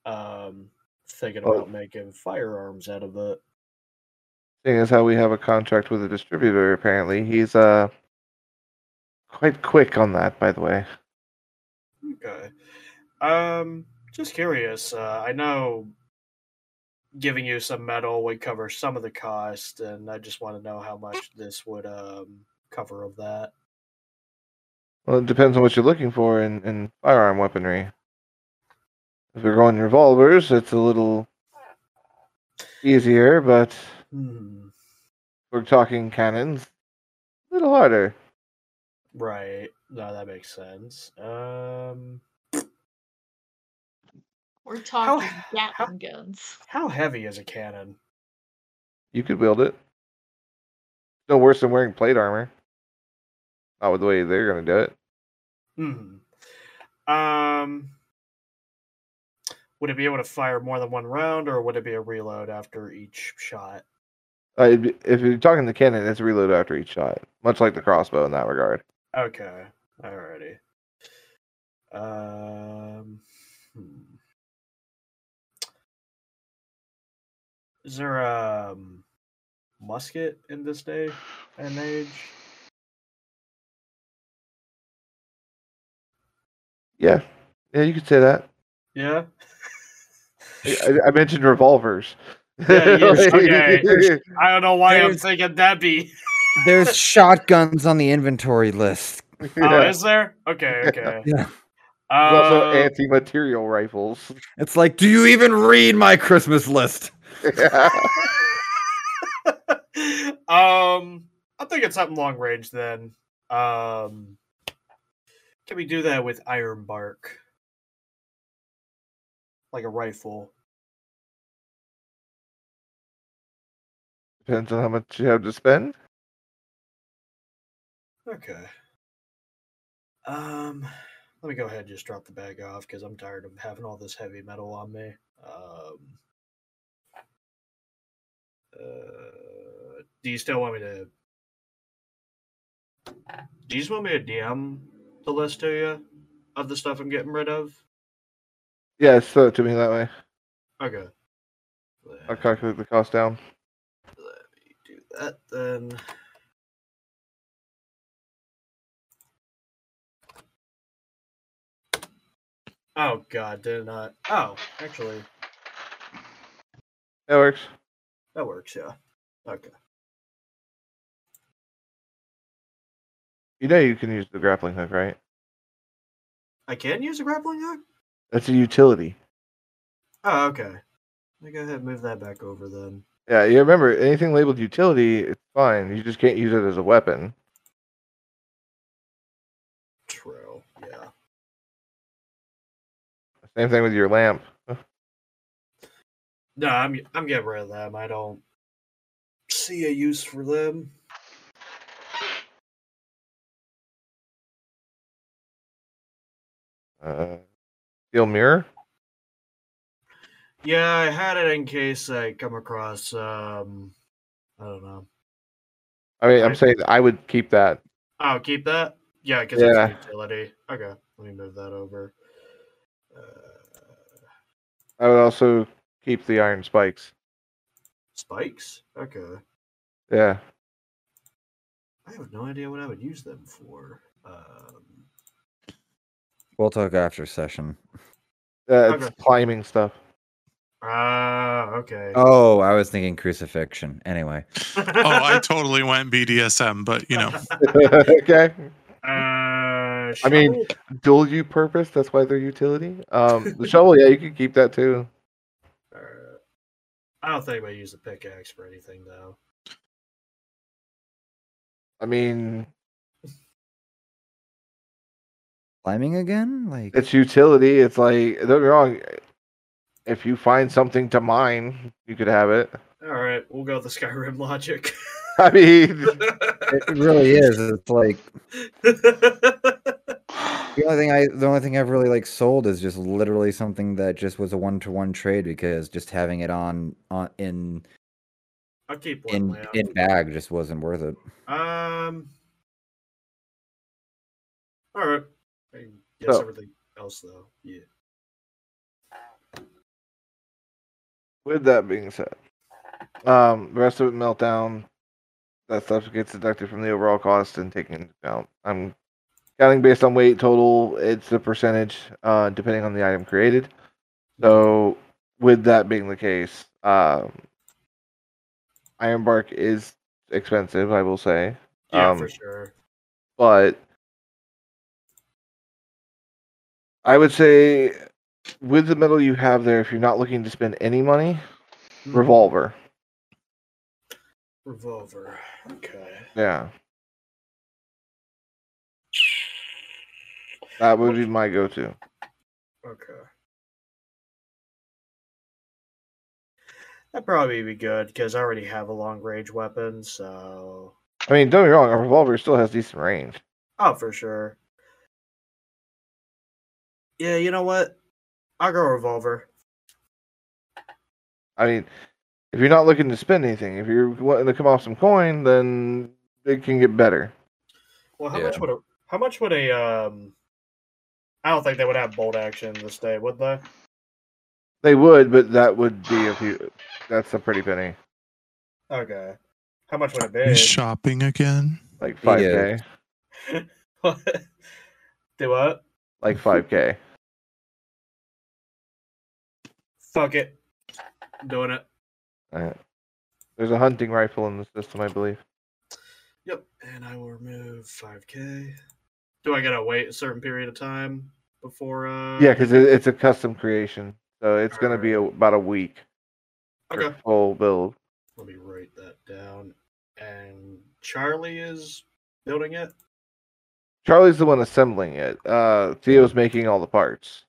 Um, thinking Oh. about making firearms out of it. Thing is how we have a contract with a distributor, apparently he's uh quite quick on that. By the way, Okay. Um, just curious. Uh, I know giving you some metal would cover some of the cost, and I just want to know how much this would um cover of that. well, it depends on what you're looking for in, in firearm weaponry. If we're going revolvers, it's a little easier, but Hmm. we're talking cannons, a little harder. Right. No, that makes sense. Um, We're talking how- Gatling guns. how heavy is a cannon? You could wield it. No worse than wearing plate armor. Not with the way they're gonna do it. Hmm. Um, would it be able to fire more than one round, or would it be a reload after each shot? Uh, be- if you're talking the cannon, it's reload after each shot, much like the crossbow in that regard. Okay. Alrighty. Um. Is there a um, musket in this day and age? Yeah, yeah, you could say that. Yeah. I, I mentioned revolvers. Yeah, yes, okay. I don't know why I'm There's- thinking that'd be. There's shotguns on the inventory list. Oh, Yeah. is there? Okay, okay. Yeah. There's also Uh, anti-material rifles. It's like, do you even read my Christmas list? um, I'm thinking something long range then. Um, can we do that with iron bark? Like a rifle. Depends on how much you have to spend. Okay. Um, let me go ahead and just drop the bag off because I'm tired of having all this heavy metal on me. Um, uh, do you still want me to? Do you just want me to DM the list to you of the stuff I'm getting rid of? Yeah, throw it to me that way. Okay. I'll calculate the cost down. let me do that then. Oh god, did it not? Oh, actually, That works. That works, yeah. Okay. You know you can use the grappling hook, right? I can use a grappling hook? That's a utility. Oh, okay. I go ahead and move that back over then. Yeah, you remember anything labeled utility, it's fine. You just can't use it as a weapon. True. Yeah. Same thing with your lamp. No, I'm I'm getting rid of them. I don't see a use for them. Uh, steel mirror. Yeah, I had it in case I come across um I don't know. I mean, I'm saying I would keep that. Oh, keep that? Yeah, because Yeah. it's utility. Okay, let me move that over. Uh, I would also keep the iron spikes. spikes? Okay. Yeah. I have no idea what I would use them for. Um, We'll talk after session. Uh, it's climbing stuff. ah, okay. Oh, I was thinking crucifixion. Anyway, Oh, I totally went BDSM, but you know, okay. Uh, I mean- Dual U purpose. That's why they're utility. Um, the shovel. Yeah, you can keep that too. I don't think I use a pickaxe for anything though. I mean, climbing again? Like it's utility. It's like don't get me wrong. If you find something to mine, you could have it. All right, we'll go with the Skyrim logic. I mean, it really is. It's like the only thing I the only thing I've really like sold is just literally something that just was a one to one trade because just having it on on in I'll keep one in lamp. in bag just wasn't worth it. Um. All right. I guess So- everything else though. Yeah. with that being said, um, the rest of it meltdown. That stuff gets deducted from the overall cost and taken into account. I'm counting based on weight total. It's a percentage, uh, depending on the item created. So, with that being the case, um, Iron Bark is expensive, I will say. Yeah, Um, for sure. but I would say with the metal you have there, if you're not looking to spend any money, Mhm. revolver. Revolver. Okay. Yeah. That would be my go-to. Okay. That'd probably be good because I already have a long range weapon, so I mean, don't get me wrong, a revolver still has decent range. oh for sure. Yeah, you know what? I'll go revolver. I mean, if you're not looking to spend anything, if you're wanting to come off some coin, then it can get better. Well, how Yeah. much would a how much would a um? I don't think they would have bolt action this day, would they? They would, but that would be a few. That's a pretty penny, Okay. How much would it you be? shopping again. like five Yeah. k, What? Do what? like five k. Fuck it. I'm doing it. Uh, There's a hunting rifle in the system, I believe. Yep. And I will remove 5k. Do I gotta wait a certain period of time before? uh Yeah, because it, it's a custom creation, so it's going to be a, about a week Okay. full build. Let me write that down. And Charlie is building it. Charlie's the one assembling it. Uh, Theo's making all the parts.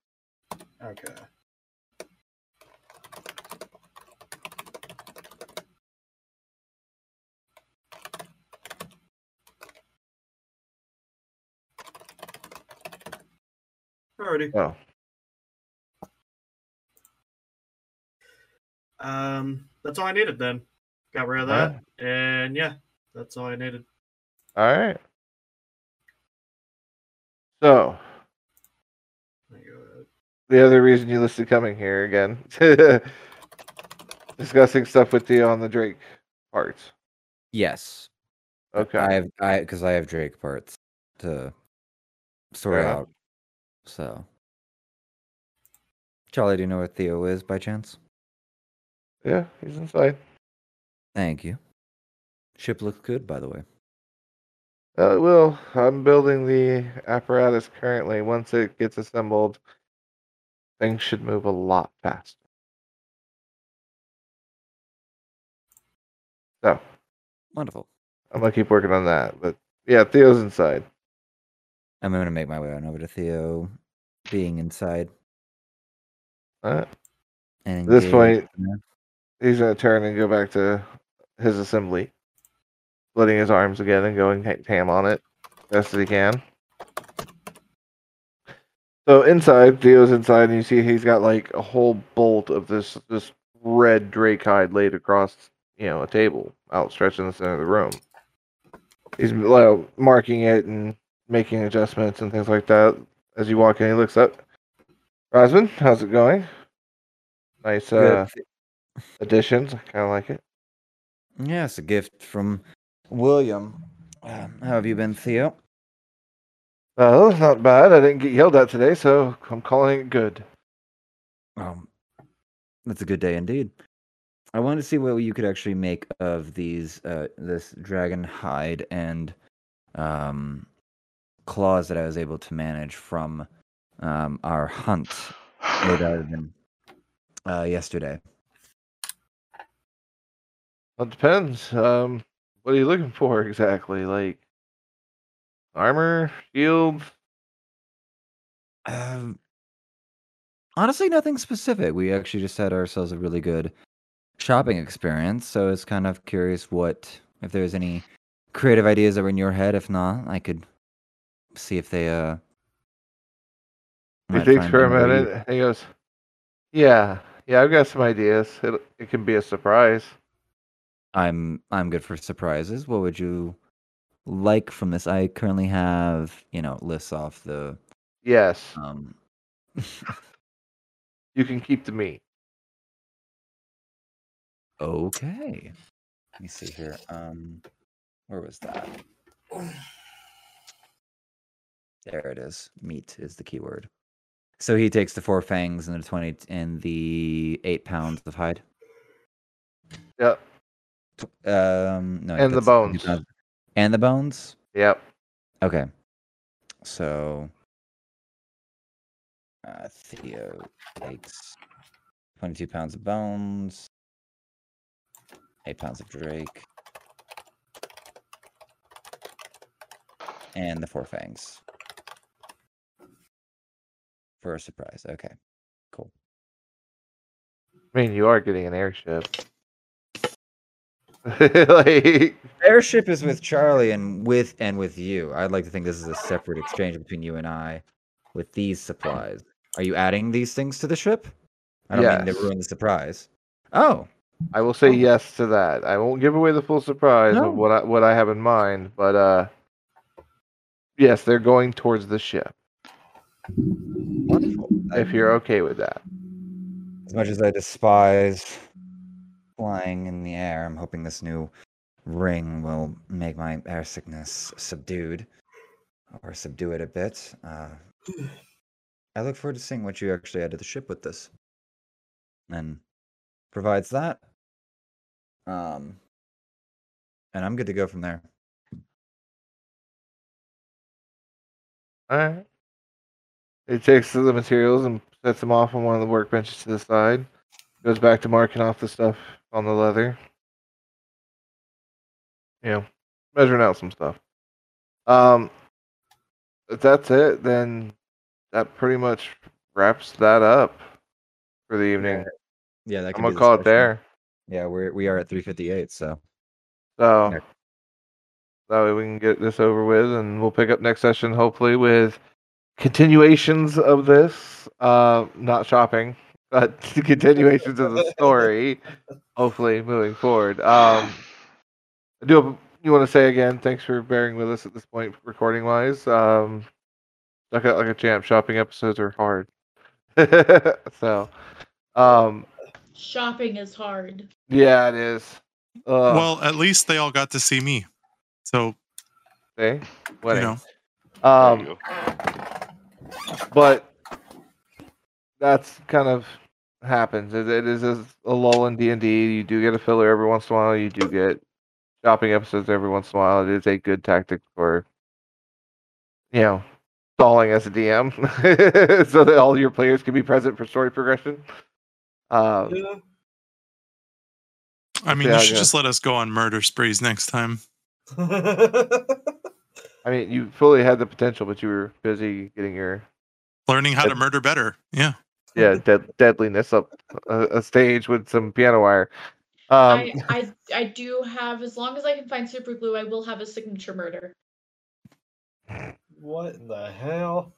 Okay. Alrighty. Oh. Um, that's all I needed then. Got rid of Alright. that, and yeah, that's all I needed. All right. So Let me go ahead. the other reason you listed coming here again, discussing stuff with Theo on the Drake parts. Yes, Okay. I have I because I have Drake parts to sort Fair enough. out. So, Charlie, do you know where Theo is by chance? Yeah, he's inside. Thank you. Ship looks good, by the way. Uh, well, I'm building the apparatus currently. Once it gets assembled, things should move a lot faster. So Wonderful. I'm gonna keep working on that. But yeah, Theo's inside. I'm gonna make my way on over to Theo, being inside. Uh, And At this point- in he's gonna turn and go back to his assembly, splitting his arms again and going ha- ham on it best as he can. So inside, Theo's inside, and you see he's got like a whole bolt of this this red drake hide laid across, you know, a table outstretched in the center of the room. He's like, marking it and making adjustments and things like that. As you walk in, he looks up. Rosman, how's it going? Nice uh, additions. I kind of like it. Yeah, it's a gift from William. Um, how have you been, Theo? Well, it's not bad. I didn't get yelled at today, so I'm calling it good. Um, that's a good day indeed. I wanted to see what you could actually make of these, uh, this dragon hide and um, claws that I was able to manage from um, our hunt with Ivan uh, yesterday. Well, it depends. Um, what are you looking for exactly? Like armor, shield? Um, honestly, nothing specific. We actually just had ourselves a really good shopping experience, so it's kind of curious what if there's any creative ideas that were in your head. If not, I could see if they uh. He thinks for a minute. and He goes, "Yeah, yeah, I've got some ideas. It it can be a surprise." I'm I'm good for surprises. What would you like from this? I currently have you know lists off the Yes, um. you can keep the meat. Okay. Let me see here. Um, where was that? There it is. Meat is the keyword. So he takes the four fangs and the twenty and the eight pounds of hide. Yep, Um, no, And the bones. And the bones. yep. Okay. So uh, Theo takes 22 pounds of bones, 8 pounds of Drake, and the four fangs. For a surprise. Okay. Cool. I mean, you are getting an airship. like, Airship is with Charlie and with and with you. I'd like to think this is a separate exchange between you and I with these supplies. Are you adding these things to the ship? I don't mean to ruin the surprise. Oh, I will say yes to that. I won't give away the full surprise No. of what I what I have in mind, but uh, yes, they're going towards the ship. Wonderful. If you're okay with that. As much as I despise flying in the air, I'm hoping this new ring will make my air sickness subdued or subdue it a bit. Uh, I look forward to seeing what you actually add to the ship with this. And provides that. Um, and I'm good to go from there. All right. He takes the materials and sets them off on one of the workbenches to the side. Goes back to marking off the stuff on the leather. You know, measuring out some stuff. Um, if that's it, then that pretty much wraps that up for the evening. Yeah, that I'm gonna call it there. Yeah, we're we are at 358, so So Yeah. that way we can get this over with, and we'll pick up next session hopefully with continuations of this. Uh, not shopping, but continuations of the story. Hopefully, moving forward. Um, I do. Have, you want to say again? Thanks for bearing with us at this point, recording wise. Um, stuck out like a champ. Shopping episodes are hard. so, um, Shopping is hard. yeah, it is. Uh, well, at least they all got to see me. So, okay. you Wedding. know, There Um, you go. But that's kind of happens. It, it is a, a lull in D and D. You do get a filler every once in a while. You do get shopping episodes every once in a while. It is a good tactic for, you know, stalling as a DM, so that all your players can be present for story progression. Um, Yeah. I mean, Yeah, you should guess. just let us go on murder sprees next time. I mean, you fully had the potential, but you were busy getting your Learning how to murder better. Yeah. yeah dead, deadliness up a, a stage with some piano wire. Um, I, I I do have as long as I can find super glue, I will have a signature murder. what in the hell?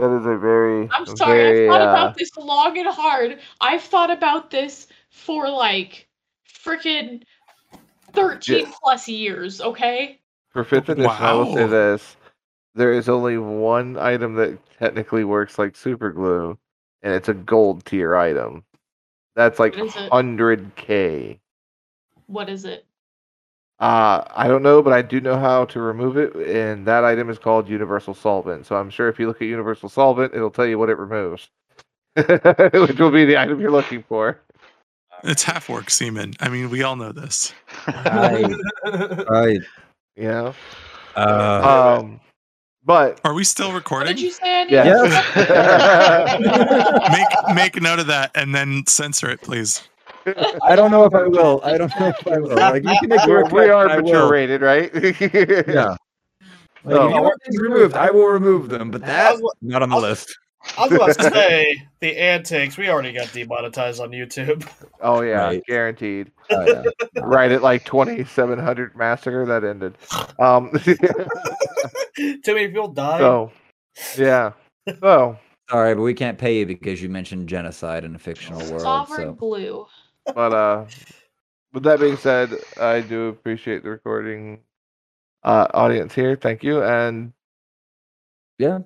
that is a very I'm sorry, very, I've thought uh, about this long and hard. I've thought about this for like freaking 13 plus years, okay? For fifth edition, I will say this: there is only one item that technically works like super glue, and it's a gold tier item. That's like What is it? hundred k. What is it? Uh, I don't know, but I do know how to remove it, and that item is called Universal Solvent. So I'm sure if you look at Universal Solvent, it'll tell you what it removes, which will be the item you're looking for. It's half work semen. I mean, we all know this. I, I, You know. uh, Um, but Are we still What recording? did you say? Annie? yeah. make make note of that and then censor it, please. I don't know if I will. I don't know if I will. Like, you can make We're, your we are I mature will. rated, right? Yeah. Like, Oh. if you want things removed, I will remove them, but that's not on the list. I was about to say the antics. We already got demonetized on YouTube. Oh yeah, Right. guaranteed. Oh, yeah. right at like 2700 massacre that ended. Um, Too many people died. so yeah. So, Sorry, but we can't pay you because you mentioned genocide in a fictional world. Sovereign So glue. but uh, with that being said, I do appreciate the recording uh audience here. Thank you, and yeah,